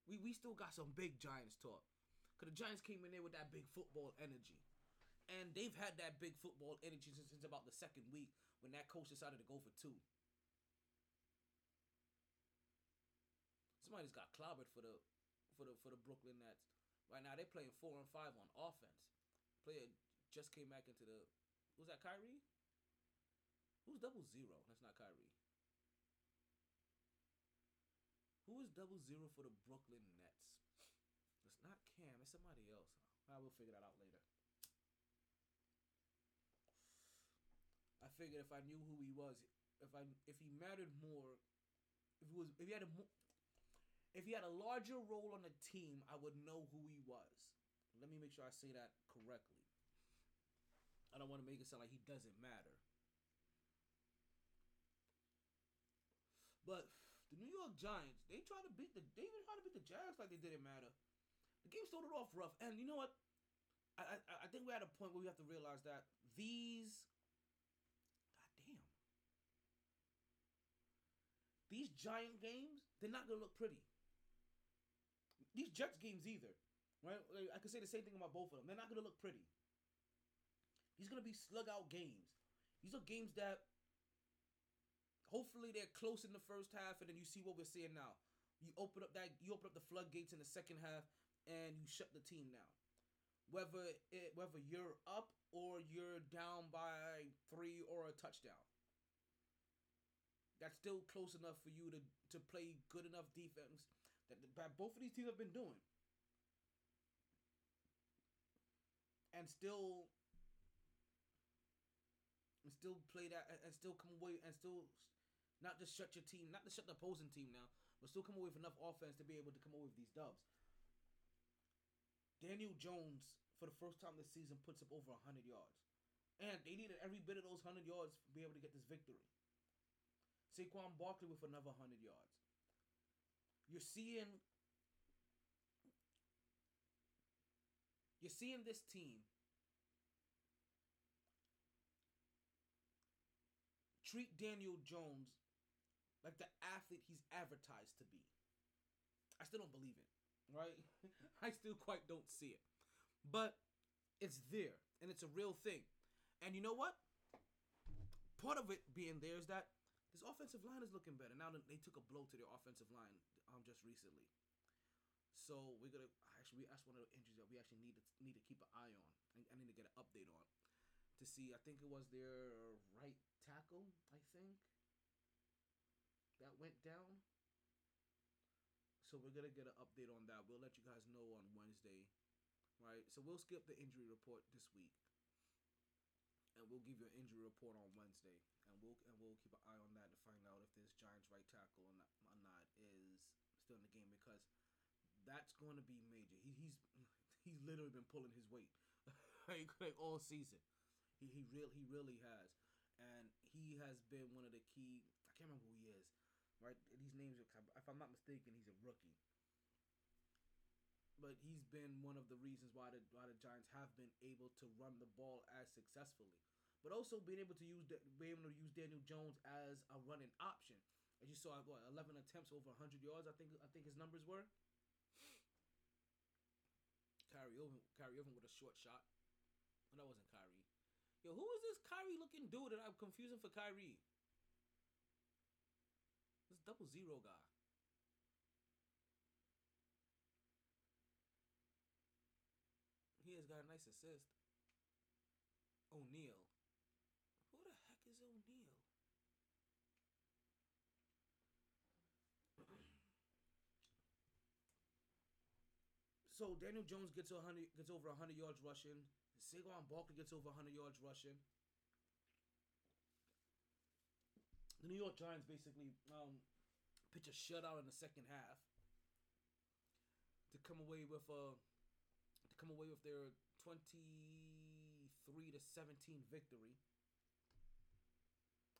We we still got some big Giants talk. Cause the Giants came in there with that big football energy. And they've had that big football energy since, since about the second week when that coach decided to go for two. Somebody's got clobbered for the for the for the Brooklyn Nets. Right now they're playing four and five on offense. Player just came back into the was that Kyrie? Who's double zero? That's not Kyrie. Who is double zero for the Brooklyn Nets? It's not Cam. It's somebody else. I will figure that out later. Figured if I knew who he was, if I if he mattered more, if he was if he had a if he had a larger role on the team, I would know who he was. Let me make sure I say that correctly. I don't want to make it sound like he doesn't matter. But the New York Giants, they try to beat the they even try to beat the Jags like they didn't matter. The game started off rough, and you know what? I I, I think we're at a point where we have to realize that these, God damn, these giant games they're not gonna look pretty. These Jets games either, right? Like, I could say the same thing about both of them. They're not gonna look pretty. These are gonna be slug out games. These are games that hopefully they're close in the first half, and then you see what we're seeing now. You open up that you open up the floodgates in the second half, and you shut the team down. Whether it whether you're up or you're down by three or a touchdown. That's still close enough for you to, to play good enough defense that, that both of these teams have been doing. And still and still play that and still come away and still not just shut your team, not to shut the opposing team now, but still come away with enough offense to be able to come away with these dubs. Daniel Jones, for the first time this season, puts up over 100 yards. And they needed every bit of those 100 yards to be able to get this victory. Saquon Barkley with another 100 yards. You're seeing you're seeing this team treat Daniel Jones like the athlete he's advertised to be. I still don't believe it, right? I still quite don't see it. But it's there and it's a real thing. And you know what? Part of it being there is that this offensive line is looking better. Now they took a blow to their offensive line um just recently. So we're gonna actually that's one of the injuries that we actually need to need to keep an eye on. I, I need to get an update on to see. I think it was their right tackle. I think that went down. So we're gonna get an update on that. We'll let you guys know on Wednesday, right? So we'll skip the injury report this week, and we'll give you an injury report on Wednesday, and we'll and we'll keep an eye on that to find out if this Giants right tackle or not, or not is still in the game because that's going to be major. He, he's he's literally been pulling his weight like, like all season. He he real he really has, and he has been one of the key. I can't remember who he is. Right, these names. are- If I'm not mistaken, he's a rookie. But he's been one of the reasons why the why the Giants have been able to run the ball as successfully, but also being able to use being able to use Daniel Jones as a running option. As you saw, what 11 attempts over 100 yards. I think I think his numbers were. Kyrie Irving, Kyrie Irving with a short shot. No, that wasn't Kyrie. Yo, who is this Kyrie looking dude that I'm confusing for Kyrie? This double zero guy. He has got a nice assist. O'Neale. Who the heck is O'Neale? So Daniel Jones gets 100, gets over 100 yards rushing. Saquon Barkley gets over 100 yards rushing. The New York Giants basically um, pitch a shutout in the second half to come away with a to come away with their 23 to 17 victory.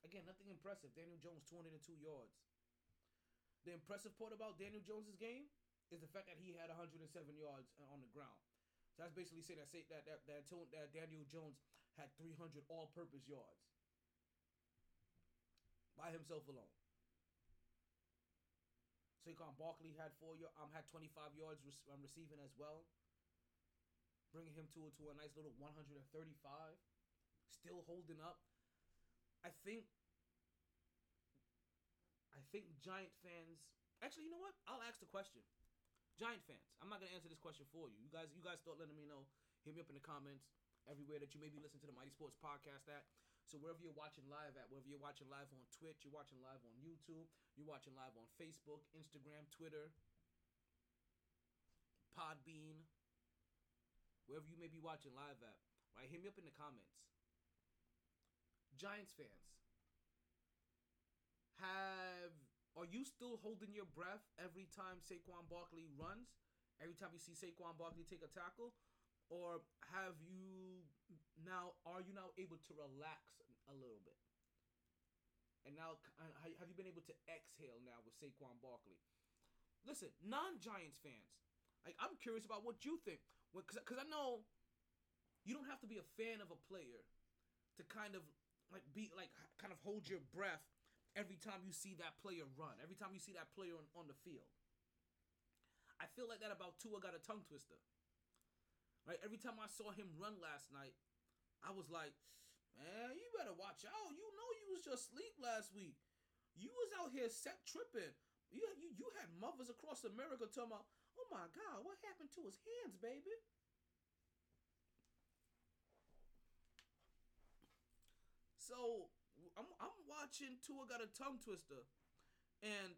Again, nothing impressive. Daniel Jones 202 yards. The impressive part about Daniel Jones's game is the fact that he had 107 yards on the ground. So that's basically saying that say that that that, that Daniel Jones had 300 all-purpose yards by himself alone. Saquon Barkley had four y- um had 25 yards um, receiving as well, bringing him to to a nice little 135. Still holding up. I think. I think Giant fans. Actually, you know what? I'll ask the question. Giant fans, I'm not gonna answer this question for you. You guys, you guys start letting me know. Hit me up in the comments everywhere that you maybe listen to the MyT Sports Podcast at. So wherever you're watching live at, whether you're watching live on Twitch, you're watching live on YouTube, you're watching live on Facebook, Instagram, Twitter, Podbean, wherever you may be watching live at, right? Hit me up in the comments. Giants fans, have are you still holding your breath every time Saquon Barkley runs? Every time you see Saquon Barkley take a tackle? Or have you now are you now able to relax a little bit? And now have you been able to exhale now with Saquon Barkley? Listen, non-Giants fans, like I'm curious about what you think because I know you don't have to be a fan of a player to kind of like be like kind of hold your breath every time you see that player run, every time you see that player on, on the field. I feel like that about Tua got a tongue twister. Right? Every time I saw him run last night, I was like, man, you better watch out. You know you was just asleep last week. You was out here set tripping. You, you, you had mothers across America talking about, oh my God, what happened to his hands, baby? So I'm I'm watching Tua got a tongue twister, and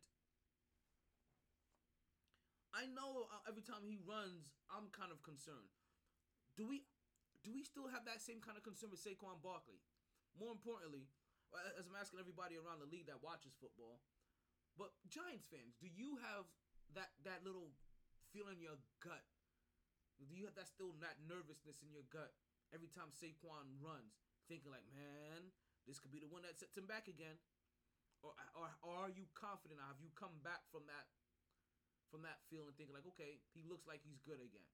I know uh, every time he runs, I'm kind of concerned. Do we do we still have that same kind of concern with Saquon Barkley? More importantly, as I'm asking everybody around the league that watches football, but Giants fans, do you have that that little feeling in your gut? Do you have that still that nervousness in your gut every time Saquon runs, thinking like, man, this could be the one that sets him back again? Or, or, or are you confident? Have you come back from that from that feeling, thinking like, okay, he looks like he's good again?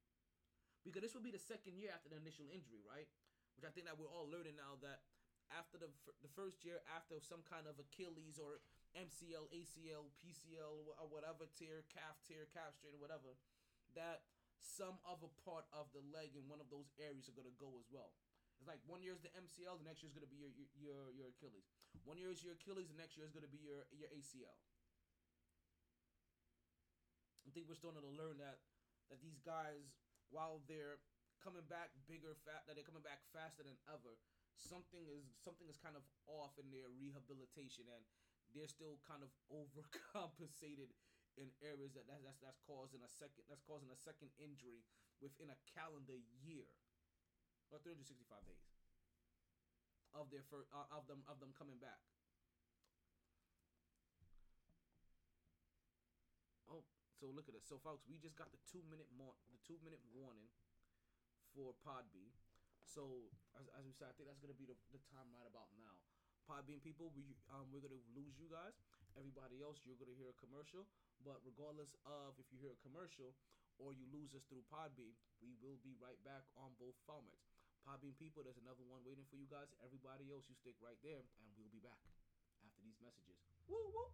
Because this will be the second year after the initial injury, right? Which I think that we're all learning now that after the the first year after some kind of Achilles or MCL, ACL, PCL, or whatever tear, calf tear, calf strain, or whatever, that some other part of the leg in one of those areas are gonna go as well. Like one year is the MCL, the next year is gonna be your your your Achilles. One year is your Achilles, the next year is gonna be your your ACL. I think we're starting to learn that that these guys, while they're coming back bigger, fat, that they're coming back faster than ever, something is something is kind of off in their rehabilitation, and they're still kind of overcompensated in areas that that's that's, that's causing a second that's causing a second injury within a calendar year or 365 days of their first uh, of them of them coming back. Oh, so look at this. So folks, we just got the two minute more the two minute warning for Podbean. So as, as we said, I think that's gonna be the, the time right about now. Podbean people, we um we're gonna lose you guys. Everybody else, you're gonna hear a commercial. But regardless of if you hear a commercial or you lose us through Podbean, we will be right back on both formats. Podbean people, there's another one waiting for you guys. Everybody else, you stick right there, and we'll be back after these messages. Woo woo.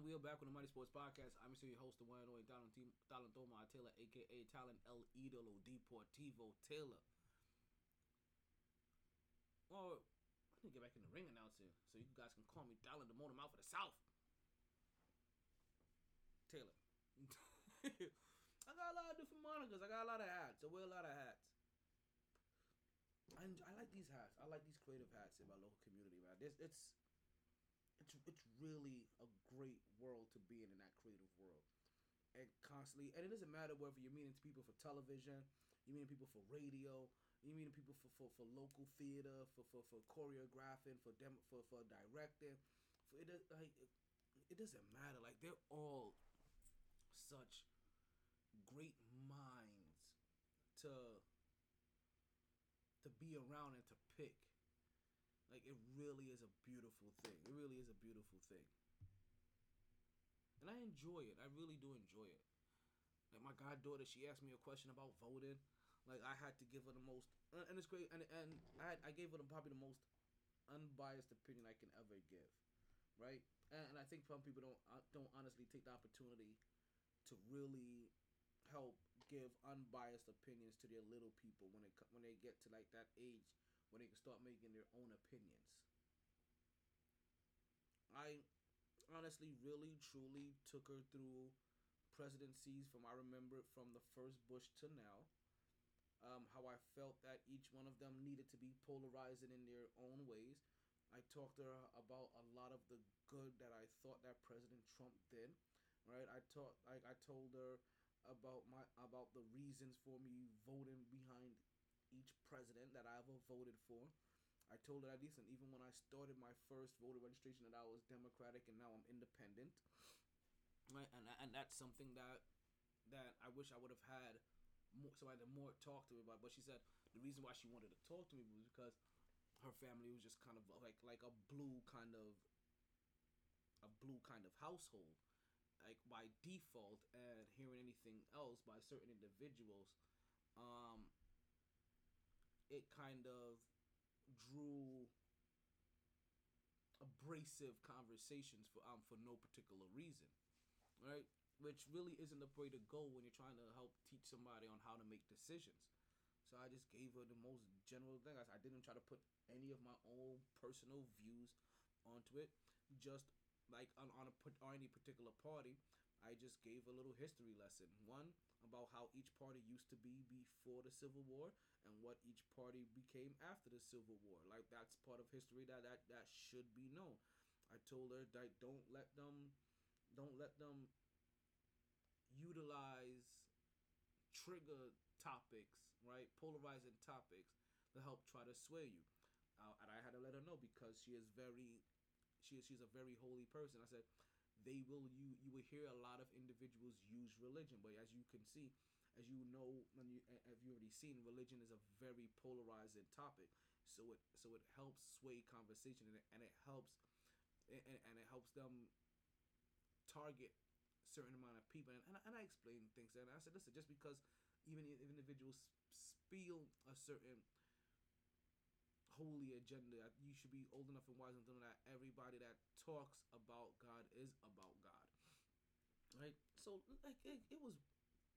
We are back with the MyT Sports Podcast. I'm your host, the one and only Talent Talentoma Taylor, aka Talent El Idolo Deportivo Taylor. Oh, well, I need to get back in the ring announcing so you guys can call me Talent the Motor Mouth of the South. Taylor. I got a lot of different monikers. I got a lot of hats. I wear a lot of hats. I, enjoy, I like these hats. I like these creative hats in my local community, man. This it's it's it's really a great world to be in in that creative world, and constantly. And it doesn't matter whether you're meeting people for television, you're meeting people for radio, you're meeting people for, for, for local theater, for, for, for choreographing, for dem for for directing. For it like it, it doesn't matter. Like they're all such great minds to to be around and to pick. Like it really is a beautiful thing. It really is a beautiful thing. And I enjoy it. I really do enjoy it. Like my goddaughter, she asked me a question about voting. Like I had to give her the most, and it's great. And and I had, I gave her probably the most unbiased opinion I can ever give, right? And, and I think some people don't uh, don't honestly take the opportunity to really help give unbiased opinions to their little people when it when they get to like that age when they can start making their own opinions. I honestly really truly took her through presidencies from I remember it from the first Bush to now. Um, how I felt that each one of them needed to be polarizing in their own ways. I talked to her about a lot of the good that I thought that President Trump did. Right, I taught, I, I told her about my about the reasons for me voting behind each president that I ever voted for. I told her that listen, even when I started my first voter registration, that I was Democratic and now I'm independent. And and that's something that that I wish I would have had more somebody to more talk to me about. But she said the reason why she wanted to talk to me was because her family was just kind of like like a blue kind of a blue kind of household like by default and hearing anything else by certain individuals um it kind of drew abrasive conversations for um for no particular reason right which really isn't the way to go when you're trying to help teach somebody on how to make decisions so I just gave her the most general thing. I, I didn't try to put any of my own personal views onto it. Just like on, on a on any particular party, I just gave a little history lesson. One about how each party used to be before the Civil War and what each party became after the Civil War. Like that's part of history that that, that should be known. I told her that don't let them don't let them utilize trigger topics, right? Polarizing topics to help try to sway you. Uh, and I had to let her know because she is very, she she's a very holy person. I said, they will you you will hear a lot of individuals use religion, but as you can see, as you know, and you have you already seen, religion is a very polarizing topic. So it so it helps sway conversation and it, and it helps and, and it helps them target certain amount of people and, and, I, and I explained things and I said listen just because even if individuals spiel a certain holy agenda. You should be old enough and wise enough to know that everybody that talks about God is about God. Right? So like it, it was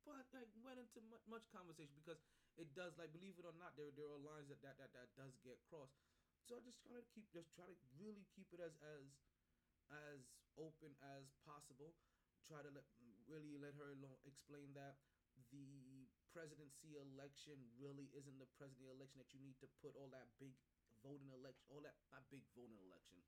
but like went into much, much conversation because it does like believe it or not there there are lines that that that, that does get crossed. So I just try to keep just try to really keep it as as as open as possible. Try to let really let her alone explain that the presidency election really isn't the presidency election that you need to put all that big voting election, all that not big voting election,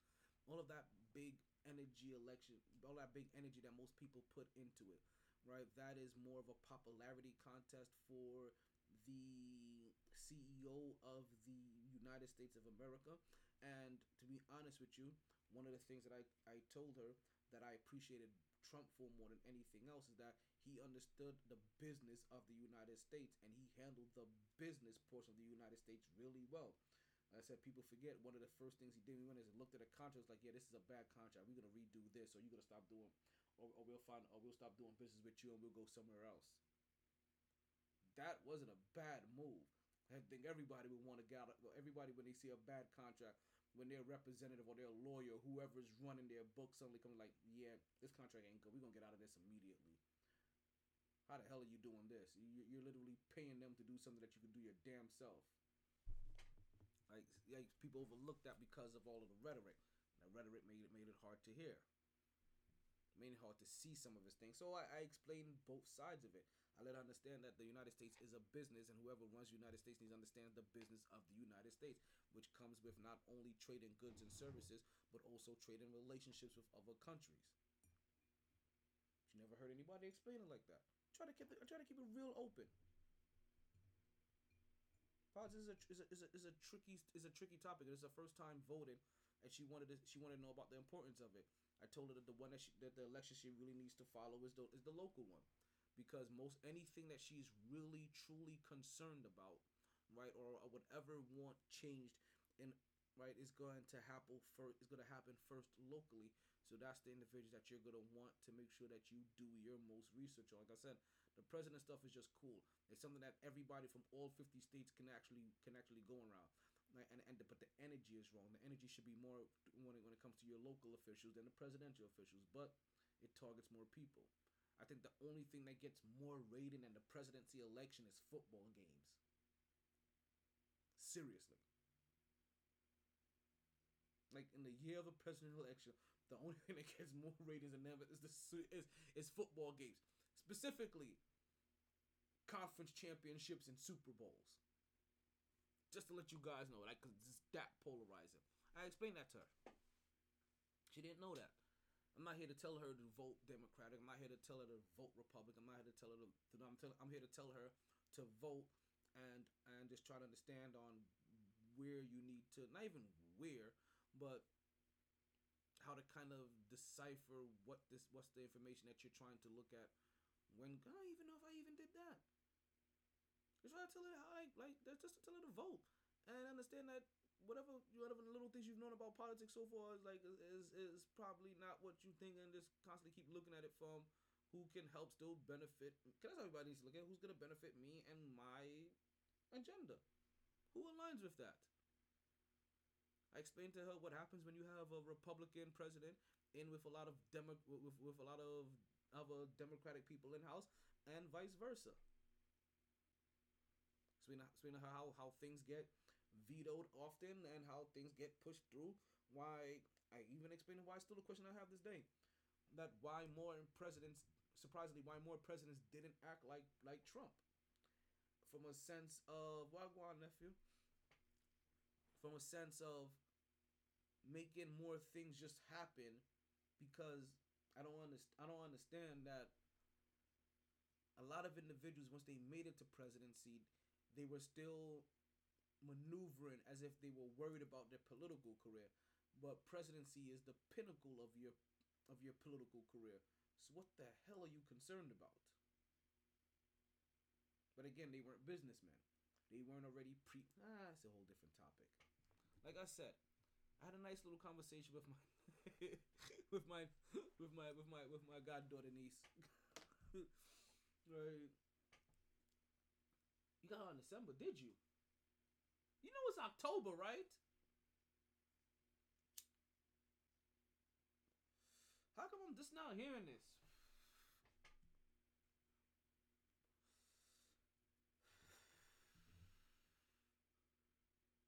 all of that big energy election, all that big energy that most people put into it, right? That is more of a popularity contest for the CEO of the United States of America. And to be honest with you, one of the things that I, I told her that I appreciated Trump for more than anything else is that he understood the business of the United States and he handled the business portion of the United States really well. I said people forget one of the first things he did. We went is looked at a contract. Was like, yeah, this is a bad contract. We're gonna redo this, or you're gonna stop doing, or, or we'll find, or we'll stop doing business with you, and we'll go somewhere else. That wasn't a bad move. I think everybody would want to get. Everybody when they see a bad contract, when their representative or their lawyer, whoever's running their book, suddenly comes like, yeah, this contract ain't good. We're gonna get out of this immediately. How the hell are you doing this? You're literally paying them to do something that you can do your damn self. Like, like people overlooked that because of all of the rhetoric. The rhetoric made it made it hard to hear. Made it hard to see some of his things. So I, I explained both sides of it. I let her understand that the United States is a business, and whoever runs the United States needs to understand the business of the United States, which comes with not only trading goods and services, but also trading relationships with other countries. You never heard anybody explain it like that. Try to keep it. Try to keep it real open. Politics is a, is a, is a, is a tricky is a tricky topic. It's her first time voting, and she wanted to she wanted to know about the importance of it. I told her that the one that she, that the election she really needs to follow is the is the local one, because most anything that she's really truly concerned about, right, or, or whatever want changed, in right is going to happen first is going to happen first locally. So that's the individuals that you're going to want to make sure that you do your most research on. Like I said, the president stuff is just cool. It's something that everybody from all 50 states can actually can actually go around. And and but the energy is wrong. The energy should be more when it, when it comes to your local officials than the presidential officials. But it targets more people. I think the only thing that gets more rating than the presidency election is football games. Seriously. Like in the year of a presidential election, the only thing that gets more ratings than them is the is is football games, specifically conference championships and Super Bowls. Just to let you guys know, like, cause it's that polarizing. I explained that to her. She didn't know that. I'm not here to tell her to vote Democratic. I'm not here to tell her to vote Republican. I'm not here to tell her to. to I'm, tell, I'm here to tell her to vote and and just try to understand on where you need to not even where, but how to kind of decipher what this what's the information that you're trying to look at. When I don't even know if I even did that. Just try to tell her how like like just tell her to vote and understand that whatever whatever little things you've known about politics so far is like is is, probably not what you think and just constantly keep looking at it from who can help still benefit because that's how everybody needs to look at who's gonna benefit me and my agenda. Who aligns with that? I explained to her what happens when you have a Republican president in with a lot of demo with, with a lot of other Democratic people in house and vice versa. Explain, explain to her how, how things get vetoed often and how things get pushed through. Why I even explained why it's still a question I have this day. That why more presidents surprisingly why more presidents didn't act like like Trump. From a sense of well go on nephew. From a sense of making more things just happen because I don't I don't understand that a lot of individuals once they made it to presidency they were still maneuvering as if they were worried about their political career. But presidency is the pinnacle of your of your political career. So what the hell are you concerned about? But again, they weren't businessmen. They weren't already pre. Ah, it's a whole different topic. Like I said, I had a nice little conversation with my with my with my with my with my goddaughter niece. right. You got her in December, did you? You know it's October, right? How come I'm just now hearing this?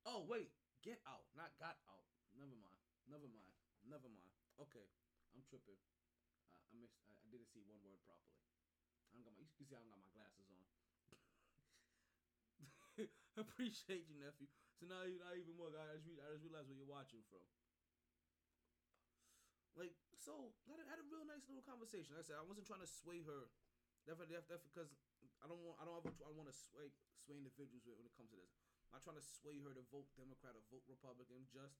Oh wait, get out, not got out. Never mind. Never mind. Never mind. Okay, I'm tripping. Uh, I missed. I, I didn't see one word properly. I don't got my. You can see, I don't got my glasses on. Appreciate you, nephew. So now you not even more. I just, I just realized where you're watching from. Like so, I had, a, had a real nice little conversation. Like I said I wasn't trying to sway her. Definitely, definitely, because I don't want. I don't ever. I want to sway sway individuals when it comes to this. I'm not trying to sway her to vote Democrat or vote Republican. Just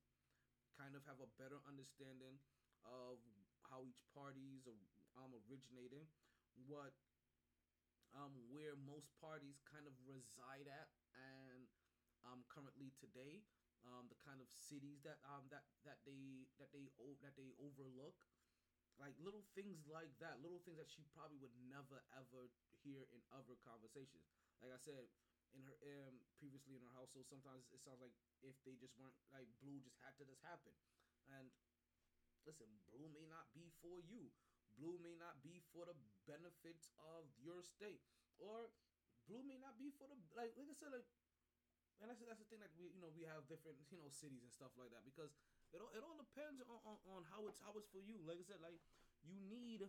kind of have a better understanding of how each party's um originating, what um where most parties kind of reside at, and um currently today, um the kind of cities that um that that they that they that they overlook, like little things like that, little things that she probably would never ever hear in other conversations. Like I said, in her um previously in her household, sometimes it sounds like if they just weren't like blue just had to just happen. And listen, blue may not be for you. Blue may not be for the benefits of your state, or blue may not be for the like. Like I said, like, and that's that's the thing that we you know we have different you know cities and stuff like that because it all it all depends on, on, on how it's how it's for you. Like I said, like you need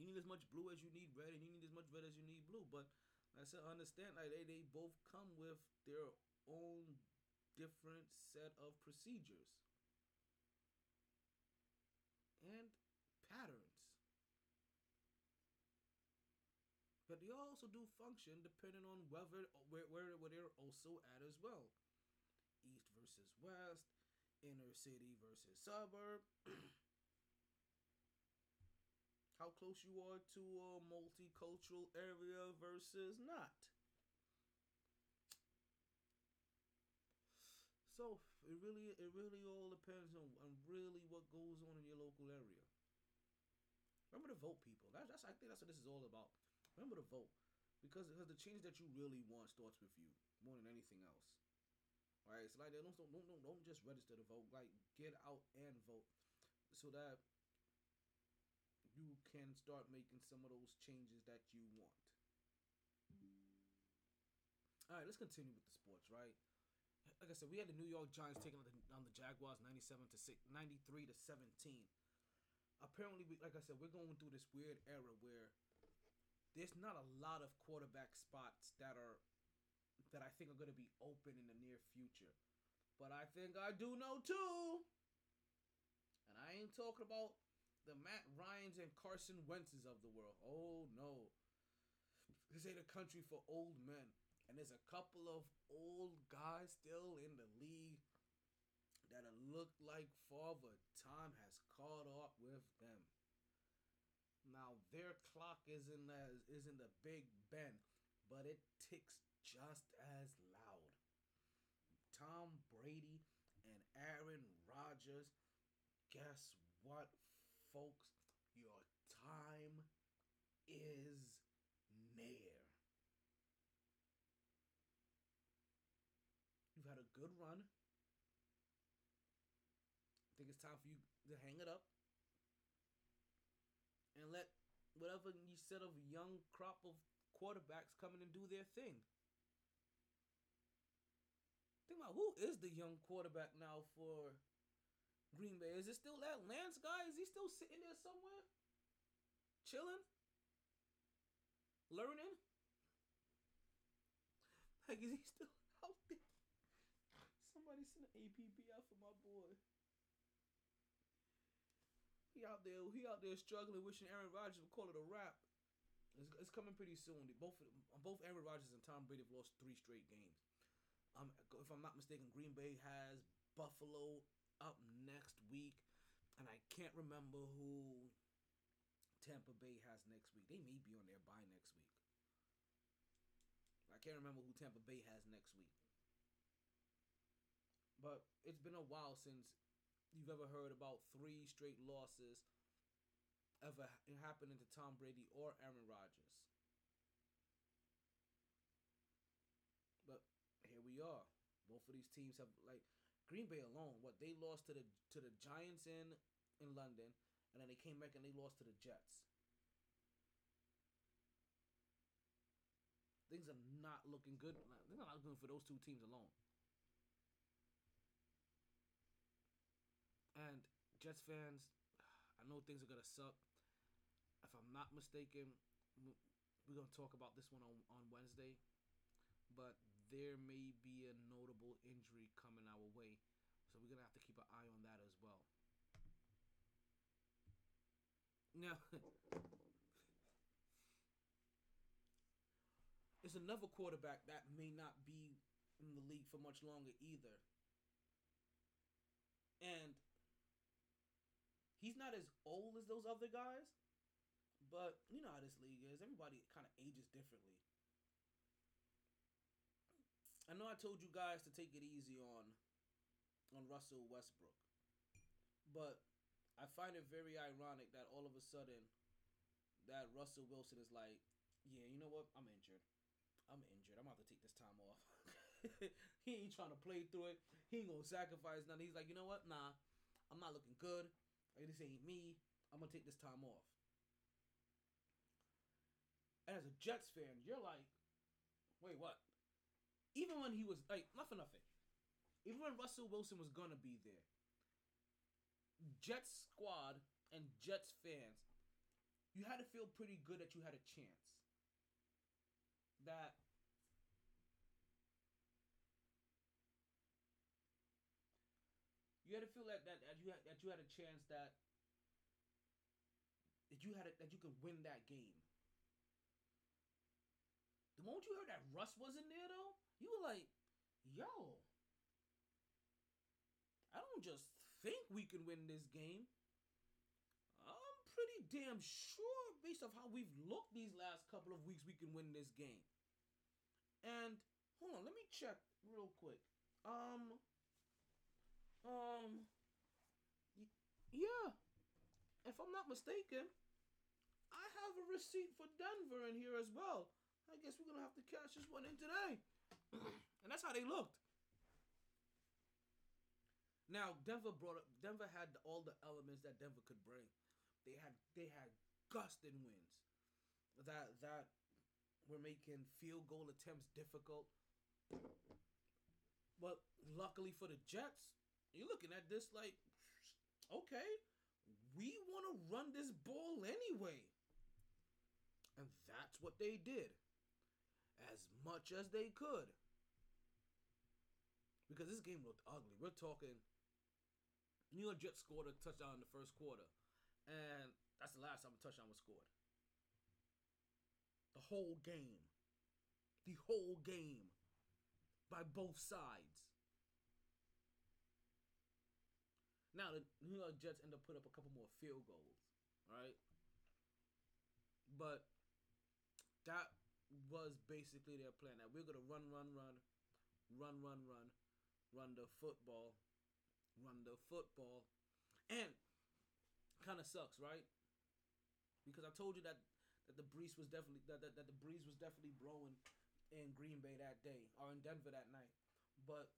you need as much blue as you need red, and you need as much red as you need blue. But like I said, understand like they they both come with their own different set of procedures and But they also do function depending on whether where, where, where they're also at as well. East versus west, inner city versus suburb. How close you are to a multicultural area versus not. So it really it really all depends on, on really what goes on in your local area. Remember to vote, people. That's, that's I think that's what this is all about. Remember to vote because because the change that you really want starts with you more than anything else. All right, so like don't don't don't don't, just register to vote. Like get out and vote so that you can start making some of those changes that you want. All right, let's continue with the sports. Right, like I said, we had the New York Giants taking on the, on the Jaguars 97 to six, 93 to 17. Apparently, we, like I said, we're going through this weird era where there's not a lot of quarterback spots that are that I think are going to be open in the near future. But I think I do know two. And I ain't talking about the Matt Ryans and Carson Wentzes of the world. Oh no. This ain't a country for old men. And there's a couple of old guys still in the league that look like Father Time has caught up with them. Now their clock isn't as isn't the Big Ben, but it ticks just as loud. Tom Brady and Aaron Rodgers, guess what, folks? Your time is near. You've had a good run. I think it's time for you to hang it up and let whatever you set of young crop of quarterbacks coming and do their thing. Think about who is the young quarterback now for Green Bay? Is it still that Lance guy? Is he still sitting there somewhere? Chilling? Learning? Like, is he still out there? Somebody send an APB out for my boy. He out there, he out there struggling, wishing Aaron Rodgers would call it a wrap. It's, it's coming pretty soon. Both both Aaron Rodgers and Tom Brady have lost three straight games. Um, if I'm not mistaken, Green Bay has Buffalo up next week, and I can't remember who Tampa Bay has next week. They may be on their bye next week. I can't remember who Tampa Bay has next week. But it's been a while since you've ever heard about three straight losses ever happening to Tom Brady or Aaron Rodgers. But here we are. Both of these teams have like Green Bay alone. What they lost to the to the Giants in in London, and then they came back and they lost to the Jets. Things are not looking good. They're not looking for those two teams alone. And Jets fans, I know things are gonna suck. If I'm not mistaken, we're gonna talk about this one on, on Wednesday. But there may be a notable injury coming our way. So we're gonna have to keep an eye on that as well. Now it's another quarterback that may not be in the league for much longer either. And he's not as old as those other guys, but you know how this league is. Everybody kind of ages differently. I know I told you guys to take it easy on on Russell Westbrook. But I find it very ironic that all of a sudden that Russell Wilson is like, yeah, you know what? I'm injured. I'm injured. I'm about to take this time off. he ain't trying to play through it. He ain't gonna sacrifice nothing. He's like, you know what? Nah, I'm not looking good. This ain't me. I'm gonna take this time off. And as a Jets fan, you're like, wait, what? Even when he was like, not for nothing. Even when Russell Wilson was gonna be there, Jets squad and Jets fans, you had to feel pretty good that you had a chance. That you had to feel that, that had that you had a chance that that you had a, that you could win that game. The moment you heard that Russ wasn't there though, you were like, "Yo, I don't just think we can win this game. I'm pretty damn sure, based off how we've looked these last couple of weeks, we can win this game." And hold on, let me check real quick. Um, um, yeah. If I'm not mistaken, I have a receipt for Denver in here as well. I guess we're gonna have to cash this one in today. and that's how they looked. Now Denver brought up. Denver had all the elements that Denver could bring. They had they had gusting wins. That that were making field goal attempts difficult. But luckily for the Jets, you're looking at this like, okay, we want to run this ball anyway. And that's what they did. As much as they could. Because this game looked ugly. We're talking New York Jets scored a touchdown in the first quarter. And that's the last time a touchdown was scored. The whole game. The whole game. By both sides. Now the New York Jets end up putting up a couple more field goals, right? But that was basically their plan. That we're gonna run, run, run, run, run, run, run the football, run the football, and kind of sucks, right? Because I told you that that the breeze was definitely that, that, that the breeze was definitely blowing in Green Bay that day or in Denver that night, but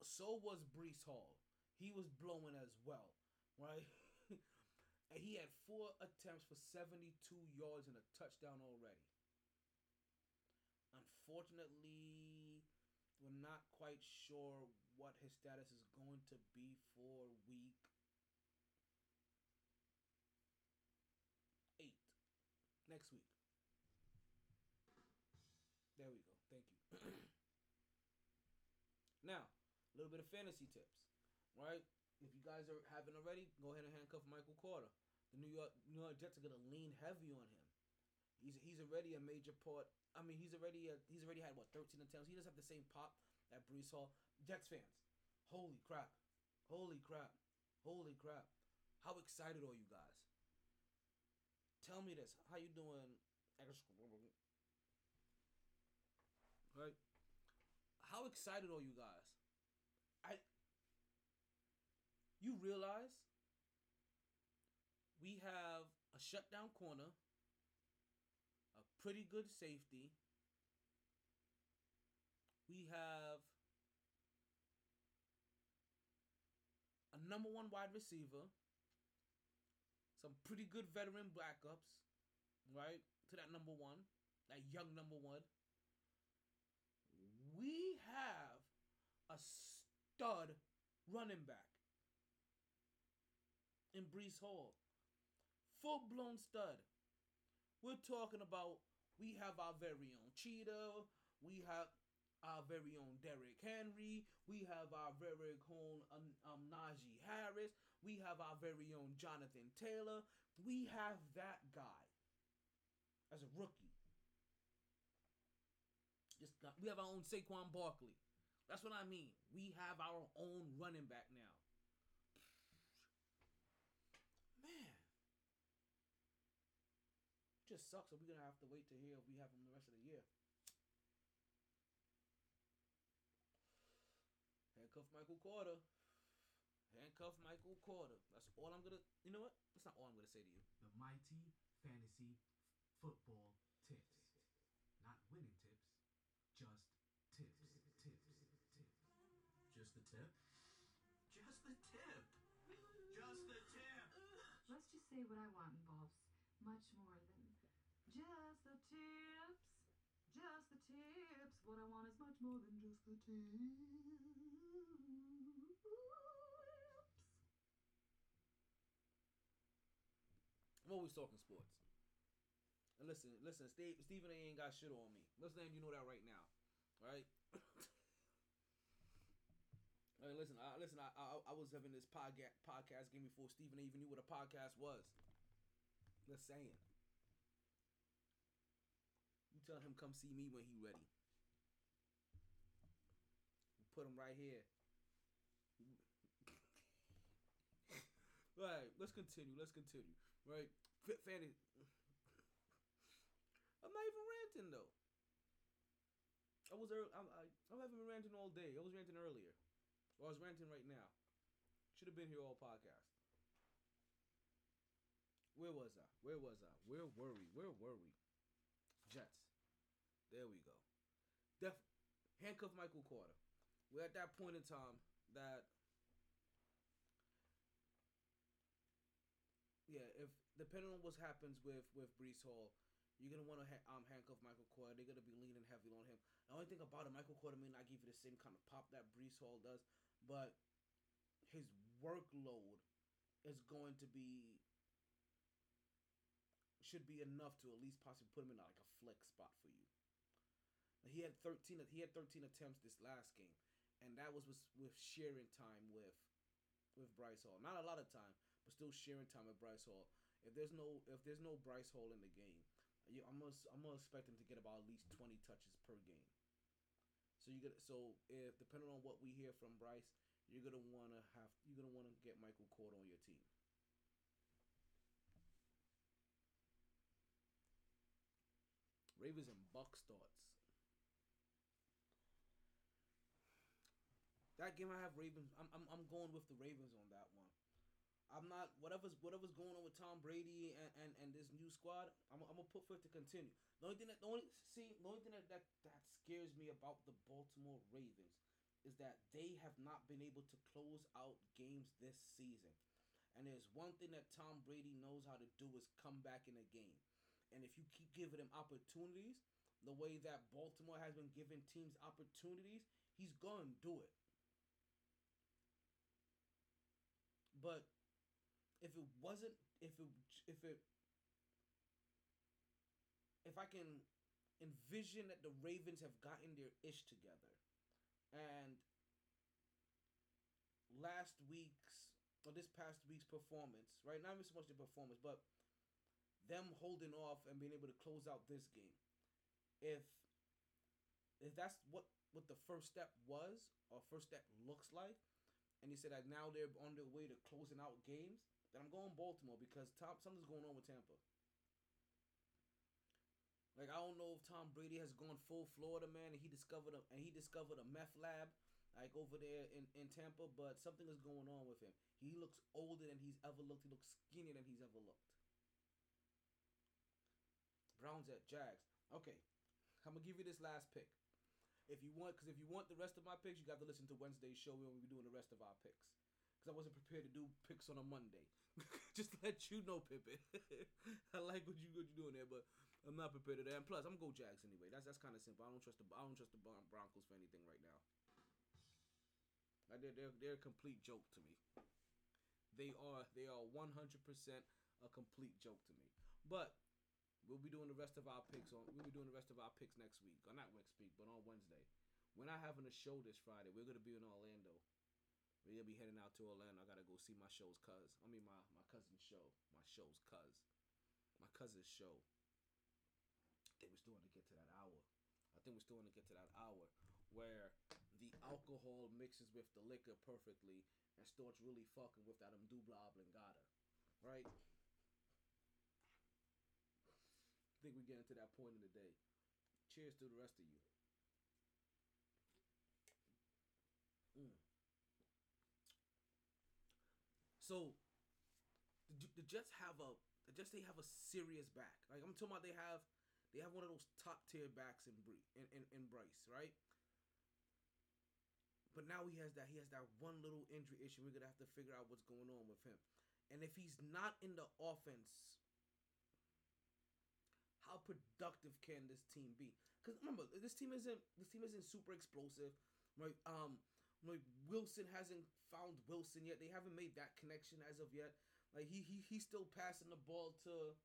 so was Breece Hall. He was blowing as well, right? and he had four attempts for 72 yards and a touchdown already. Unfortunately, we're not quite sure what his status is going to be for week eight next week. There we go. Thank you. now, a little bit of fantasy tips, right? If you guys are haven't already, go ahead and handcuff Michael Carter. The New York New York Jets are gonna lean heavy on him. He's he's already a major part. I mean, he's already a, he's already had what 13 attempts. He doesn't have the same pop that Breece Hall. Jets fans, holy crap, holy crap, holy crap! How excited are you guys? Tell me this. How you doing? Right? How excited are you guys? I you realize we have a shutdown corner, a pretty good safety. We have a number one wide receiver, some pretty good veteran backups, right? To that number one, that young number one. We have a stud running back in Breece Hall. Full blown stud. We're talking about we have our very own Cheetah. We have our very own Derrick Henry. We have our very own um, um, Najee Harris. We have our very own Jonathan Taylor. We have that guy as a rookie. Just got, we have our own Saquon Barkley. That's what I mean. We have our own running back now. Man. Just sucks that we're gonna have to wait to hear if we have him the rest of the year. Handcuff Michael Carter. Handcuff Michael Carter. That's all I'm gonna. You know what? That's not all I'm gonna say to you. The mighty fantasy football tips. Not winning tips, just tips, tips, tips. Just the tip? Just the tip! Just the tip! Let's just say what I want involves much more than What I want is much more than just the tips. I'm always talking sports. And listen, listen, Steve, Stephen A. ain't got shit on me. Let's let you know that right now, right? Hey, listen, I, listen. I, I I was having this podcast podcast game before Stephen even knew what a podcast was. Just saying. You tell him come see me when he ready. Put them right here. right. Let's continue. Let's continue. Right. Fanny. I'm not even ranting though. I was early, I'm, I, I haven't been ranting all day. I was ranting earlier. Well, I was ranting right now. Should have been here all podcast. Where was I? Where was I? Where were we? Where were we? Jets. There we go. Def handcuff Michael Carter. We're at that point in time that yeah, if depending on what happens with with Breece Hall, You're gonna want to ha- um, handcuff Michael Carter. They're gonna be leaning heavily on him. The only thing about it, Michael Carter may not give you the same kind of pop that Breece Hall does, but his workload is going to be should be enough to at least possibly put him in like a flex spot for you. He had 13 he had 13 attempts this last game, and that was with, with sharing time with with Bryce Hall. Not a lot of time, but still sharing time with Bryce Hall. If there's no if there's no Bryce Hall in the game, you, I'm gonna I'm gonna expect him to get about at least 20 touches per game. So you get so if depending on what we hear from Bryce, you're gonna wanna have you're gonna wanna get Michael Carter on your team. Ravens and Bucks thoughts. That game I have Ravens. I'm, I'm I'm going with the Ravens on that one. I'm not whatever's whatever's going on with Tom Brady and, and, and this new squad. I'm, I'm gonna put for it to continue. The only thing that the only see the only thing that, that that scares me about the Baltimore Ravens is that they have not been able to close out games this season. And there's one thing that Tom Brady knows how to do is come back in a game. And if you keep giving him opportunities, the way that Baltimore has been giving teams opportunities, he's to do it. But if it wasn't, if it, if it, if I can envision that the Ravens have gotten their ish together, and last week's or this past week's performance, right? Not even so much the performance, but them holding off and being able to close out this game. If if that's what what the first step was or first step looks like, and he said that now they're on their way to closing out games, then I'm going Baltimore because Tom something's going on with Tampa. Like I don't know if Tom Brady has gone full Florida man and he discovered a and he discovered a meth lab like over there in, in Tampa, but something is going on with him. He looks older than he's ever looked. He looks skinnier than he's ever looked. Browns at Jags. Okay, I'm gonna give you this last pick. If you want, because if you want the rest of my picks, you got to listen to Wednesday's show when we be doing the rest of our picks. Because I wasn't prepared to do picks on a Monday. Just to let you know, Pippin. I like what you what you doing there, but I'm not prepared to that. And plus, I'm gonna go Jags anyway. That's that's kind of simple. I don't trust the I don't trust the Broncos for anything right now. They're they're they're a complete joke to me. They are they are 100% a complete joke to me. But we'll be doing the rest of our picks on we'll be doing the rest of our picks next week. Or not next week, but on Wednesday. We're not having a show this Friday. We're gonna be in Orlando. We're gonna be heading out to Orlando. I gotta go see my show's cuz. I mean my my cousin's show. My show's cuz. My cousin's show. I think we're still gonna get to that hour. I think we're still gonna get to that hour where the alcohol mixes with the liquor perfectly and starts really fucking with that um Dubla oblongata. Right? I think we're getting to that point in the day. Cheers to the rest of you. Mm. So, the, the Jets have a the Jets they have a serious back. Like I'm talking about, they have they have one of those top tier backs in Bree in, in, in Bryce, right? But now he has that he has that one little injury issue. We're gonna have to figure out what's going on with him. And if he's not in the offense, how productive can this team be? Because remember, this team isn't this team isn't super explosive. Right? Um, like Wilson hasn't found Wilson yet. They haven't made that connection as of yet. Like he he he's still passing the ball to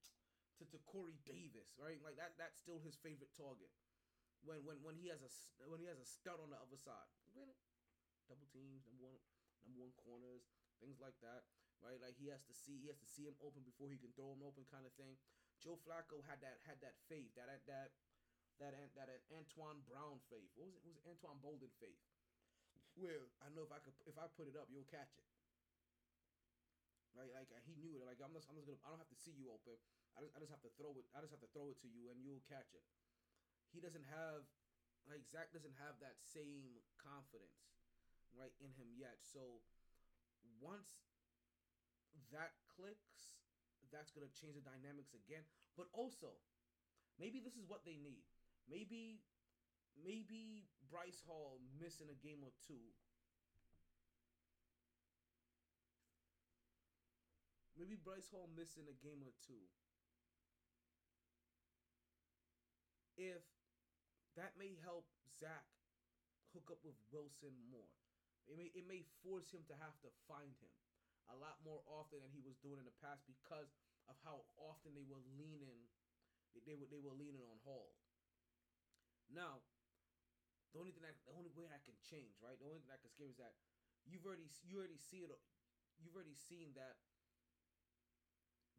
to, to Corey Davis, right? Like that that's still his favorite target. When when when he has a when he has a stud on the other side. Double teams, number one number one corners, things like that, right? Like he has to see he has to see him open before he can throw him open, kind of thing. Joe Flacco had that had that faith, that that that that that, Antoine Brown faith. What was it? What was Anquan Boldin faith? Where I know if I could if I put it up, you'll catch it. Right, like he knew it. Like I'm just, I'm just gonna. I don't have to see you open. I just, I just have to throw it. I just have to throw it to you, and you'll catch it. He doesn't have, like Zach doesn't have that same confidence, right, in him yet. So, once that clicks, that's gonna change the dynamics again. But also, maybe this is what they need. Maybe, maybe Bryce Hall missing a game or two Maybe Bryce Hall missing a game or two if that may help Zach hook up with Wilson more. It may it may force him to have to find him a lot more often than he was doing in the past because of how often they were leaning they, were they were leaning on Hall. Now, the only thing that the only way that can change, right? The only thing that can scare is that you've already you already see it you've already seen that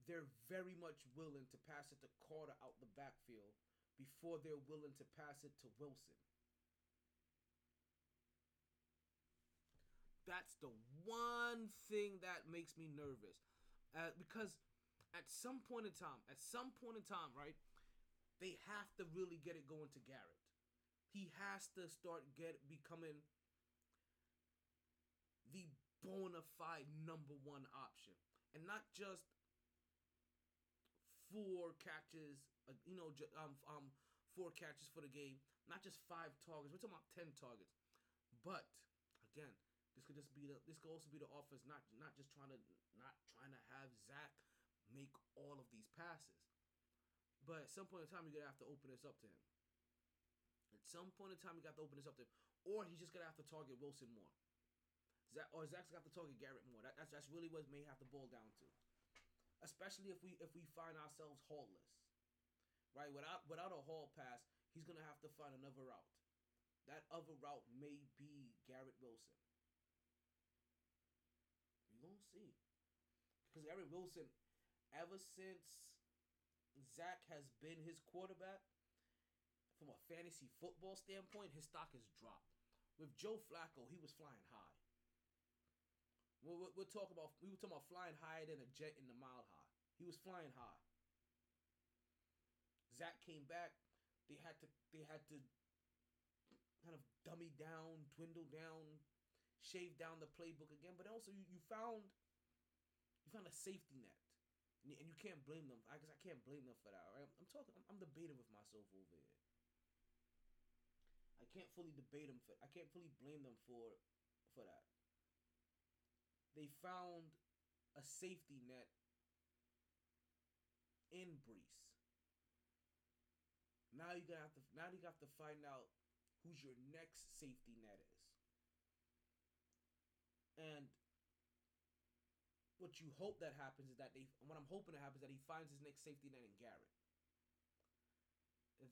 they're very much willing to pass it to Carter out the backfield before they're willing to pass it to Wilson. That's the one thing that makes me nervous. Uh, because at some point in time, at some point in time, right, they have to really get it going to Garrett. He has to start get becoming the bona fide number one option, and not just four catches, uh, you know, um, um, four catches for the game, not just five targets. We're talking about ten targets. But again, this could just be the this could also be the offense not not just trying to not trying to have Zach make all of these passes. But at some point in time, you're gonna have to open this up to him. At some point in time, you got to open this up to him, or he's just gonna have to target Wilson more. Zach or Zach's got to target Garrett more. That, that's that's really what may have to boil down to. Especially if we if we find ourselves hallless, right? Without without a hall pass, he's gonna have to find another route. That other route may be Garrett Wilson. See, because Garrett Wilson, ever since Zach has been his quarterback, from a fantasy football standpoint, his stock has dropped. With Joe Flacco, he was flying high. We'll, we'll, we'll talk about we were talking about flying higher than a jet in the mile high. He was flying high. Zach came back. They had to they had to kind of dummy down, dwindle down, shave down the playbook again. But also you, you found you found a safety net, and you, can't blame them. I guess I can't blame them for that. Right? I'm, I'm talking. I'm, I'm debating with myself over here. I can't fully debate them for. I can't fully blame them for for that. They found a safety net in Breece. Now you have to. Now you got to find out who's your next safety net is. And what you hope that happens is that they. What I'm hoping to happen is that he finds his next safety net in Garrett.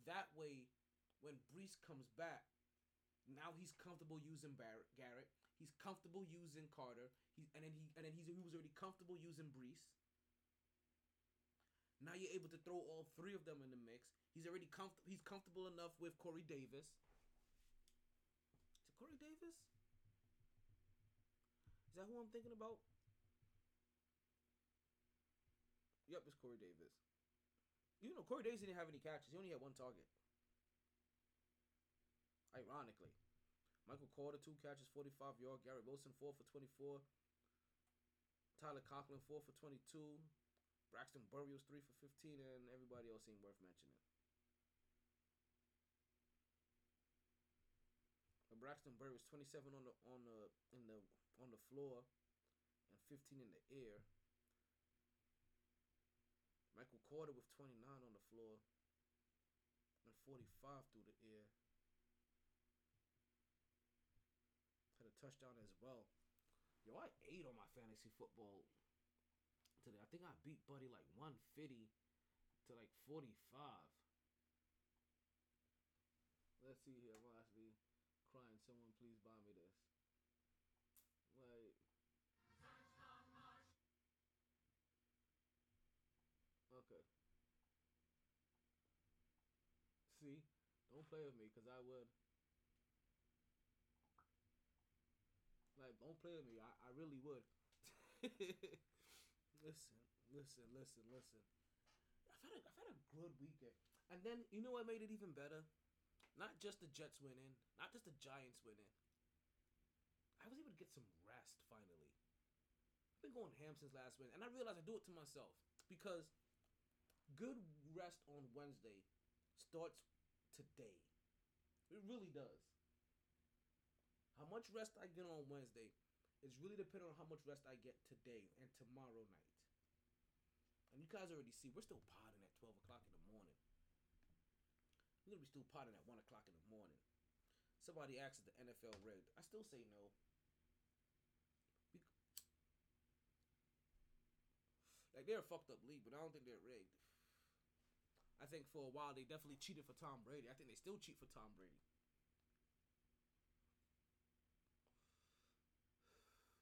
That way, when Breece comes back, now he's comfortable using Barrett, Garrett. He's comfortable using Carter. He's and then he and then he's, he was already comfortable using Breece. Now you're able to throw all three of them in the mix. He's already comfortable. He's comfortable enough with Corey Davis. Is it Corey Davis? Is that who I'm thinking about? Yep, it's Corey Davis. You know, Corey Davis didn't have any catches. He only had one target. Ironically, Michael Carter two catches, forty five yard. Garrett Wilson four for twenty four. Tyler Conklin four for twenty two. Braxton Berrios three for fifteen, and everybody else ain't worth mentioning. Braxton Berrios twenty seven on the on the in the on the floor, and fifteen in the air. Michael Carter with twenty nine on the floor, and forty five through the air. Had a touchdown as well. Yo, I ate on my fantasy football today. I think I beat Buddy like 150 to like 45. Let's see here. Crying. Someone please buy me this. Wait. Okay. See? Don't play with me because I would. Like, don't play with me. I, I really would. listen, listen, listen, listen. I've had, a, I've had a good weekend. And then, you know what made it even better? Not just the Jets winning, not just the Giants winning. I was able to get some rest finally. I've been going ham since last week, and I realized I do it to myself because good rest on Wednesday starts today. It really does. How much rest I get on Wednesday is really dependent on how much rest I get today and tomorrow night. And you guys already see we're still potting at twelve o'clock in the. We're gonna be still potting at one o'clock in the morning. Somebody if the NFL rigged. I still say no. Like they're a fucked up league, but I don't think they're rigged. I think for a while they definitely cheated for Tom Brady. I think they still cheat for Tom Brady.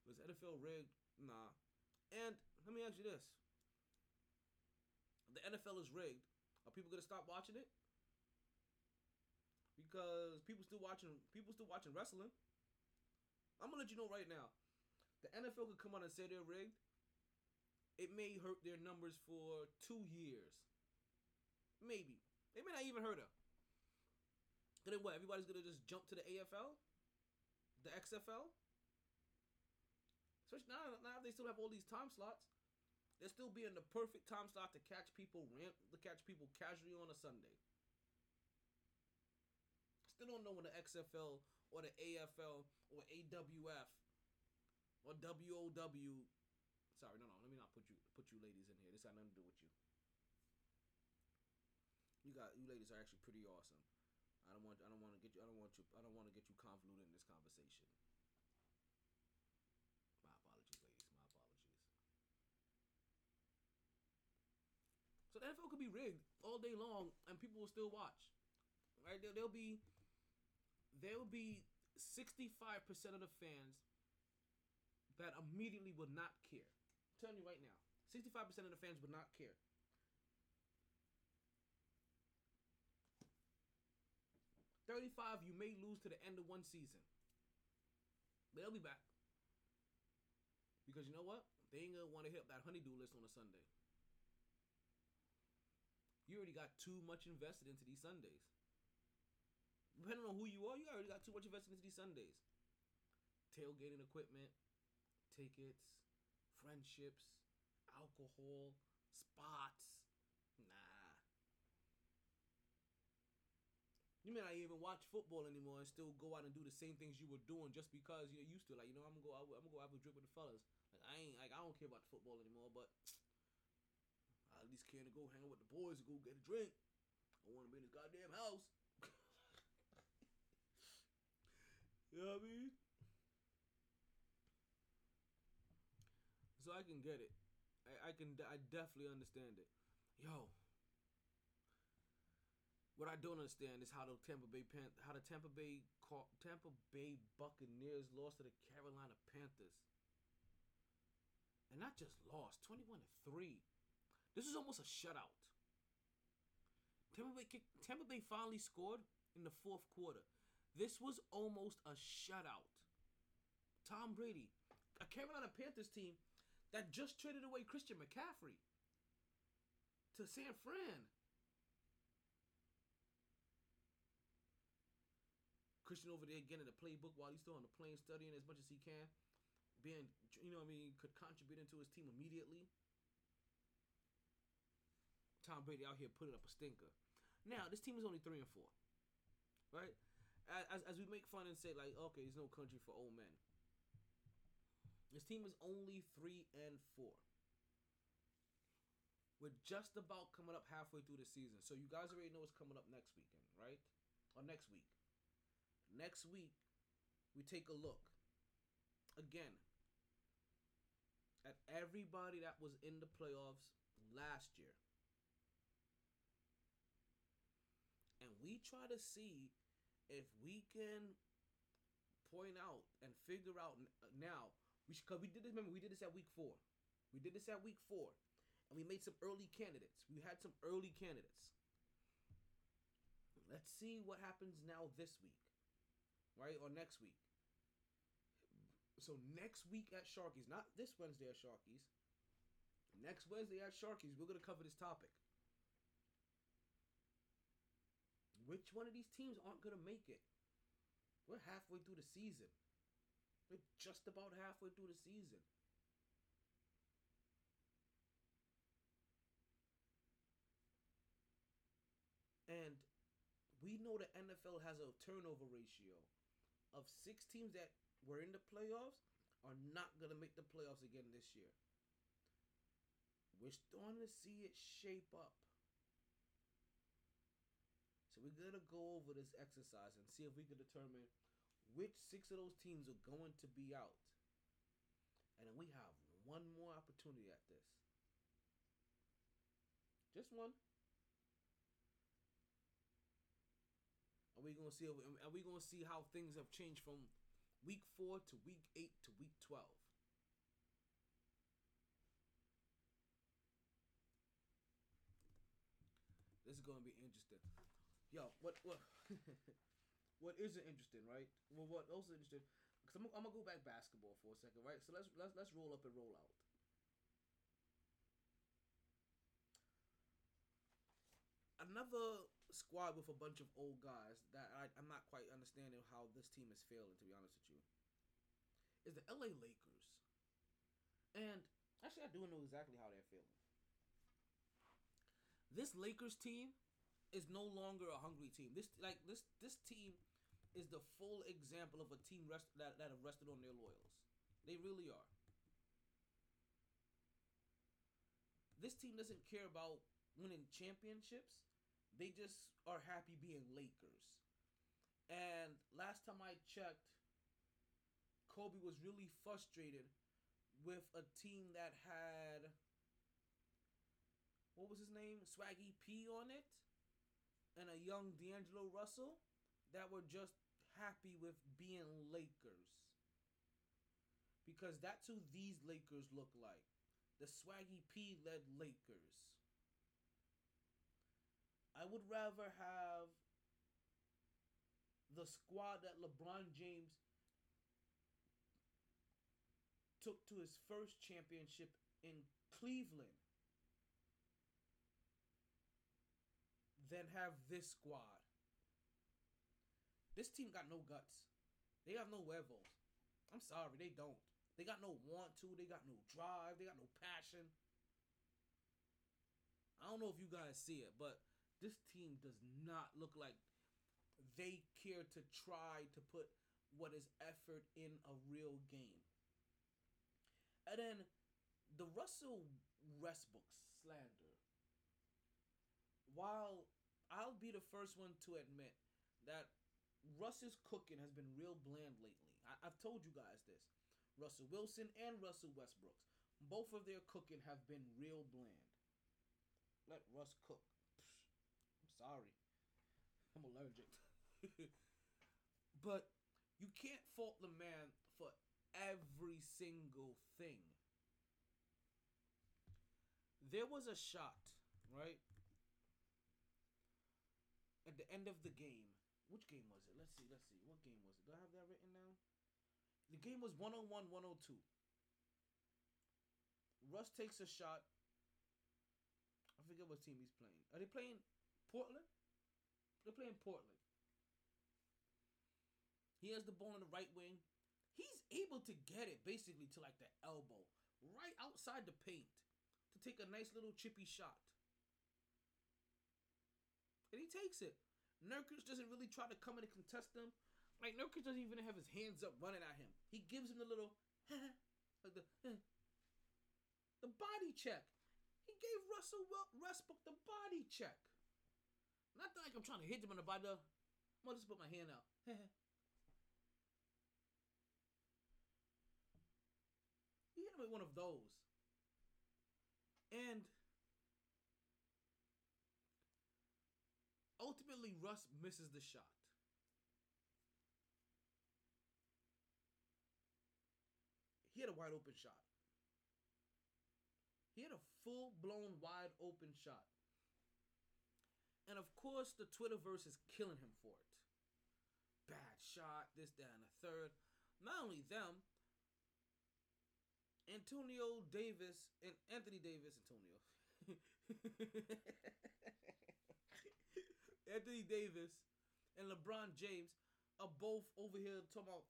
Was NFL rigged? Nah. And let me ask you this: The NFL is rigged. Are people gonna stop watching it? Because people still watching people still watching wrestling. I'm gonna let you know right now. The NFL could come out and say they're rigged. It may hurt their numbers for two years. Maybe. They may not even hurt them. Then what? Everybody's gonna just jump to the AFL? The XFL? Especially now, now they still have all these time slots. They're still being the perfect time slot to catch people ramp to catch people casually on a Sunday. Still don't know when the XFL or the AFL or AWF or WOW. Sorry, no, no. Let me not put you put you ladies in here. This got nothing to do with you. You got you ladies are actually pretty awesome. I don't want I don't want to get you I don't want you I don't want to get you convoluted in this conversation. My apologies, ladies. My apologies. So the NFL could be rigged all day long, and people will still watch. Right? There, there'll be there'll be sixty five percent of the fans that immediately will not care. I'm telling you right now, sixty five percent of the fans would not care. Thirty five, you may lose to the end of one season. But they'll be back. Because you know what? They ain't gonna want to hit up that honeydew list on a Sunday. You already got too much invested into these Sundays. Depending on who you are, you already got too much invested into these Sundays. Tailgating equipment, tickets, friendships, alcohol, spots. Nah. You may not even watch football anymore and still go out and do the same things you were doing just because you're used to. Like you know, I'm gonna go. out, I'm gonna go have a drink with the fellas. Like I ain't like I don't care about the football anymore, but I at least care to go hang out with the boys and go get a drink. I want to be in this goddamn house. You know what I mean? So I can get it. I, I can. I definitely understand it. Yo. What I don't understand is how the Tampa Bay Pan- how the Tampa Bay Tampa Bay Buccaneers lost to the Carolina Panthers. And not just lost, 21 to 3. This is almost a shutout. Tampa Bay Tampa Bay finally scored in the fourth quarter. This was almost a shutout. Tom Brady, a Carolina Panthers team that just traded away Christian McCaffrey to San Fran. Christian over there getting the playbook while he's still on the plane studying as much as he can. Being, you know what I mean, could contribute into his team immediately. Tom Brady out here putting up a stinker. Now, this team is only 3 and 4. Right? As, as we make fun and say, like, okay, there's no country for old men. This team is only 3 and 4. We're just about coming up halfway through the season. So you guys already know what's coming up next weekend, right? Or next week. Next week, we take a look again at everybody that was in the playoffs last year. And we try to see if we can point out and figure out uh, now. We should, cause we did this. Remember, we did this at week four. We did this at week four, and we made some early candidates. We had some early candidates. Let's see what happens now this week, right, or next week. So next week at Sharky's, not this Wednesday at Sharky's. Next Wednesday at Sharky's, we're gonna cover this topic. Which one of these teams aren't gonna make it? We're halfway through the season. We're just about halfway through the season. And we know the NFL has a turnover ratio of six teams that were in the playoffs are not going to make the playoffs again this year. We're starting to see it shape up. So we're gonna go over this exercise and see if we can determine which six of those teams are going to be out. And then we have one more opportunity at this. Just one. Are we gonna see? Are we gonna see how things have changed from week four to week eight to week twelve? This is gonna be. Yo, what what what isn't interesting, right? Well, what also interesting? Cause I'm, I'm gonna go back basketball for a second, right? So let's let's let's roll up and roll out. Another squad with a bunch of old guys that I, I'm not quite understanding how this team is failing. To be honest with you, is the LA Lakers, and actually I do know exactly how they're feeling. This Lakers team is no longer a hungry team. This like this this team is the full example of a team rest that, that have rested on their loyals. They really are. This team doesn't care about winning championships. They just are happy being Lakers. And last time I checked, Kobe was really frustrated with a team that had what was his name? Swaggy P on it and a young D'Angelo Russell that were just happy with being Lakers. Because that's who these Lakers look like. The Swaggy P led Lakers. I would rather have the squad that LeBron James took to his first championship in Cleveland than have this squad. This team got no guts. They have no huevos. I'm sorry, they don't. They got no want to. They got no drive. They got no passion. I don't know if you guys see it, but this team does not look like they care to try to put what is effort in a real game. And then the Russell Westbrook slander. While I'll be the first one to admit that Russ's cooking has been real bland lately. I, have told you guys this. Russell Wilson and Russell Westbrook, both of their cooking have been real bland. Let Russ cook. Psh, I'm sorry. I'm allergic. but you can't fault the man for every single thing. There was a shot, right? At the end of the game. Which game was it? Let's see, let's see. What game was it? Do I have that written down? The game was 101 102. Russ takes a shot. I forget what team he's playing. Are they playing Portland? They're playing Portland. He has the ball in the right wing. He's able to get it basically to like the elbow, right outside the paint, to take a nice little chippy shot. And he takes it. Nurkic doesn't really try to come in and contest them. Like Nurkic doesn't even have his hands up running at him. He gives him the little like the the body check. He gave Russell Westbrook the body check. Not like I'm trying to hit him in the body. I'm gonna just put my hand out. he hit him with one of those. And ultimately Russ misses the shot. He had a wide open shot. He had a full blown wide open shot. And of course, the Twitterverse is killing him for it. Bad shot, this, that, and the third. Not only them, Antonio Davis and Anthony Davis, Antonio. Anthony Davis and LeBron James are both over here talking about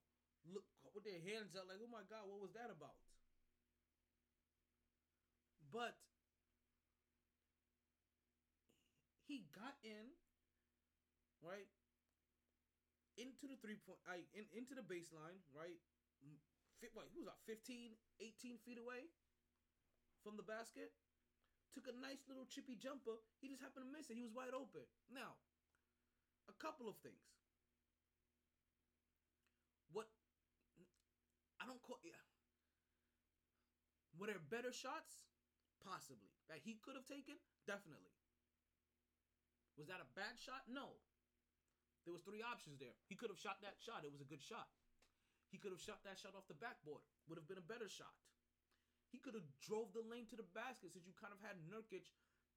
look with their hands up like, oh my god, what was that about? But he got in, right? Into the three point I in, into the baseline, right? What, he was about 15, 18 feet away from the basket took a nice little chippy jumper. He just happened to miss it. He was wide open. Now, a couple of things. What I don't call yeah. Were there better shots? Possibly. That he could have taken? Definitely. Was that a bad shot? No. There was three options there. He could have shot that shot. It was a good shot. He could have shot that shot off the backboard. Would have been a better shot. He could have drove the lane to the basket since you kind of had Nurkic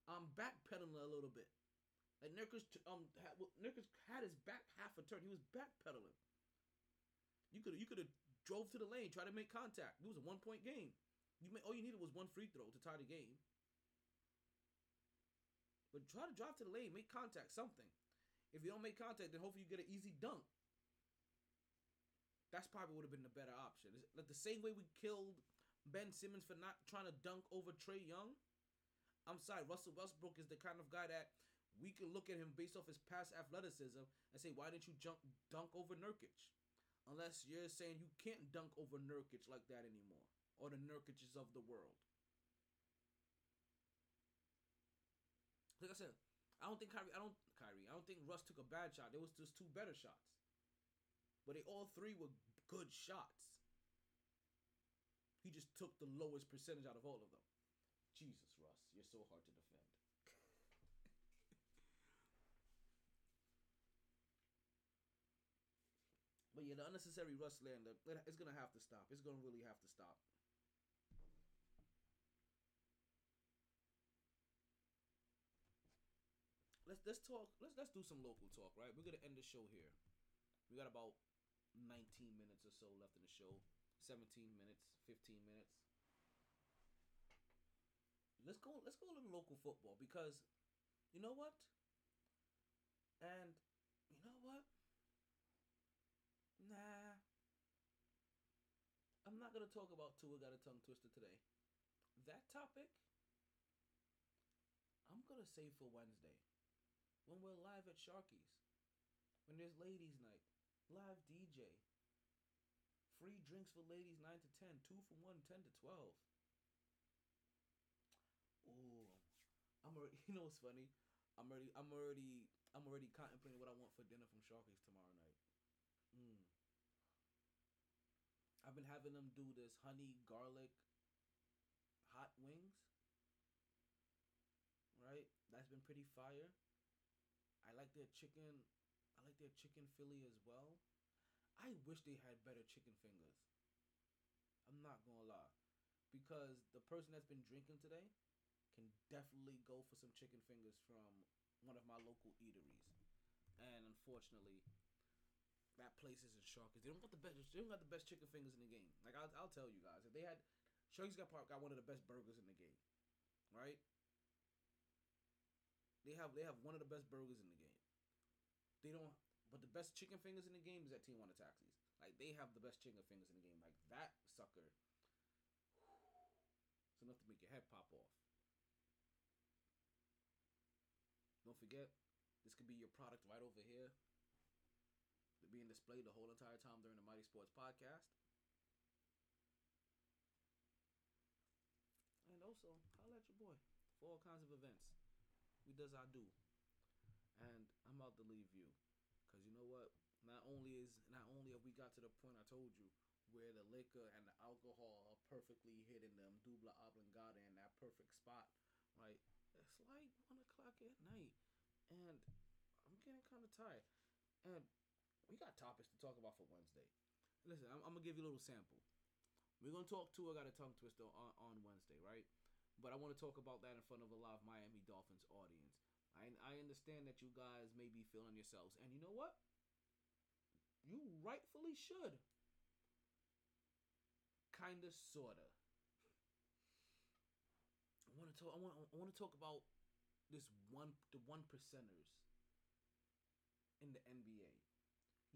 um backpedaling a little bit. Like Nurkic um had, well, Nurkic had his back half a turn. He was backpedaling. You could you could have drove to the lane, tried to make contact. It was a one point game. You made, all you needed was one free throw to tie the game. But try to drive to the lane, make contact, something. If you don't make contact, then hopefully you get an easy dunk. That's probably would have been the better option. Like the same way we killed Ben Simmons for not trying to dunk over Trae Young. I'm sorry, Russell Westbrook is the kind of guy that we can look at him based off his past athleticism and say, why didn't you jump dunk over Nurkic? Unless you're saying you can't dunk over Nurkic like that anymore, or the Nurkic's of the world. Like I said, I don't think Kyrie. I don't Kyrie. I don't think Russ took a bad shot. There was just two better shots, but they all three were good shots. He just took the lowest percentage out of all of them. Jesus, Russ, you're so hard to defend. but yeah, the unnecessary Russ slander, uh, it's gonna have to stop. It's gonna really have to stop. Let's let's talk. Let's let's do some local talk, right? We're gonna end the show here. We got about 19 minutes or so left in the show. 17 minutes, 15 minutes. Let's go let's go a little local football because you know what? And you know what? Nah. I'm not gonna talk about Tua got a tongue twister today. That topic I'm gonna save for Wednesday. When we're live at Sharky's. When there's ladies night. Live DJ. Free drinks for ladies 9 to 10. 2 for 1, 10 to 12. Ooh. I'm already you know what's funny? I'm already I'm already I'm already contemplating what I want for dinner from Sharky's tomorrow night. Mm. I've been having them do this honey garlic hot wings. Right? That's been pretty fire. I like their chicken. I like their chicken Philly as well. I wish they had better chicken fingers. I'm not gonna lie, because the person that's been drinking today can definitely go for some chicken fingers from one of my local eateries. And unfortunately, that place isn't Sharky's. They don't got the best. They don't got the best chicken fingers in the game. Like I'll, I'll tell you guys, if they had, Sharky's got got one of the best burgers in the game, right? They have they have one of the best burgers in the game. They don't, but the best chicken fingers in the game is at Tijuana Taxis. Like they have the best chicken fingers in the game. Like that sucker, it's enough to make your head pop off. Don't forget, this could be your product right over here. Being displayed the whole entire time during the MyT Sports podcast. And also, holla at your boy for all kinds of events. We does I do. And I'm about to leave you. Cause you know what? Not only is not only have we got to the point I told you where the liquor and the alcohol are perfectly hitting them dubla oblongata in that perfect spot, right? It's like one o'clock at night, and I'm getting kind of tired. And we got topics to talk about for Wednesday. Listen, I'm, I'm gonna give you a little sample. We're gonna talk to I got a tongue twister on, on Wednesday, right? But I want to talk about that in front of a live Miami Dolphins audience. I I understand that you guys may be feeling yourselves, and you know what? You rightfully should. Kinda, sorta. I want to talk. I want. I want to talk about this one, the one percenters in the NBA.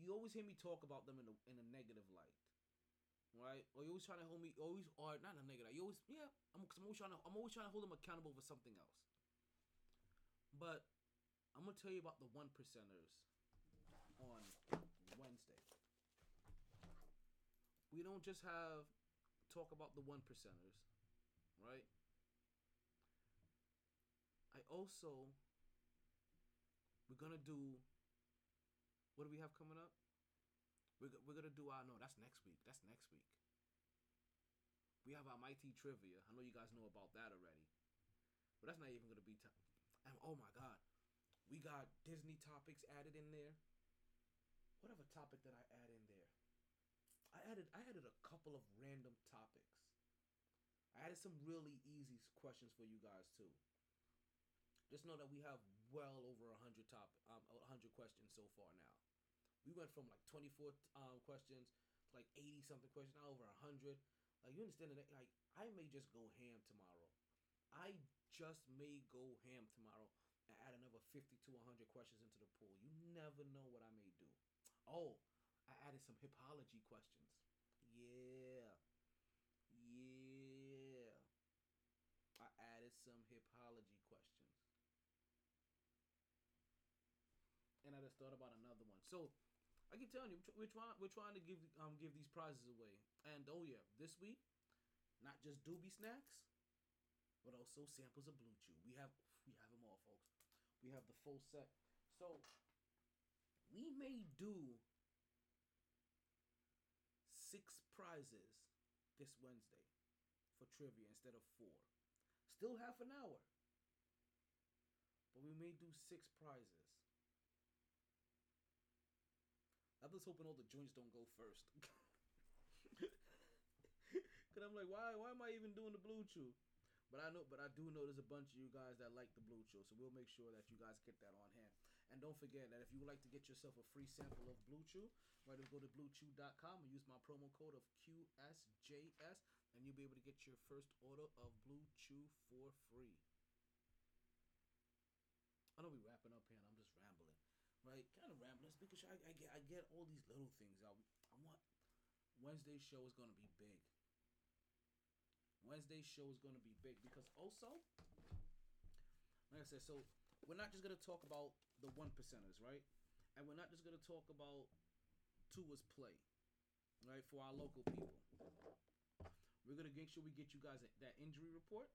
You always hear me talk about them in a in a negative light, right? Or you always trying to hold me, always or not in a negative. You always, yeah. I'm, I'm always trying to. I'm always trying to hold them accountable for something else. But I'm gonna tell you about the one percenters on Wednesday. We don't just have talk about the one percenters, right? I also we're gonna do what do we have coming up? We're, we're gonna do our no. That's next week. That's next week. We have our MyT Trivia. I know you guys know about that already, but that's not even gonna be. T- and oh my god, we got Disney topics added in there. What other topic did I add in there? I added I added a couple of random topics. I added some really easy questions for you guys too. Just know that we have well over a hundred top um hundred questions so far now. We went from like twenty four um questions to like eighty something questions, now over a hundred. Like you understand that? Like I may just go ham tomorrow. I just may go ham tomorrow and add another fifty to hundred questions into the pool. You never know what I may do. Oh, I added some hipology questions. Yeah. Yeah. I added some hipology questions. And I just thought about another one. So, I keep telling you, we're trying we're trying to give um give these prizes away. And oh yeah, this week, not just doobie snacks, but also samples of Blue Chew. We have we have them all, folks. We have the full set. So, we may do six prizes this Wednesday for trivia instead of four. Still half an hour. But we may do six prizes. I'm just hoping all the joints don't go first. Cause I'm like, why why am I even doing the blue chew? But I know but I do know there's a bunch of you guys that like the blue chew, so we'll make sure that you guys get that on hand. And don't forget that if you would like to get yourself a free sample of Blue Chew, right, go to bluechew.com and use my promo code of QSJS, and you'll be able to get your first order of Blue Chew for free. I know we're wrapping up here, and I'm just rambling, right? Kind of rambling because I, I get I get all these little things out. I want Wednesday's show is gonna be big. Wednesday's show is gonna be big because also, like I said, so we're not just gonna talk about the one percenters, right? And we're not just gonna talk about Tua's play, right? For our local people, we're gonna make sure we get you guys that injury report,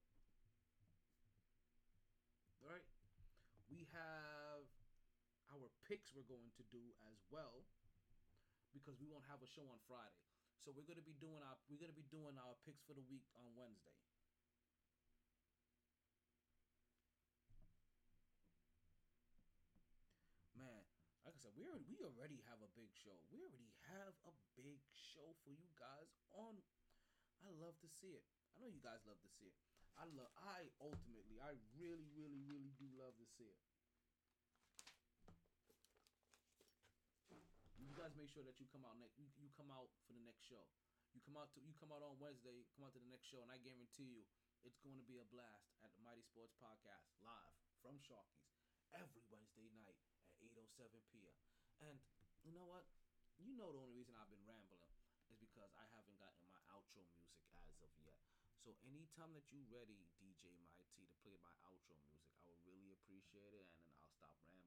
right? We have our picks we're going to do as well because we won't have a show on Friday. So we're gonna be doing our we're gonna be doing our picks for the week on Wednesday. Man, like I said, we already, we already have a big show. We already have a big show for you guys on. I love to see it. I know you guys love to see it. I love. I ultimately, I really, really, really do love to see it. You guys make sure that you come out next. You, you come out for the next show. You come out to you come out on Wednesday. Come out to the next show, and I guarantee you, it's going to be a blast at the MyT Sports Podcast live from Sharky's every Wednesday night at 8:07 p.m. And you know what? You know the only reason I've been rambling is because I haven't gotten my outro music as of yet. So anytime that you ready, DJ Mighty, to play my outro music, I would really appreciate it, and then I'll stop rambling